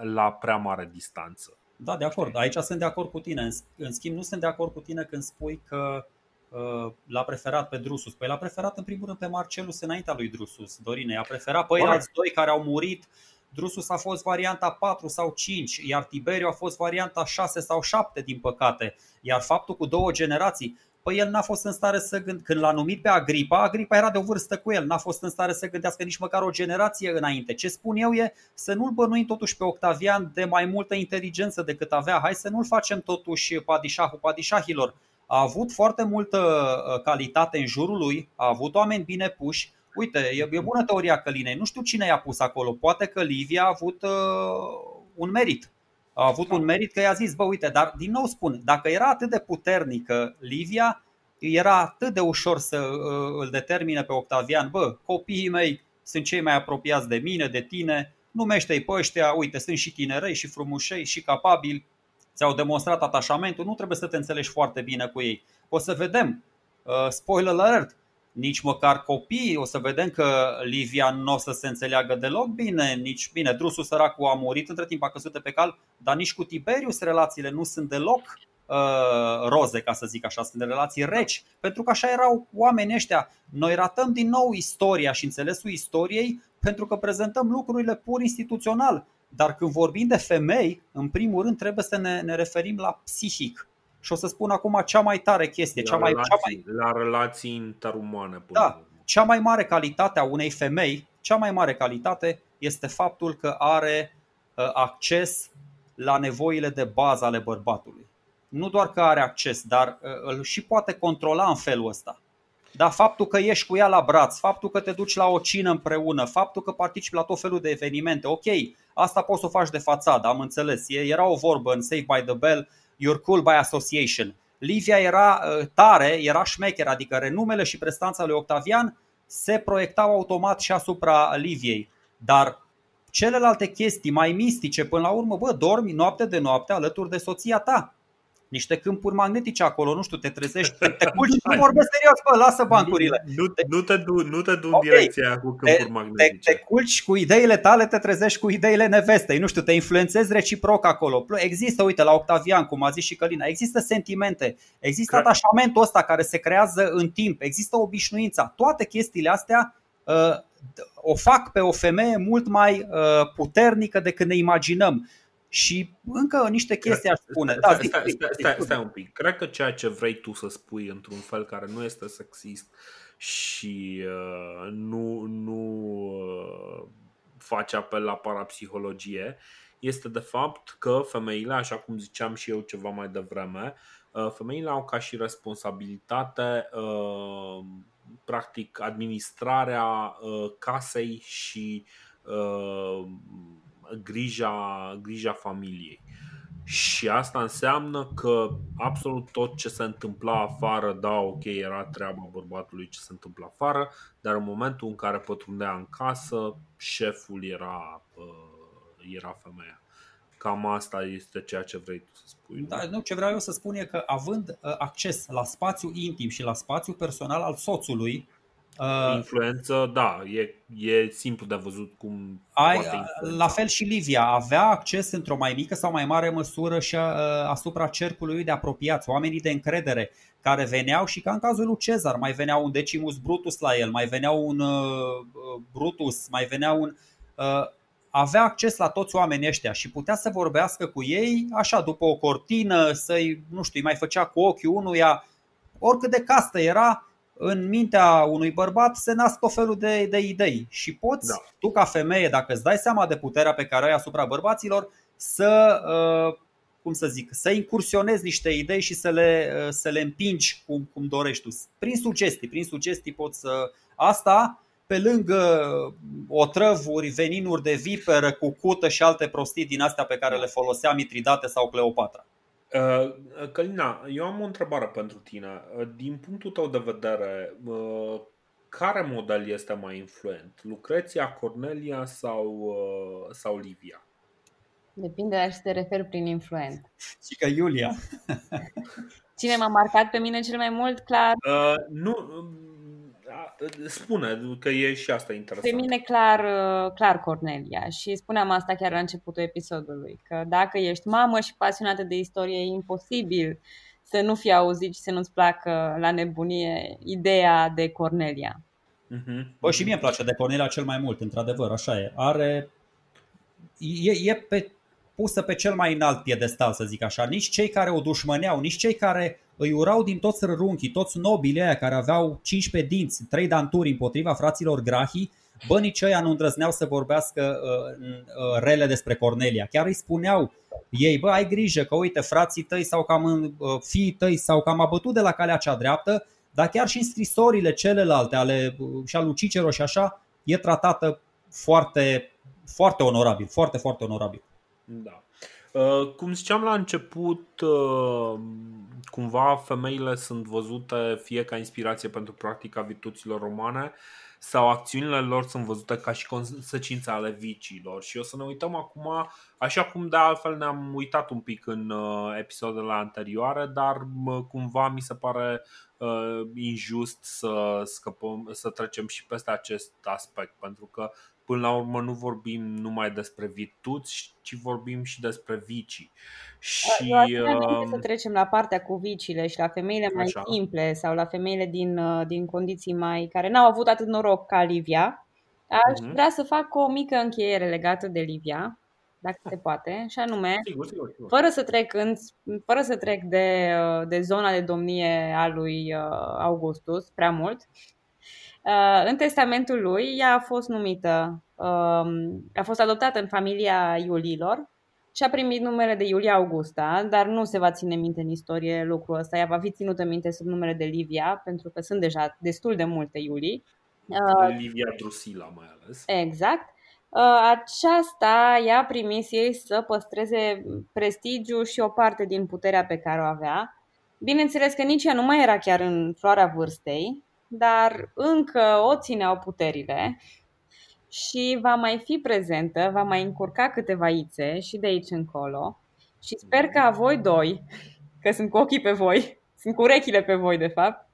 la prea mare distanță. Da, de acord. Aici sunt de acord cu tine. În schimb, nu sunt de acord cu tine când spui că uh, l-a preferat pe Drusus. Păi l-a preferat în primul rând pe Marcelus înaintea lui Drusus, Dorine. A preferat pe alți doi care au murit. Drusus a fost varianta 4 sau 5, iar Tiberiu a fost varianta 6 sau 7, din păcate. Iar faptul cu două generații, Păi el n-a fost în stare să gând... Când l-a numit pe Agripa, Agripa era de o vârstă cu el, n-a fost în stare să gândească nici măcar o generație înainte. Ce spun eu e să nu-l bănuim totuși pe Octavian de mai multă inteligență decât avea. Hai să nu-l facem totuși padișahul padișahilor. A avut foarte multă uh, calitate în jurul lui, a avut oameni bine puși. Uite, e, e bună teoria Călinei. Nu știu cine i-a pus acolo. Poate că Livia a avut uh, un merit a avut un merit că i-a zis, bă, uite, dar din nou spun, dacă era atât de puternică Livia, era atât de ușor să uh, îl determine pe Octavian, bă, copiii mei sunt cei mai apropiați de mine, de tine, numește-i pe ăștia, uite, sunt și tinerei și frumușei și capabili, ți-au demonstrat atașamentul, nu trebuie să te înțelegi foarte bine cu ei. O să vedem, uh, spoiler alert, nici măcar copiii, o să vedem că Livia nu o să se înțeleagă deloc bine, nici bine, Drusul săracul a murit între timp, a căzut pe cal, dar nici cu Tiberius relațiile nu sunt deloc uh, roze, ca să zic așa, sunt relații reci, pentru că așa erau oamenii ăștia. Noi ratăm din nou istoria și înțelesul istoriei pentru că prezentăm lucrurile pur instituțional, dar când vorbim de femei, în primul rând trebuie să ne, ne referim la psihic, și o să spun acum cea mai tare chestie, la cea mai, relații, cea mai la relații interumane. Da, cea mai mare calitate a unei femei, cea mai mare calitate este faptul că are uh, acces la nevoile de bază ale bărbatului. Nu doar că are acces, dar uh, îl și poate controla în felul ăsta. Da, faptul că ești cu ea la braț, faptul că te duci la o cină împreună, faptul că participi la tot felul de evenimente, ok, asta poți să o faci de fațadă, am înțeles. Era o vorbă în Save by the Bell, you're cool by association. Livia era uh, tare, era șmecher, adică renumele și prestanța lui Octavian se proiectau automat și asupra Liviei. Dar celelalte chestii mai mistice, până la urmă, bă, dormi noapte de noapte alături de soția ta niște câmpuri magnetice acolo, nu știu, te trezești, te culci, nu vorbesc serios, bă, lasă bancurile. Nu, nu, nu te du, nu te du în okay. direcția cu câmpuri te, magnetice. Te, te culci cu ideile tale, te trezești cu ideile nevestei, nu știu, te influențezi reciproc acolo. Există, uite, la Octavian, cum a zis și Călina, există sentimente, există Cred. atașamentul ăsta care se creează în timp, există obișnuința. Toate chestiile astea uh, o fac pe o femeie mult mai uh, puternică decât ne imaginăm. Și încă niște chestii aș spune. Stai, da, stai, stai, stai, stai un pic. Cred că ceea ce vrei tu să spui într-un fel care nu este sexist și uh, nu, nu uh, face apel la parapsihologie este de fapt că femeile, așa cum ziceam și eu ceva mai devreme, uh, femeile au ca și responsabilitate uh, practic administrarea uh, casei și uh, grija, grija familiei. Și asta înseamnă că absolut tot ce se întâmpla afară, da, ok, era treaba bărbatului ce se întâmplă afară, dar în momentul în care pătrundea în casă, șeful era, uh, era femeia. Cam asta este ceea ce vrei tu să spui. Da, nu, ce vreau eu să spun e că având uh, acces la spațiu intim și la spațiu personal al soțului, Uh, influență, da, e, e simplu de văzut cum. Ai, la fel și Livia avea acces într-o mai mică sau mai mare măsură și uh, asupra cercului de apropiați, oamenii de încredere care veneau și ca în cazul lui Cezar, mai venea un Decimus Brutus la el, mai venea un uh, Brutus, mai venea un. Uh, avea acces la toți oamenii ăștia și putea să vorbească cu ei așa după o cortină, să-i, nu știu, îi mai făcea cu ochiul unuia, oricât de castă era, în mintea unui bărbat se nasc tot felul de, de idei și poți, da. tu ca femeie, dacă îți dai seama de puterea pe care o ai asupra bărbaților, să, uh, cum să zic, să incursionezi niște idei și să le, uh, să le împingi cum, cum dorești tu. Prin sugestii, prin sugestii poți să... Asta, pe lângă otrăvuri, veninuri de viperă, cucută și alte prostii din astea pe care le folosea Mitridate sau Cleopatra. Uh, Călina, eu am o întrebare pentru tine. Uh, din punctul tău de vedere, uh, care model este mai influent? Lucreția, Cornelia sau, sau Livia? Depinde la ce te referi prin influent. Și că Iulia. Cine m-a marcat pe mine cel mai mult, clar? Uh, nu, spune că e și asta interesant. Pe mine clar, clar Cornelia și spuneam asta chiar la începutul episodului, că dacă ești mamă și pasionată de istorie, e imposibil să nu fii auzit și să nu-ți placă la nebunie ideea de Cornelia. Uh-huh. Bă, și mie îmi place de Cornelia cel mai mult, într-adevăr, așa e. Are, e, e pe, pusă pe cel mai înalt piedestal, să zic așa. Nici cei care o dușmăneau, nici cei care îi urau din toți rărunchii, toți nobili aia care aveau 15 dinți, 3 danturi împotriva fraților Grahi, bă, nici ăia nu îndrăzneau să vorbească uh, uh, rele despre Cornelia. Chiar îi spuneau ei, bă, ai grijă că uite, frații tăi sau cam uh, fiii tăi sau cam abătut de la calea cea dreaptă, dar chiar și în scrisorile celelalte ale uh, și al lui Cicero și așa, e tratată foarte, foarte onorabil, foarte, foarte onorabil. Da. Uh, cum ziceam la început, uh, cumva femeile sunt văzute fie ca inspirație pentru practica virtuților romane sau acțiunile lor sunt văzute ca și consecințe ale viciilor. Și o să ne uităm acum, așa cum de altfel ne-am uitat un pic în uh, episoadele anterioare, dar cumva mi se pare uh, injust să scăpăm, să trecem și peste acest aspect, pentru că până la urmă nu vorbim numai despre virtuți, ci vorbim și despre vicii. Și, Eu uh... să trecem la partea cu vicile și la femeile mai Așa. simple sau la femeile din, uh, din condiții mai care n-au avut atât noroc ca Livia, aș uh-huh. vrea să fac o mică încheiere legată de Livia, dacă se poate, și anume, sigur, sigur, sigur. fără să trec, în, fără să trec de, uh, de zona de domnie a lui uh, Augustus prea mult, Uh, în testamentul lui, ea a fost numită, um, a fost adoptată în familia Iulilor și a primit numele de Iulia Augusta, dar nu se va ține minte în istorie lucrul ăsta. Ea va fi ținută minte sub numele de Livia, pentru că sunt deja destul de multe Iulii. Uh, Livia Drusila mai ales. Exact. Uh, aceasta i-a primit ei să păstreze prestigiu și o parte din puterea pe care o avea Bineînțeles că nici ea nu mai era chiar în floarea vârstei, dar încă o țineau puterile și va mai fi prezentă, va mai încurca câteva ițe și de aici încolo. Și sper că voi doi, că sunt cu ochii pe voi, sunt cu urechile pe voi de fapt,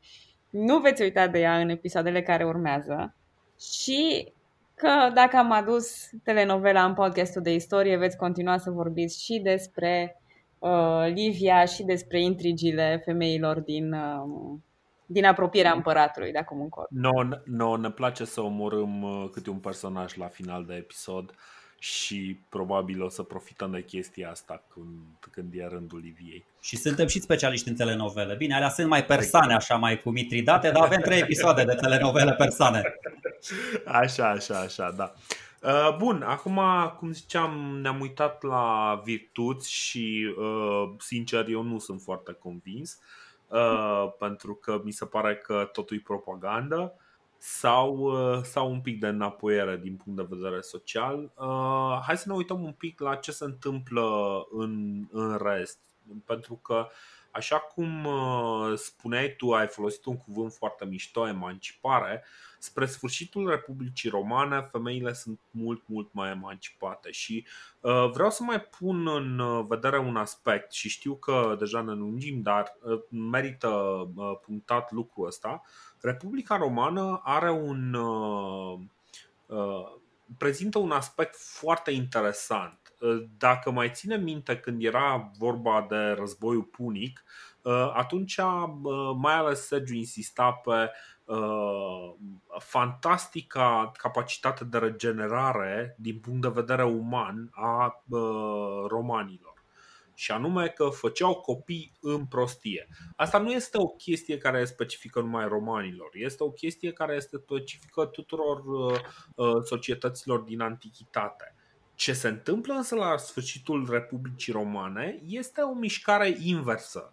nu veți uita de ea în episoadele care urmează și că dacă am adus telenovela în podcastul de istorie, veți continua să vorbiți și despre uh, Livia și despre intrigile femeilor din, uh, din apropierea împăratului de acum încolo. No, no, ne place să omorâm uh, câte un personaj la final de episod și probabil o să profităm de chestia asta când, când e rândul Liviei. Și suntem și specialiști în telenovele. Bine, alea sunt mai persane, așa, mai cu mitridate, dar avem trei episoade de telenovele persane. Așa, așa, așa, da. Uh, bun, acum, cum ziceam, ne-am uitat la virtuți și, uh, sincer, eu nu sunt foarte convins, uh, pentru că mi se pare că totul e propagandă sau, sau un pic de înapoiere din punct de vedere social. Hai să ne uităm un pic la ce se întâmplă în, în rest, pentru că Așa cum spuneai tu, ai folosit un cuvânt foarte mișto, emancipare. Spre sfârșitul Republicii Romane, femeile sunt mult, mult mai emancipate și uh, vreau să mai pun în uh, vedere un aspect și știu că deja ne lungim, dar uh, merită uh, punctat lucrul ăsta. Republica Romană are un. Uh, uh, prezintă un aspect foarte interesant. Uh, dacă mai ținem minte când era vorba de războiul punic, uh, atunci mai ales Sergiu insista pe Uh, fantastica capacitate de regenerare din punct de vedere uman a uh, romanilor. Și anume că făceau copii în prostie. Asta nu este o chestie care e specifică numai romanilor, este o chestie care este specifică tuturor uh, societăților din antichitate. Ce se întâmplă însă la sfârșitul Republicii Romane este o mișcare inversă.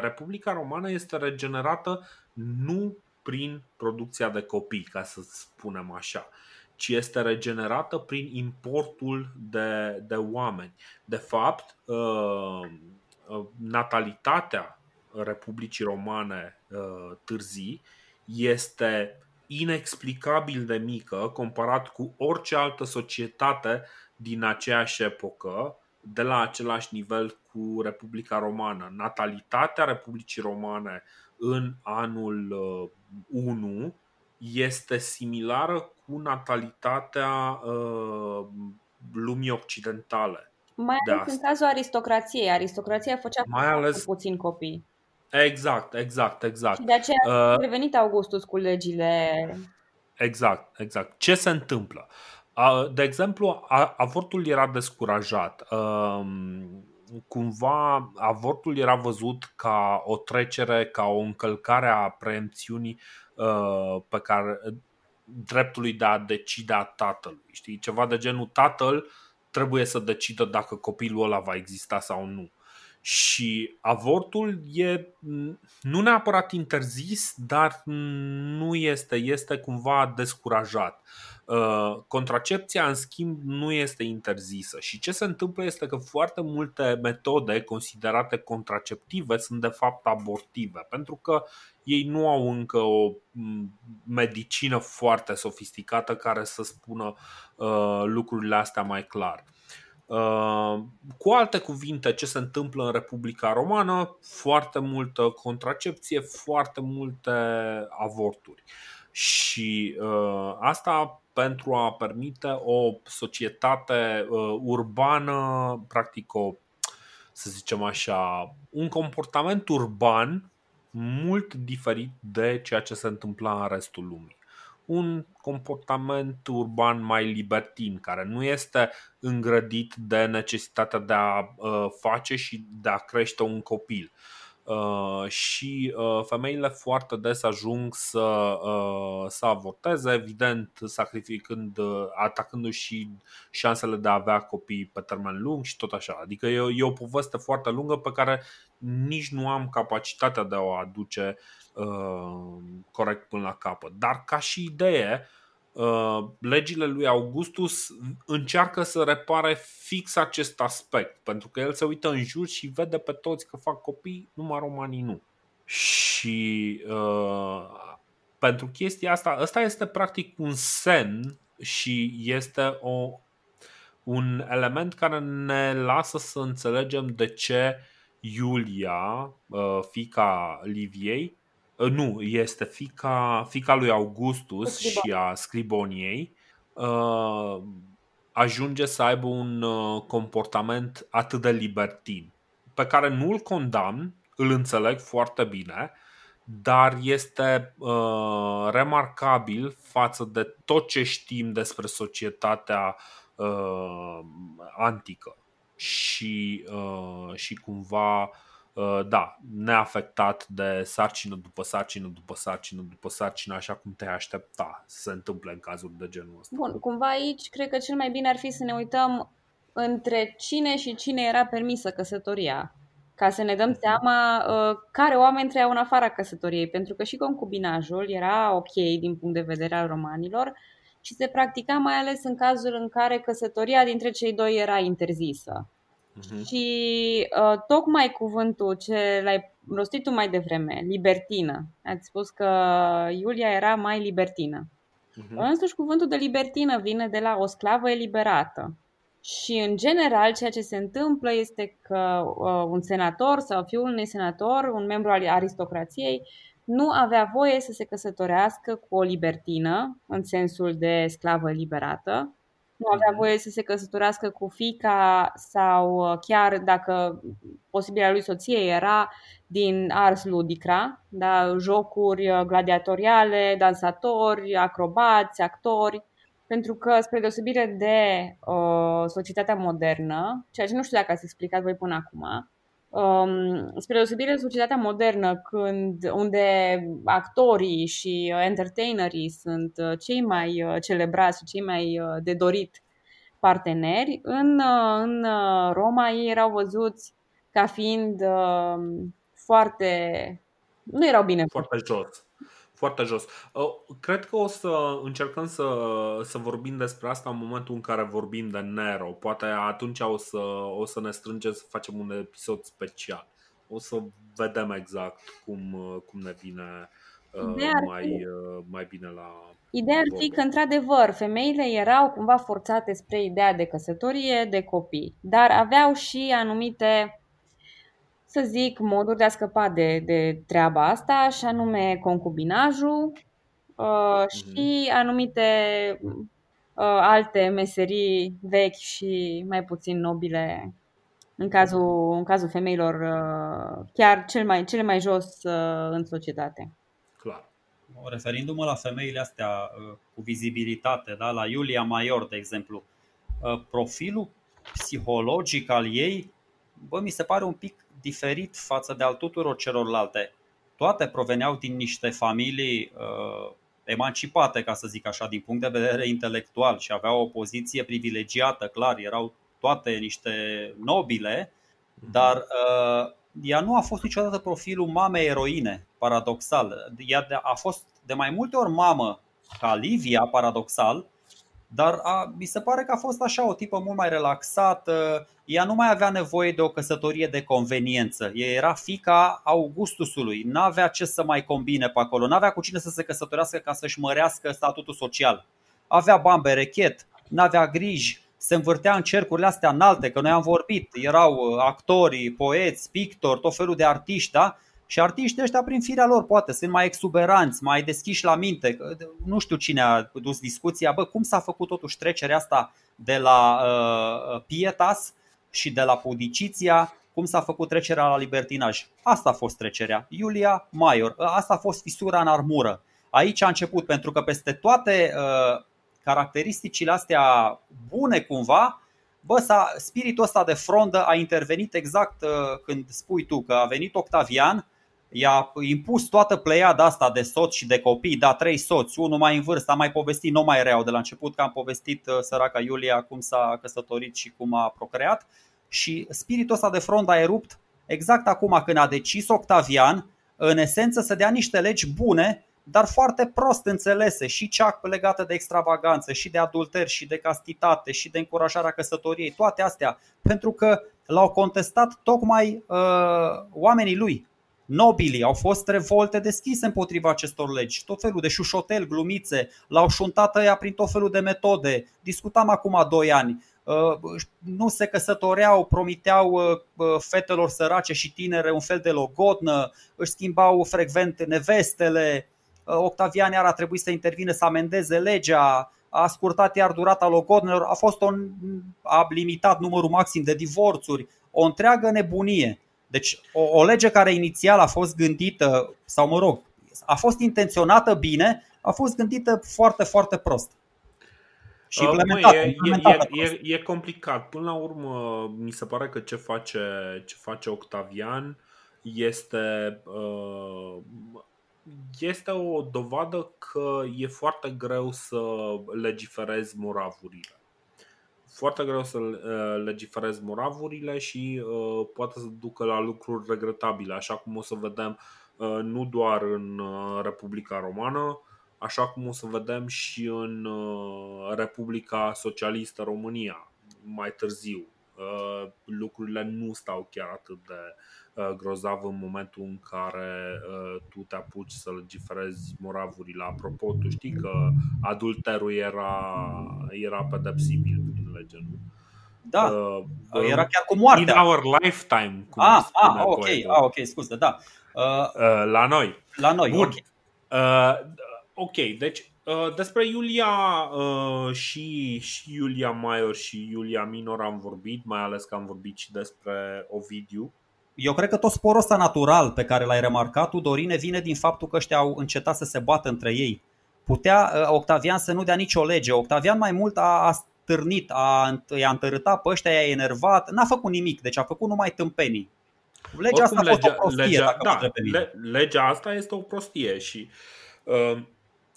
Republica Romană este regenerată nu prin producția de copii, ca să spunem așa, ci este regenerată prin importul de, de oameni. De fapt, uh, uh, natalitatea Republicii Romane uh, târzii este inexplicabil de mică comparat cu orice altă societate din aceeași epocă, de la același nivel cu Republica Romană. Natalitatea Republicii Romane în anul 1 uh, este similară cu natalitatea uh, lumii occidentale. Mai ales în cazul aristocrației. Aristocrația făcea mai ales puțin copii. Exact, exact, exact. Și de aceea uh, a revenit Augustus cu legile. Exact, exact. Ce se întâmplă? De exemplu, avortul era descurajat. Um, cumva avortul era văzut ca o trecere, ca o încălcare a preemțiunii uh, pe care dreptului de a decide a tatălui. Știi? Ceva de genul tatăl trebuie să decidă dacă copilul ăla va exista sau nu. Și avortul e nu neapărat interzis, dar nu este, este cumva descurajat. Uh, contracepția, în schimb, nu este interzisă și ce se întâmplă este că foarte multe metode considerate contraceptive sunt de fapt abortive, pentru că ei nu au încă o medicină foarte sofisticată care să spună uh, lucrurile astea mai clar. Uh, cu alte cuvinte, ce se întâmplă în Republica Romană? Foarte multă contracepție, foarte multe avorturi. Și uh, asta pentru a permite o societate uh, urbană, practic o, să zicem așa, un comportament urban mult diferit de ceea ce se întâmpla în restul lumii. Un comportament urban mai libertin, care nu este îngrădit de necesitatea de a uh, face și de a crește un copil. Uh, și uh, femeile foarte des ajung să, uh, să avorteze, evident sacrificând, atacându-și și șansele de a avea copii pe termen lung și tot așa. Adică e, e o poveste foarte lungă pe care nici nu am capacitatea de a o aduce uh, corect până la capăt. Dar ca și idee, Uh, legile lui Augustus încearcă să repare fix acest aspect, pentru că el se uită în jur și vede pe toți că fac copii, numai romanii nu. Și uh, pentru chestia asta, ăsta este practic un semn și este o, un element care ne lasă să înțelegem de ce Iulia, uh, fica Liviei, uh, nu, este fica, fica lui Augustus Scribon. și a Scriboniei, uh, ajunge să aibă un comportament atât de libertin, pe care nu îl condamn, îl înțeleg foarte bine, dar este uh, remarcabil față de tot ce știm despre societatea uh, antică și, uh, și cumva uh, da, neafectat de sarcină după sarcină după sarcină după sarcină, așa cum te aștepta să se întâmple în cazuri de genul ăsta. Bun, cumva aici cred că cel mai bine ar fi să ne uităm între cine și cine era permisă căsătoria ca să ne dăm seama uh, care oameni trăiau în afara căsătoriei, pentru că și concubinajul era ok din punct de vedere al romanilor și se practica mai ales în cazul în care căsătoria dintre cei doi era interzisă. Uh-huh. Și uh, tocmai cuvântul ce l-ai rostit tu mai devreme, libertină, ați spus că Iulia era mai libertină. Uh-huh. Însuși cuvântul de libertină vine de la o sclavă eliberată. Și, în general, ceea ce se întâmplă este că uh, un senator sau fiul unui senator, un membru al aristocrației, nu avea voie să se căsătorească cu o libertină, în sensul de sclavă liberată, nu avea mhm. voie să se căsătorească cu fica sau uh, chiar dacă posibilea lui soție era din ars ludicra, da, jocuri uh, gladiatoriale, dansatori, acrobați, actori pentru că, spre deosebire de uh, societatea modernă, ceea ce nu știu dacă ați explicat voi până acum, um, spre deosebire de societatea modernă, când, unde actorii și uh, entertainerii sunt uh, cei mai uh, celebrați și cei mai uh, de dorit parteneri, în, uh, în Roma ei erau văzuți ca fiind uh, foarte. nu erau bine. Foarte jos foarte jos. Cred că o să încercăm să, să vorbim despre asta în momentul în care vorbim de Nero. Poate atunci o să, o să ne strângem să facem un episod special. O să vedem exact cum, cum ne vine Ideea mai, fi... mai bine la. Ideea ar fi că, într-adevăr, femeile erau cumva forțate spre ideea de căsătorie, de copii, dar aveau și anumite să zic, moduri de a scăpa de, de treaba asta, și anume concubinajul uh, mhm. și anumite uh, alte meserii vechi și mai puțin nobile în cazul, în cazul femeilor uh, chiar cel mai, cele mai jos uh, în societate. Clar. Referindu-mă la femeile astea uh, cu vizibilitate, da? la Iulia Maior, de exemplu, uh, profilul psihologic al ei, bă, mi se pare un pic diferit față de al tuturor celorlalte. Toate proveneau din niște familii uh, emancipate, ca să zic așa, din punct de vedere intelectual și aveau o poziție privilegiată, clar, erau toate niște nobile, mhm. dar uh, ea nu a fost niciodată profilul mamei eroine, paradoxal. Ea a fost de mai multe ori mamă ca Livia, paradoxal, dar a, mi se pare că a fost așa o tipă mult mai relaxată. Ea nu mai avea nevoie de o căsătorie de conveniență. Ea era fica Augustusului. N-avea ce să mai combine pe acolo. N-avea cu cine să se căsătorească ca să-și mărească statutul social. Avea bani berechet, n-avea griji, se învârtea în cercurile astea înalte, că noi am vorbit, erau uh, actori, poeți, pictori, tot felul de artiști, da? Și artiștii ăștia, prin firea lor, poate, sunt mai exuberanți, mai deschiși la minte. Nu știu cine a dus discuția, bă, cum s-a făcut totuși trecerea asta de la uh, Pietas și de la Pudiciția, cum s-a făcut trecerea la libertinaj. Asta a fost trecerea. Iulia Maior. Asta a fost fisura în armură. Aici a început, pentru că peste toate uh, caracteristicile astea bune cumva, bă, s-a, spiritul ăsta de frondă a intervenit exact uh, când spui tu că a venit Octavian i-a impus toată pleiada asta de soți și de copii, da, trei soți, unul mai în vârstă, am mai povestit, nu mai reau de la început că am povestit uh, săraca Iulia cum s-a căsătorit și cum a procreat. Și spiritul ăsta de front a erupt exact acum când a decis Octavian, în esență, să dea niște legi bune, dar foarte prost înțelese și cea legată de extravaganță, și de adulter, și de castitate, și de încurajarea căsătoriei, toate astea, pentru că l-au contestat tocmai uh, oamenii lui, nobilii, au fost revolte deschise împotriva acestor legi, tot felul de șușotel, glumițe, l-au șuntat ăia prin tot felul de metode. Discutam acum doi ani, uh, nu se căsătoreau, promiteau uh, fetelor sărace și tinere un fel de logodnă, își schimbau frecvent nevestele, Octavian iar a trebuit să intervine să amendeze legea, a scurtat iar durata logodnelor, a fost un, a limitat numărul maxim de divorțuri, o întreagă nebunie. Deci o, o lege care inițial a fost gândită, sau mă rog, a fost intenționată bine, a fost gândită foarte, foarte prost. Și uh, mă, e, e, e, e complicat. Până la urmă, mi se pare că ce face, ce face Octavian este uh, este o dovadă că e foarte greu să legiferezi moravurile. Foarte greu să uh, legiferezi moravurile și uh, poate să ducă la lucruri regretabile, așa cum o să vedem uh, nu doar în Republica Romană, așa cum o să vedem și în Republica Socialistă România mai târziu. Lucrurile nu stau chiar atât de, Uh, grozav în momentul în care uh, tu te apuci să legiferezi moravurile. Apropo, tu știi că adulterul era, era pedepsibil prin lege, nu? Da, uh, era chiar cu moartea. In our lifetime, cum ah, ah, ok, ah, ok, scuze, da. Uh, uh, la noi. La noi, Bun. ok. Uh, ok, deci uh, despre Iulia uh, și, și Iulia Maior și Iulia Minor am vorbit, mai ales că am vorbit și despre Ovidiu eu cred că tot sporul ăsta natural pe care l-ai remarcat tu, Dorine, vine din faptul că ăștia au încetat să se bată între ei. Putea uh, Octavian să nu dea nicio lege. Octavian mai mult a, a stârnit, a, i-a întărâtat pe ăștia, i-a enervat, n-a făcut nimic, deci a făcut numai tâmpenii. Legea Oricum, asta a fost legea, o prostie, legea, dacă da, le, legea asta este o prostie și uh,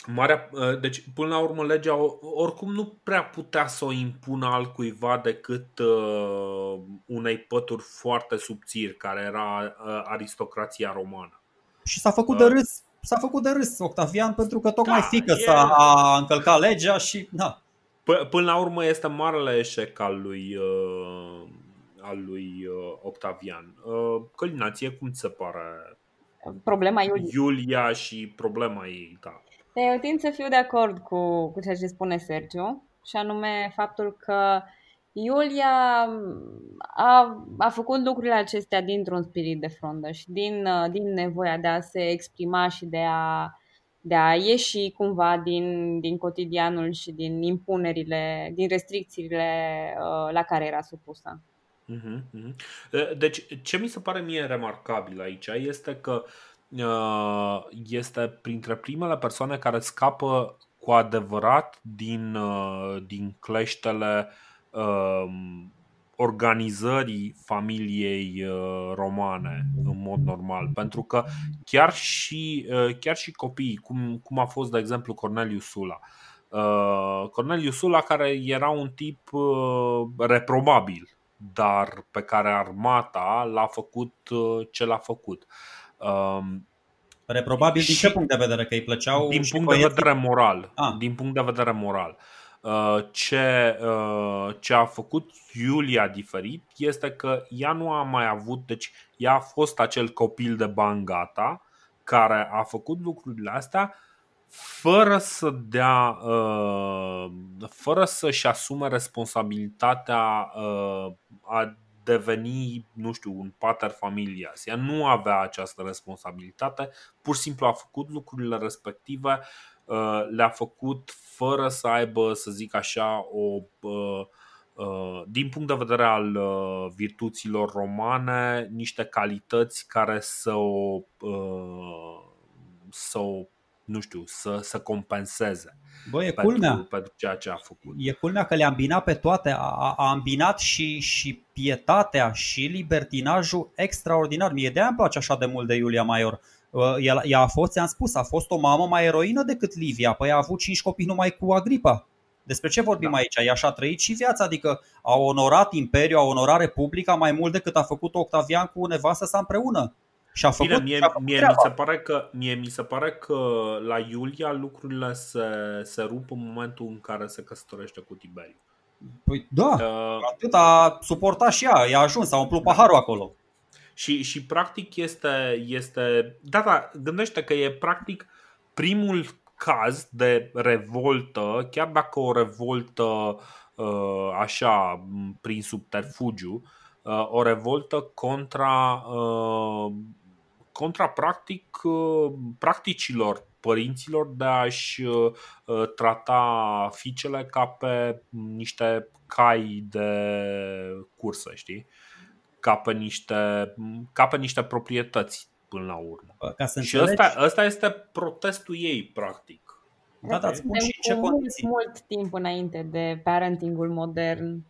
Marea, ă, deci, până la urmă, legea oricum nu prea putea să o impună altcuiva decât uh, unei pături foarte subțiri, care era uh, aristocrația romană. Și s-a făcut uh, de râs. S-a făcut de râs Octavian pentru că tocmai da, fică e... s-a a încălcat legea și da. P- până la urmă este marele eșec al lui, uh, al lui uh, Octavian. Uh, Călina, cum ți se pare problema Iulia. Iulia și problema ei, da. Eu tind să fiu de acord cu, cu ceea ce spune Sergiu, și anume faptul că Iulia a, a făcut lucrurile acestea dintr-un spirit de frondă și din, din nevoia de a se exprima și de a, de a ieși cumva din, din cotidianul și din impunerile, din restricțiile uh, la care era supusă. Mhm, mhm. Deci, ce mi se pare mie remarcabil aici este că uh, Uh, este printre primele persoane care scapă cu adevărat din, uh, din cleștele um, organizării familiei uh, romane în mod normal. Pentru că chiar și, chiar și copiii, cum, cum a fost de exemplu Cornelius Sula, Cornelius Sula care era un tip reprobabil, dar pe care armata l-a făcut ce l-a făcut. Um, Reprobabil din ce punct de vedere? Că îi plăceau Din punct de vedere moral. Ah. Din punct de vedere moral. Uh, ce, uh, ce a făcut Iulia diferit este că ea nu a mai avut, deci ea a fost acel copil de bangata care a făcut lucrurile astea fără să dea, uh, fără să-și asume responsabilitatea a deveni, nu știu, un pater familias. Ea nu avea această responsabilitate, pur și simplu a făcut lucrurile respective, uh, le-a făcut fără să aibă, să zic așa, o uh, uh, din punct de vedere al virtuților romane, niște calități care să o, să o nu știu, să, să compenseze. Bă, e pentru, culmea. pentru ceea ce a făcut. E culmea că le-a îmbinat pe toate. A, a îmbinat și, și pietatea și libertinajul extraordinar. Mie de-aia îmi place așa de mult de Iulia Maior. Uh, ea, ea a fost, ți-am spus, a fost o mamă mai eroină decât Livia. Păi a avut cinci copii numai cu Agripa. Despre ce vorbim da. aici? Ea și-a trăit și viața, adică a onorat Imperiul, a onorat Republica mai mult decât a făcut Octavian cu nevastă sa împreună. Și a făcut, Bine, mie, și a făcut mie, mi se pare că, mie mi se pare că la Iulia lucrurile se, se rup în momentul în care se căsătorește cu Tiberiu. Păi da, uh, atât a suportat și ea, i-a ajuns, a umplut paharul acolo. Și, și practic este, este. Da, da, gândește că e practic primul caz de revoltă, chiar dacă o revoltă uh, așa, prin subterfugiu, uh, o revoltă contra, uh, contra practic practicilor părinților de a-și trata fiicele ca pe niște cai de cursă, știi? Ca pe niște, ca pe niște proprietăți până la urmă. Ca să și ăsta, ăsta este protestul ei, practic. Da, da, spun și ce condiții. mult timp înainte de parentingul modern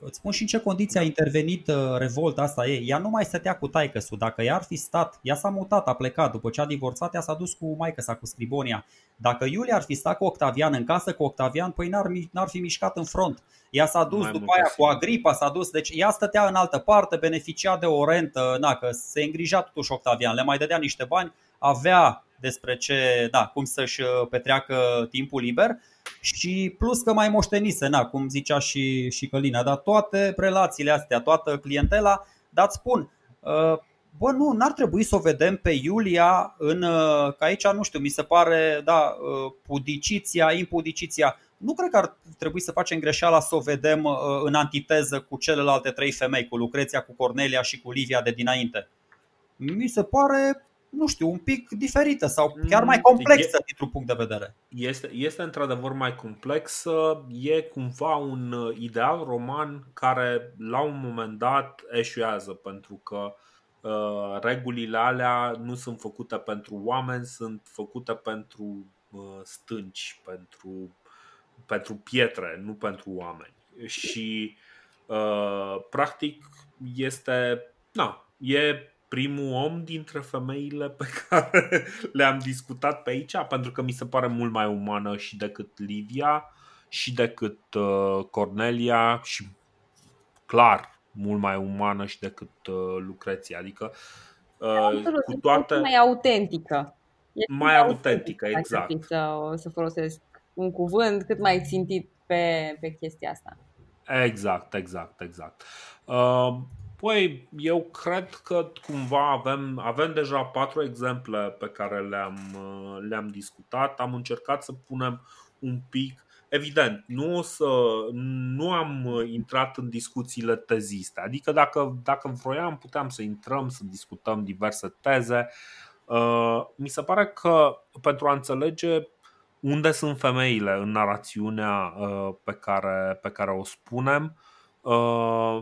îți spun și în ce condiții a intervenit uh, revolta asta ei. Ea nu mai stătea cu taică Dacă ea ar fi stat, ea s-a mutat, a plecat. După ce a divorțat, ea s-a dus cu maică sa, cu Scribonia. Dacă Iulia ar fi stat cu Octavian în casă, cu Octavian, păi n-ar, n-ar fi mișcat în front. Ea s-a dus mai după aia cu Agripa, s-a dus, deci ea stătea în altă parte, beneficia de o rentă, na, că se îngrija totuși Octavian, le mai dădea niște bani, avea despre ce, da, cum să-și uh, petreacă timpul liber și plus că mai moștenise, na, cum zicea și, și Călina, dar toate relațiile astea, toată clientela, dar spun, uh, bă, nu, n-ar trebui să o vedem pe Iulia în, uh, că aici, nu știu, mi se pare, da, pudiciția, impudiciția, nu cred că ar trebui să facem greșeala să o vedem în antiteză cu celelalte trei femei, cu Lucreția, cu Cornelia și cu Livia de dinainte. Mi se pare nu știu, un pic diferită sau chiar mai mm, complexă dintr-un punct de vedere. Este, este într-adevăr mai complexă, e cumva un uh, ideal roman care la un moment dat eșuează pentru că uh, regulile alea nu sunt făcute pentru oameni, sunt făcute pentru uh, stânci, pentru, pentru pietre, nu pentru oameni. Și uh, practic este, na, e primul om dintre femeile pe care le-am discutat pe aici, pentru că mi se pare mult mai umană și decât Livia și decât uh, Cornelia și clar mult mai umană și decât uh, Lucreția. Adică uh, cu toate mai autentică. Este mai autentică, exact. Să, să folosesc un cuvânt cât mai țintit pe, pe chestia asta. Exact, exact, exact. Uh, Păi, eu cred că cumva avem, avem deja patru exemple pe care le-am, le-am discutat. Am încercat să punem un pic. Evident, nu, o să, nu am intrat în discuțiile teziste. Adică dacă, dacă vroiam, puteam să intrăm, să discutăm diverse teze. Uh, mi se pare că pentru a înțelege unde sunt femeile în narațiunea uh, pe care, pe care o spunem, Uh,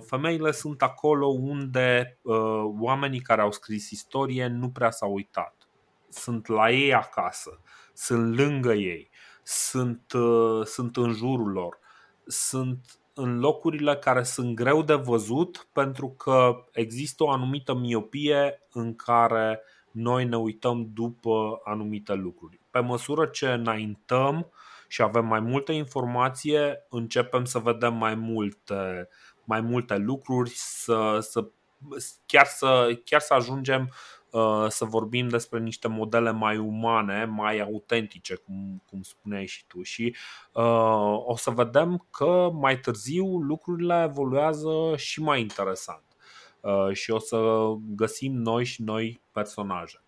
femeile sunt acolo unde uh, oamenii care au scris istorie nu prea s-au uitat. Sunt la ei acasă, sunt lângă ei, sunt, uh, sunt în jurul lor, sunt în locurile care sunt greu de văzut pentru că există o anumită miopie în care noi ne uităm după anumite lucruri. Pe măsură ce înaintăm, și avem mai multă informație, începem să vedem mai multe, mai multe lucruri, să, să, chiar, să, chiar să ajungem uh, să vorbim despre niște modele mai umane, mai autentice, cum, cum spuneai și tu. Și uh, o să vedem că mai târziu lucrurile evoluează și mai interesant. Uh, și o să găsim noi și noi personaje.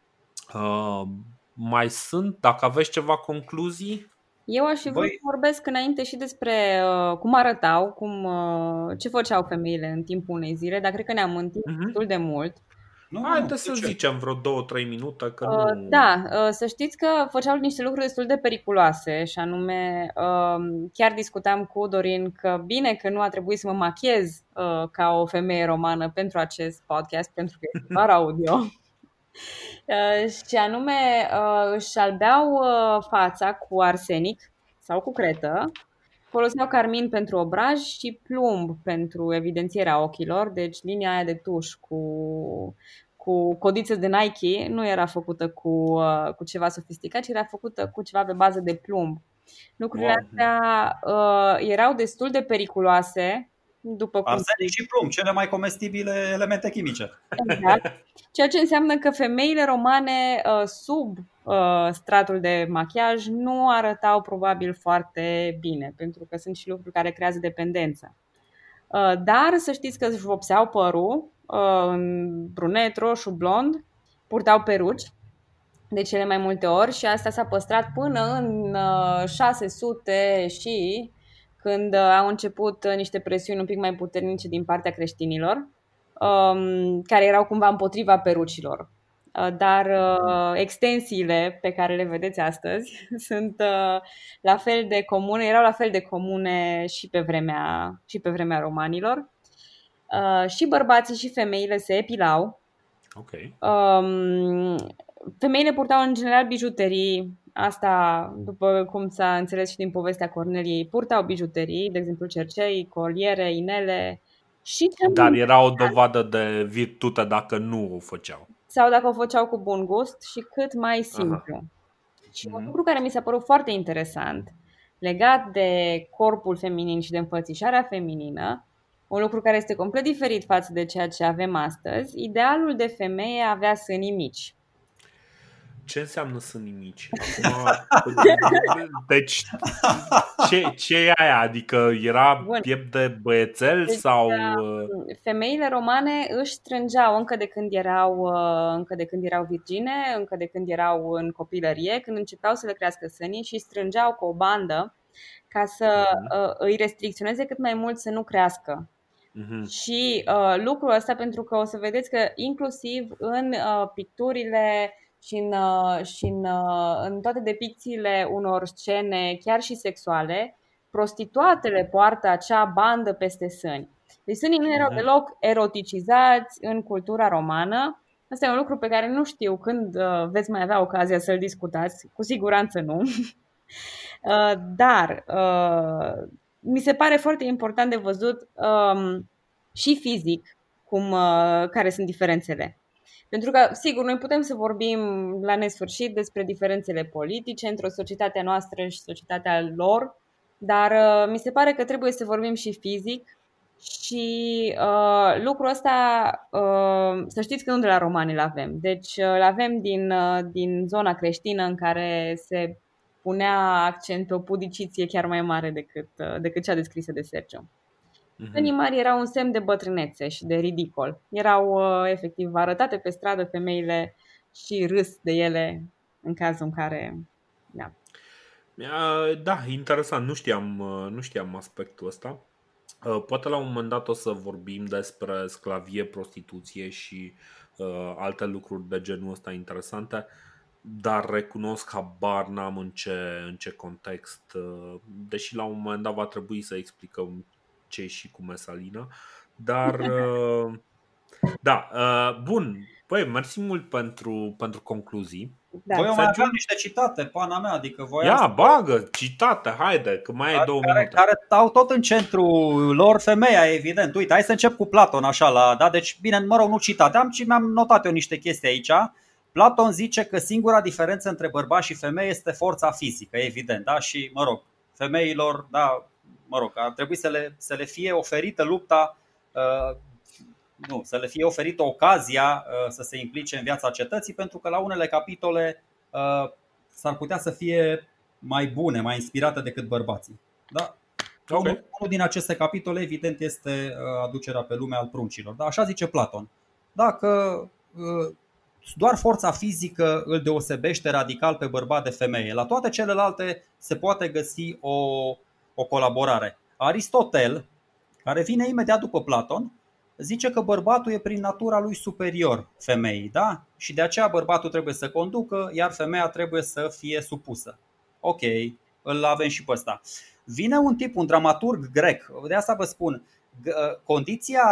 Uh, mai sunt, dacă aveți ceva concluzii? Eu aș fi vrut să vorbesc înainte și despre uh, cum arătau, cum, uh, ce făceau femeile în timpul unei zile, dar cred că ne-am întins uh-huh. destul de mult. Nu, Haide să zicem vreo două, trei minute. Că uh, nu... Da, uh, să știți că făceau niște lucruri destul de periculoase și anume uh, chiar discutam cu Dorin că bine că nu a trebuit să mă machiez uh, ca o femeie romană pentru acest podcast, pentru că este doar audio. Uh, și anume uh, își albeau uh, fața cu arsenic sau cu cretă, foloseau carmin pentru obraj și plumb pentru evidențierea ochilor, deci linia aia de tuș cu, cu codiță de Nike nu era făcută cu, cu ceva sofisticat, ci era făcută cu ceva pe bază de plumb. Lucrurile wow. astea uh, erau destul de periculoase după cum Arsenic și plumb, cele mai comestibile elemente chimice. Exact. Ceea ce înseamnă că femeile romane uh, sub uh, stratul de machiaj nu arătau probabil foarte bine, pentru că sunt și lucruri care creează dependență. Uh, dar să știți că își vopseau părul uh, în brunet, roșu, blond, purtau peruci de cele mai multe ori și asta s-a păstrat până în 600 uh, și când au început niște presiuni un pic mai puternice din partea creștinilor, um, care erau cumva împotriva perucilor. Dar extensiile pe care le vedeți astăzi sunt la fel de comune, erau la fel de comune și pe vremea, și pe vremea romanilor. Și bărbații și femeile se epilau. Okay. Um, femeile purtau în general bijuterii, asta după cum s-a înțeles și din povestea Corneliei, purtau bijuterii, de exemplu cercei, coliere, inele și... Dar era o dovadă de virtute dacă nu o făceau. Sau dacă o făceau cu bun gust și cât mai simplu. Aha. Și un mhm. lucru care mi s-a părut foarte interesant legat de corpul feminin și de înfățișarea feminină, un lucru care este complet diferit față de ceea ce avem astăzi, idealul de femeie avea sânii mici ce înseamnă să nimici? deci, ce, ce e aia? Adică era Bun. piept de băiețel deci, sau... Uh, femeile romane își strângeau încă de când erau uh, încă de când erau virgine, încă de când erau în copilărie, când începeau să le crească sânii și strângeau cu o bandă ca să uh-huh. îi restricționeze cât mai mult să nu crească. Uh-huh. Și uh, lucrul ăsta pentru că o să vedeți că inclusiv în uh, picturile și în, uh, și în, uh, în toate depicțiile unor scene, chiar și sexuale, prostituatele poartă acea bandă peste sâni. Deci sânii nu erau mhm. deloc eroticizați în cultura romană. Asta e un lucru pe care nu știu când uh, veți mai avea ocazia să-l discutați. Cu siguranță nu. uh, dar uh, mi se pare foarte important de văzut um, și fizic cum, uh, care sunt diferențele. Pentru că, sigur, noi putem să vorbim la nesfârșit despre diferențele politice între o societate noastră și societatea lor, dar uh, mi se pare că trebuie să vorbim și fizic și uh, lucrul ăsta, uh, să știți că nu de la romani îl avem. Deci uh, îl avem din, uh, din zona creștină în care se punea accent pe o pudiciție chiar mai mare decât, uh, decât cea descrisă de Sergio. Mm-hmm. mari erau un semn de bătrânețe și de ridicol. Erau uh, efectiv arătate pe stradă femeile și râs de ele în cazul în care... Da, da interesant. Nu știam, uh, nu știam aspectul ăsta. Uh, poate la un moment dat o să vorbim despre sclavie, prostituție și uh, alte lucruri de genul ăsta interesante, dar recunosc habar n-am în ce, în ce context, uh, deși la un moment dat va trebui să explicăm ce și cu Mesalina. Dar, uh, da, uh, bun. Păi, mersi mult pentru, pentru concluzii. Da. Voi mai avea niște citate, pana mea, adică voi Ia, asta... bagă, citate, haide, că mai ai două care, minute. Care stau tot în centrul lor femeia, evident. Uite, hai să încep cu Platon, așa, la, da? Deci, bine, mă rog, nu citate, am, ci mi-am notat eu niște chestii aici. Platon zice că singura diferență între bărbați și femei este forța fizică, evident, da? Și, mă rog, femeilor, da, mă rog, ar trebui să le, să le fie oferită lupta, uh, nu, să le fie oferită ocazia uh, să se implice în viața cetății, pentru că la unele capitole uh, s-ar putea să fie mai bune, mai inspirate decât bărbații. Da? Okay. Unul, unul din aceste capitole, evident, este aducerea pe lume al pruncilor. Da? Așa zice Platon. Dacă doar forța fizică îl deosebește radical pe bărbat de femeie. La toate celelalte se poate găsi o o colaborare. Aristotel, care vine imediat după Platon, zice că bărbatul e prin natura lui superior femeii, da? Și de aceea bărbatul trebuie să conducă, iar femeia trebuie să fie supusă. Ok, îl avem și pe ăsta. Vine un tip, un dramaturg grec, de asta vă spun, condiția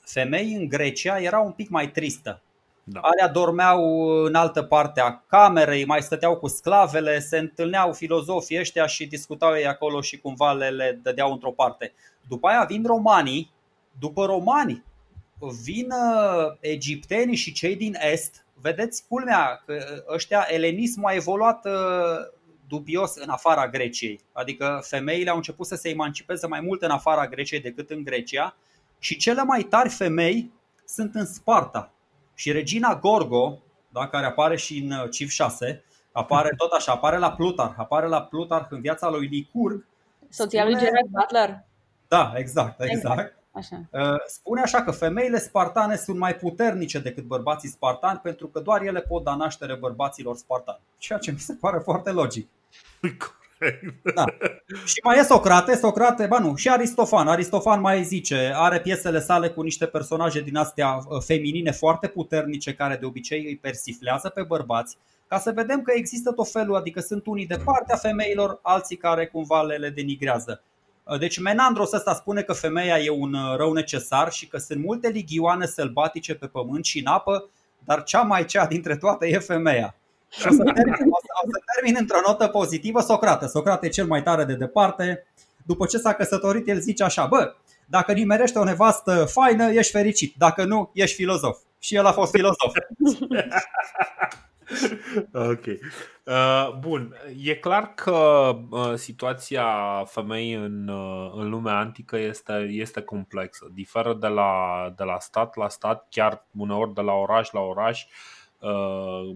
femeii în Grecia era un pic mai tristă. Da. Alea dormeau în altă parte a camerei, mai stăteau cu sclavele, se întâlneau filozofii ăștia și discutau ei acolo și cumva le, le dădeau într-o parte. După aia vin romanii, după romani vin uh, egiptenii și cei din est. Vedeți culmea că ăștia, elenismul a evoluat uh, dubios în afara Greciei. Adică femeile au început să se emancipeze mai mult în afara Greciei decât în Grecia și cele mai tari femei sunt în Sparta, și regina Gorgo, da, care apare și în uh, Civ 6, apare tot așa, apare la Plutar, apare la Plutar în viața lui Licurg. Soția lui Gerard Butler. Da, exact, exact. exact. Așa. Uh, spune așa că femeile spartane sunt mai puternice decât bărbații spartani pentru că doar ele pot da naștere bărbaților spartani. Ceea ce mi se pare foarte logic. Da. Și mai e Socrate, Socrate, ba nu, și Aristofan. Aristofan mai zice, are piesele sale cu niște personaje din astea uh, feminine foarte puternice care de obicei îi persiflează pe bărbați ca să vedem că există tot felul, adică sunt unii de partea femeilor, alții care cumva le, le denigrează. Uh, deci Menandros ăsta spune că femeia e un uh, rău necesar și că sunt multe ligioane sălbatice pe pământ și în apă, dar cea mai cea dintre toate e femeia. Și o să termin, o să, o să termin într-o notă pozitivă Socrate. Socrate e cel mai tare de departe. După ce s-a căsătorit, el zice așa, bă, dacă nimerește o nevastă faină, ești fericit. Dacă nu, ești filozof. Și el a fost filozof. ok. Uh, bun. E clar că uh, situația femeii în, uh, în lumea antică este, este complexă. Diferă de la, de la stat la stat, chiar uneori de la oraș la oraș. Uh,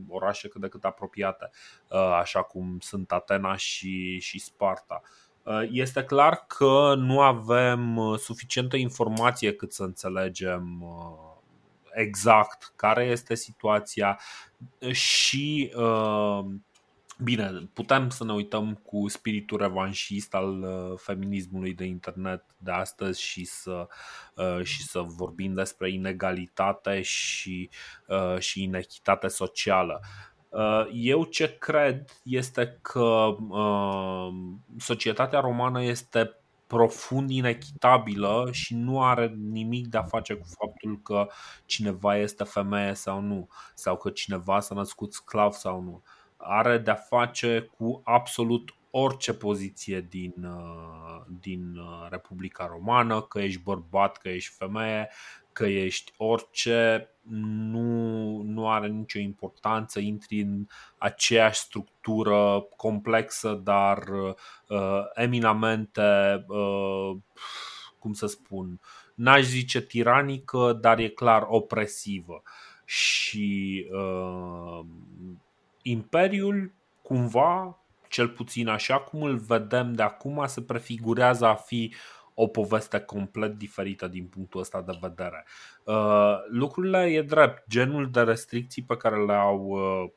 orașe cât de cât apropiate, uh, așa cum sunt Atena și, și Sparta. Uh, este clar că nu avem uh, suficientă informație cât să înțelegem uh, exact care este situația și uh, Bine, putem să ne uităm cu spiritul revanșist al uh, feminismului de internet de astăzi și să, uh, și să vorbim despre inegalitate și, și inechitate socială. Eu ce cred este că societatea romană este profund inechitabilă și nu are nimic de a face cu faptul că cineva este femeie sau nu, sau că cineva s-a născut sclav sau nu. Are de a face cu absolut orice poziție din, uh, din uh, Republica Romană, că ești bărbat, că ești femeie, că ești orice, nu, nu are nicio importanță, intri în aceeași structură complexă, dar uh, eminamente, uh, cum să spun, n-aș zice tiranică, dar e clar opresivă. Și uh, Imperiul, cumva, cel puțin așa cum îl vedem de acum, se prefigurează a fi o poveste complet diferită din punctul ăsta de vedere. Uh, lucrurile e drept, genul de restricții pe care le au uh,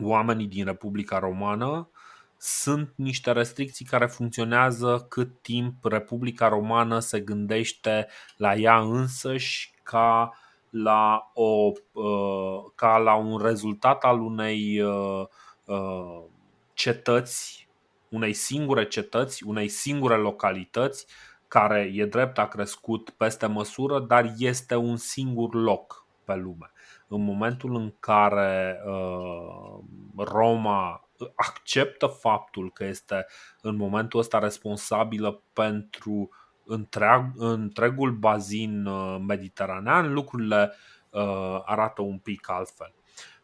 oamenii din Republica Romană sunt niște restricții care funcționează cât timp Republica Romană se gândește la ea însăși ca la, o, uh, ca la un rezultat al unei cetăți, unei singure cetăți, unei singure localități care e drept a crescut peste măsură, dar este un singur loc pe lume. În momentul în care uh, Roma acceptă faptul că este în momentul ăsta responsabilă pentru întreag, întregul bazin uh, mediteranean, lucrurile uh, arată un pic altfel.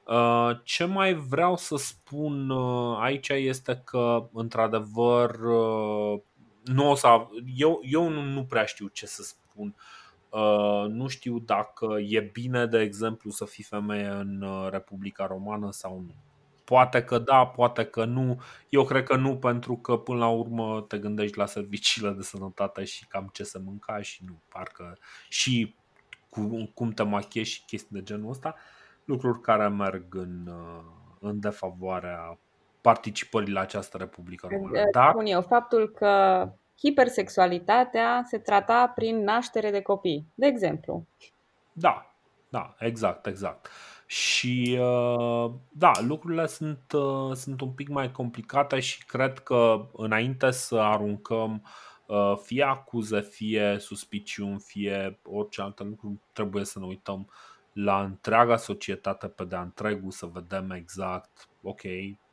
Uh, ce mai vreau să spun uh, aici este că, într-adevăr, uh, nu o să, eu, eu nu, nu prea știu ce să spun. Uh, nu știu dacă e bine, de exemplu, să fii femeie în uh, Republica Romană sau nu. Poate că da, poate că nu. Eu cred că nu, pentru că până la urmă te gândești la serviciile de sănătate și cam ce să mânca și nu, parcă și cu, cum te machiezi și chestii de genul ăsta, lucruri care merg în, uh, în defavoarea participării la această Republică Română. Dar... Spun eu, faptul că hipersexualitatea se trata prin naștere de copii, de exemplu. Da, da, exact, exact. Și uh, da, lucrurile sunt, uh, sunt un pic mai complicate și cred că înainte să aruncăm fie acuze, fie suspiciuni, fie orice alte lucruri, trebuie să ne uităm la întreaga societate pe de-a întregul, să vedem exact, ok,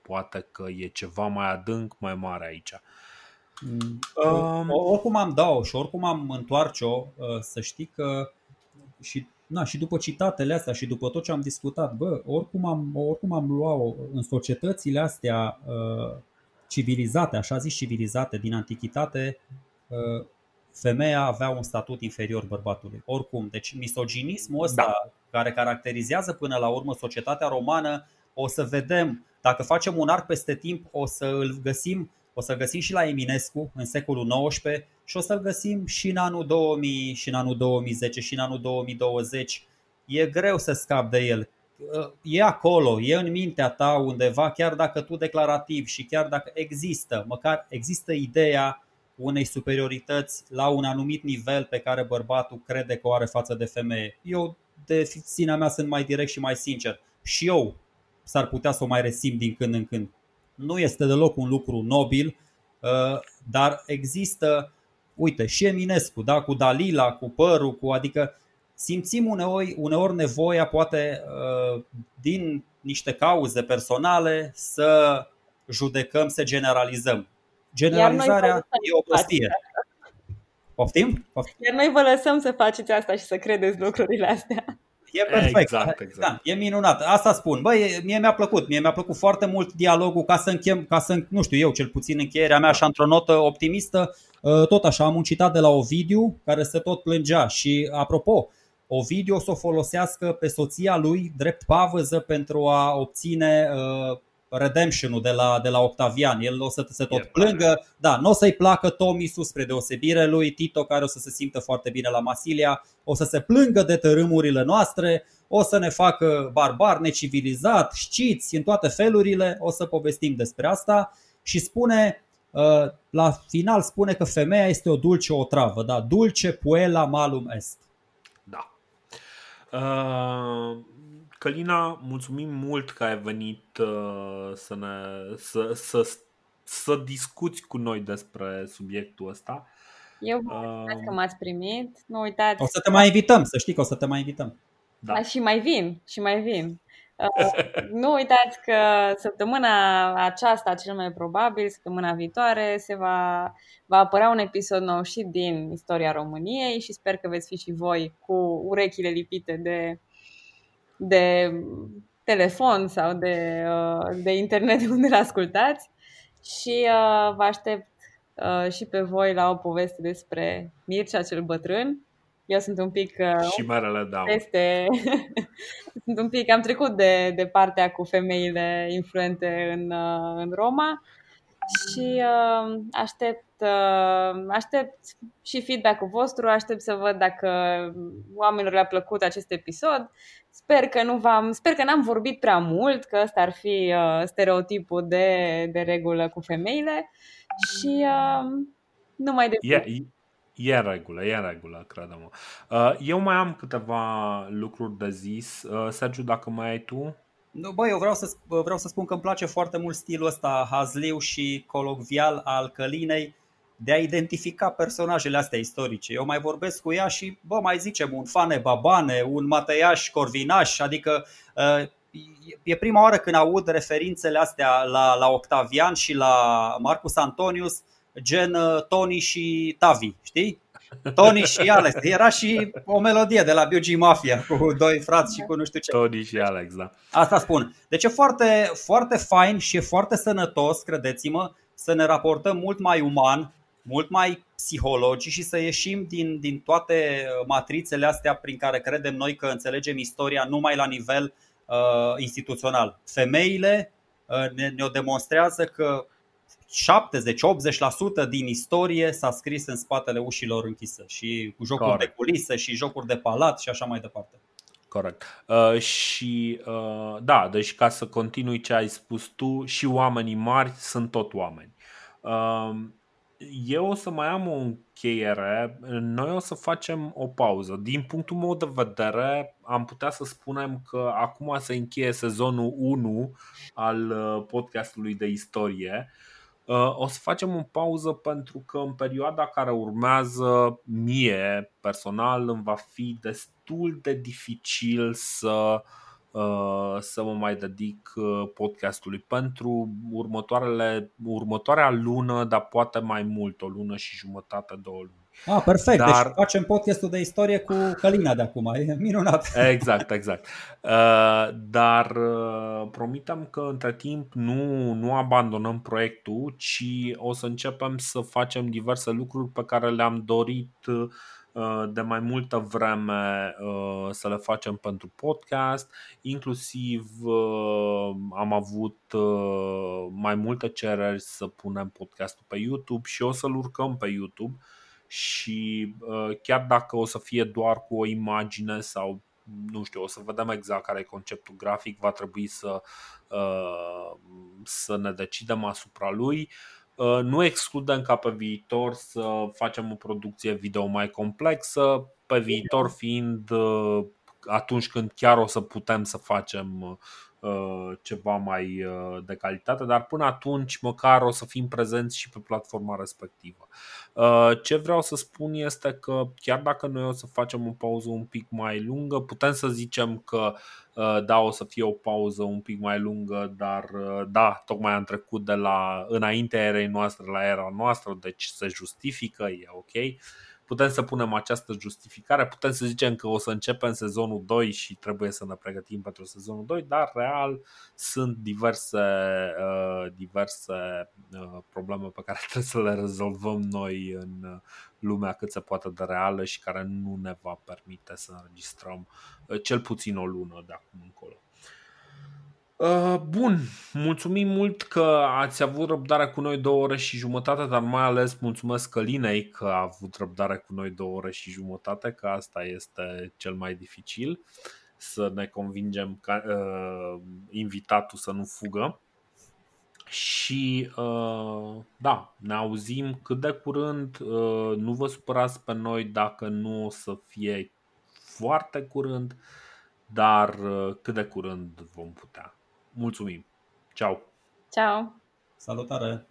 poate că e ceva mai adânc, mai mare aici. Mm. Um, oricum am dau și oricum am întoarce-o, uh, să știi că și, na, și după citatele astea și după tot ce am discutat, bă, oricum am, oricum am luat în societățile astea uh, civilizate, așa zis civilizate din antichitate, uh, femeia avea un statut inferior bărbatului. Oricum, deci misoginismul ăsta da. care caracterizează până la urmă societatea romană, o să vedem, dacă facem un arc peste timp, o să îl găsim o să găsim și la Eminescu în secolul XIX și o să-l găsim și în anul 2000, și în anul 2010, și în anul 2020. E greu să scap de el. E acolo, e în mintea ta undeva, chiar dacă tu declarativ și chiar dacă există, măcar există ideea unei superiorități la un anumit nivel pe care bărbatul crede că o are față de femeie. Eu de sinea mea sunt mai direct și mai sincer. Și eu s-ar putea să o mai resim din când în când. Nu este deloc un lucru nobil, uh, dar există, uite, și Eminescu, da, cu Dalila, cu părul, cu, adică simțim uneori, uneori nevoia, poate uh, din niște cauze personale, să judecăm, să generalizăm. Generalizarea e o prostie. Poftim? Poftim? Iar noi vă lăsăm să faceți asta și să credeți lucrurile astea. E perfect. Exact, exact. Da, e minunat. Asta spun. Băi, mie mi-a plăcut. Mie mi-a plăcut foarte mult dialogul ca să închem, ca să, nu știu eu, cel puțin încheierea mea așa într-o notă optimistă. Uh, tot așa, am un citat de la Ovidiu care se tot plângea și apropo, Ovidiu o să o folosească pe soția lui drept pavăză pentru a obține uh, redemption-ul de la, de la Octavian. El o să se tot plângă. Da, nu o să-i placă Tomisu spre deosebire lui Tito, care o să se simtă foarte bine la Masilia. O să se plângă de tărâmurile noastre, o să ne facă barbar, necivilizat, știți, în toate felurile. O să povestim despre asta și spune, uh, la final spune că femeia este o dulce o travă, da? Dulce puela malum est. Da. Uh Călina, mulțumim mult că ai venit uh, să, ne, să, să, să discuți cu noi despre subiectul ăsta. Eu vă mulțumesc uh, că m-ați primit. Nu uitați. O să te mai invităm, să știi că o să te mai invităm. Da. da și mai vin, și mai vin. Uh, nu uitați că săptămâna aceasta, cel mai probabil, săptămâna viitoare, se va, va apărea un episod nou și din istoria României și sper că veți fi și voi cu urechile lipite de de telefon sau de, uh, de internet unde le ascultați și uh, vă aștept uh, și pe voi la o poveste despre Mircea cel bătrân. Eu sunt un pic și Marele Dau. Este, sunt un pic, am trecut de, de partea cu femeile influente în, în Roma și uh, aștept, uh, aștept și feedback-ul vostru, aștept să văd dacă oamenilor le-a plăcut acest episod. Sper că nu v-am, sper că n-am vorbit prea mult, că ăsta ar fi uh, stereotipul de, de regulă cu femeile și uh, nu mai de e, e în regulă, e în regulă, credem. Uh, eu mai am câteva lucruri de zis. Uh, Sergiu, dacă mai ai tu? Nu, bă, eu vreau să, vreau să spun că îmi place foarte mult stilul ăsta hazliu și colocvial al Călinei de a identifica personajele astea istorice. Eu mai vorbesc cu ea și, bă, mai zicem un Fane Babane, un Mateiaș Corvinaș, adică uh, e prima oară când aud referințele astea la, la Octavian și la Marcus Antonius, gen uh, Tony și Tavi, știi? Tony și Alex. Era și o melodie de la BG Mafia cu doi frați și cu nu știu ce. Tony și Alex, da. Asta spun. Deci e foarte, foarte fain și e foarte sănătos, credeți-mă, să ne raportăm mult mai uman, mult mai psihologici și să ieșim din, din toate matrițele astea prin care credem noi că înțelegem istoria numai la nivel uh, instituțional. Femeile uh, ne, ne-o demonstrează că 70-80% din istorie s-a scris în spatele ușilor închise și cu jocuri Correct. de culise și jocuri de palat și așa mai departe. Corect. Uh, și uh, da, deci ca să continui ce ai spus tu, și oamenii mari sunt tot oameni. Uh, eu o să mai am o încheiere. Noi o să facem o pauză. Din punctul meu de vedere, am putea să spunem că acum se încheie sezonul 1 al uh, podcastului de istorie. Uh, o să facem o pauză pentru că în perioada care urmează, mie personal, îmi va fi destul de dificil să uh, să mă mai dedic uh, podcastului pentru următoarele, următoarea lună, dar poate mai mult, o lună și jumătate, două luni. Ah, perfect. Deci Dar... Deci facem podcastul de istorie cu Călina de acum. E minunat. Exact, exact. Uh, dar uh, promitem că între timp nu, nu abandonăm proiectul, ci o să începem să facem diverse lucruri pe care le-am dorit uh, de mai multă vreme să le facem pentru podcast. Inclusiv am avut mai multe cereri să punem podcastul pe YouTube și o să-l urcăm pe YouTube și chiar dacă o să fie doar cu o imagine sau nu știu, o să vedem exact care e conceptul grafic, va trebui să, să ne decidem asupra lui. Uh, nu excludem ca pe viitor să facem o producție video mai complexă, pe viitor fiind uh, atunci când chiar o să putem să facem uh, ceva mai de calitate, dar până atunci măcar o să fim prezenți și pe platforma respectivă. Ce vreau să spun este că chiar dacă noi o să facem o pauză un pic mai lungă, putem să zicem că Uh, da, o să fie o pauză un pic mai lungă, dar uh, da, tocmai am trecut de la înaintea erei noastre la era noastră, deci se justifică, e ok. Putem să punem această justificare, putem să zicem că o să începem sezonul 2 și trebuie să ne pregătim pentru sezonul 2, dar real sunt diverse, uh, diverse probleme pe care trebuie să le rezolvăm noi în lumea cât se poate de reală și care nu ne va permite să înregistrăm uh, cel puțin o lună de acum încolo. Uh, bun, mulțumim mult că ați avut răbdare cu noi două ore și jumătate, dar mai ales mulțumesc Călinei că a avut răbdare cu noi două ore și jumătate, că asta este cel mai dificil, să ne convingem ca, uh, invitatul să nu fugă. Și uh, da, ne auzim cât de curând. Uh, nu vă supărați pe noi dacă nu o să fie foarte curând, dar uh, cât de curând vom putea. Mulțumim! Ciao! Ciao! Salutare!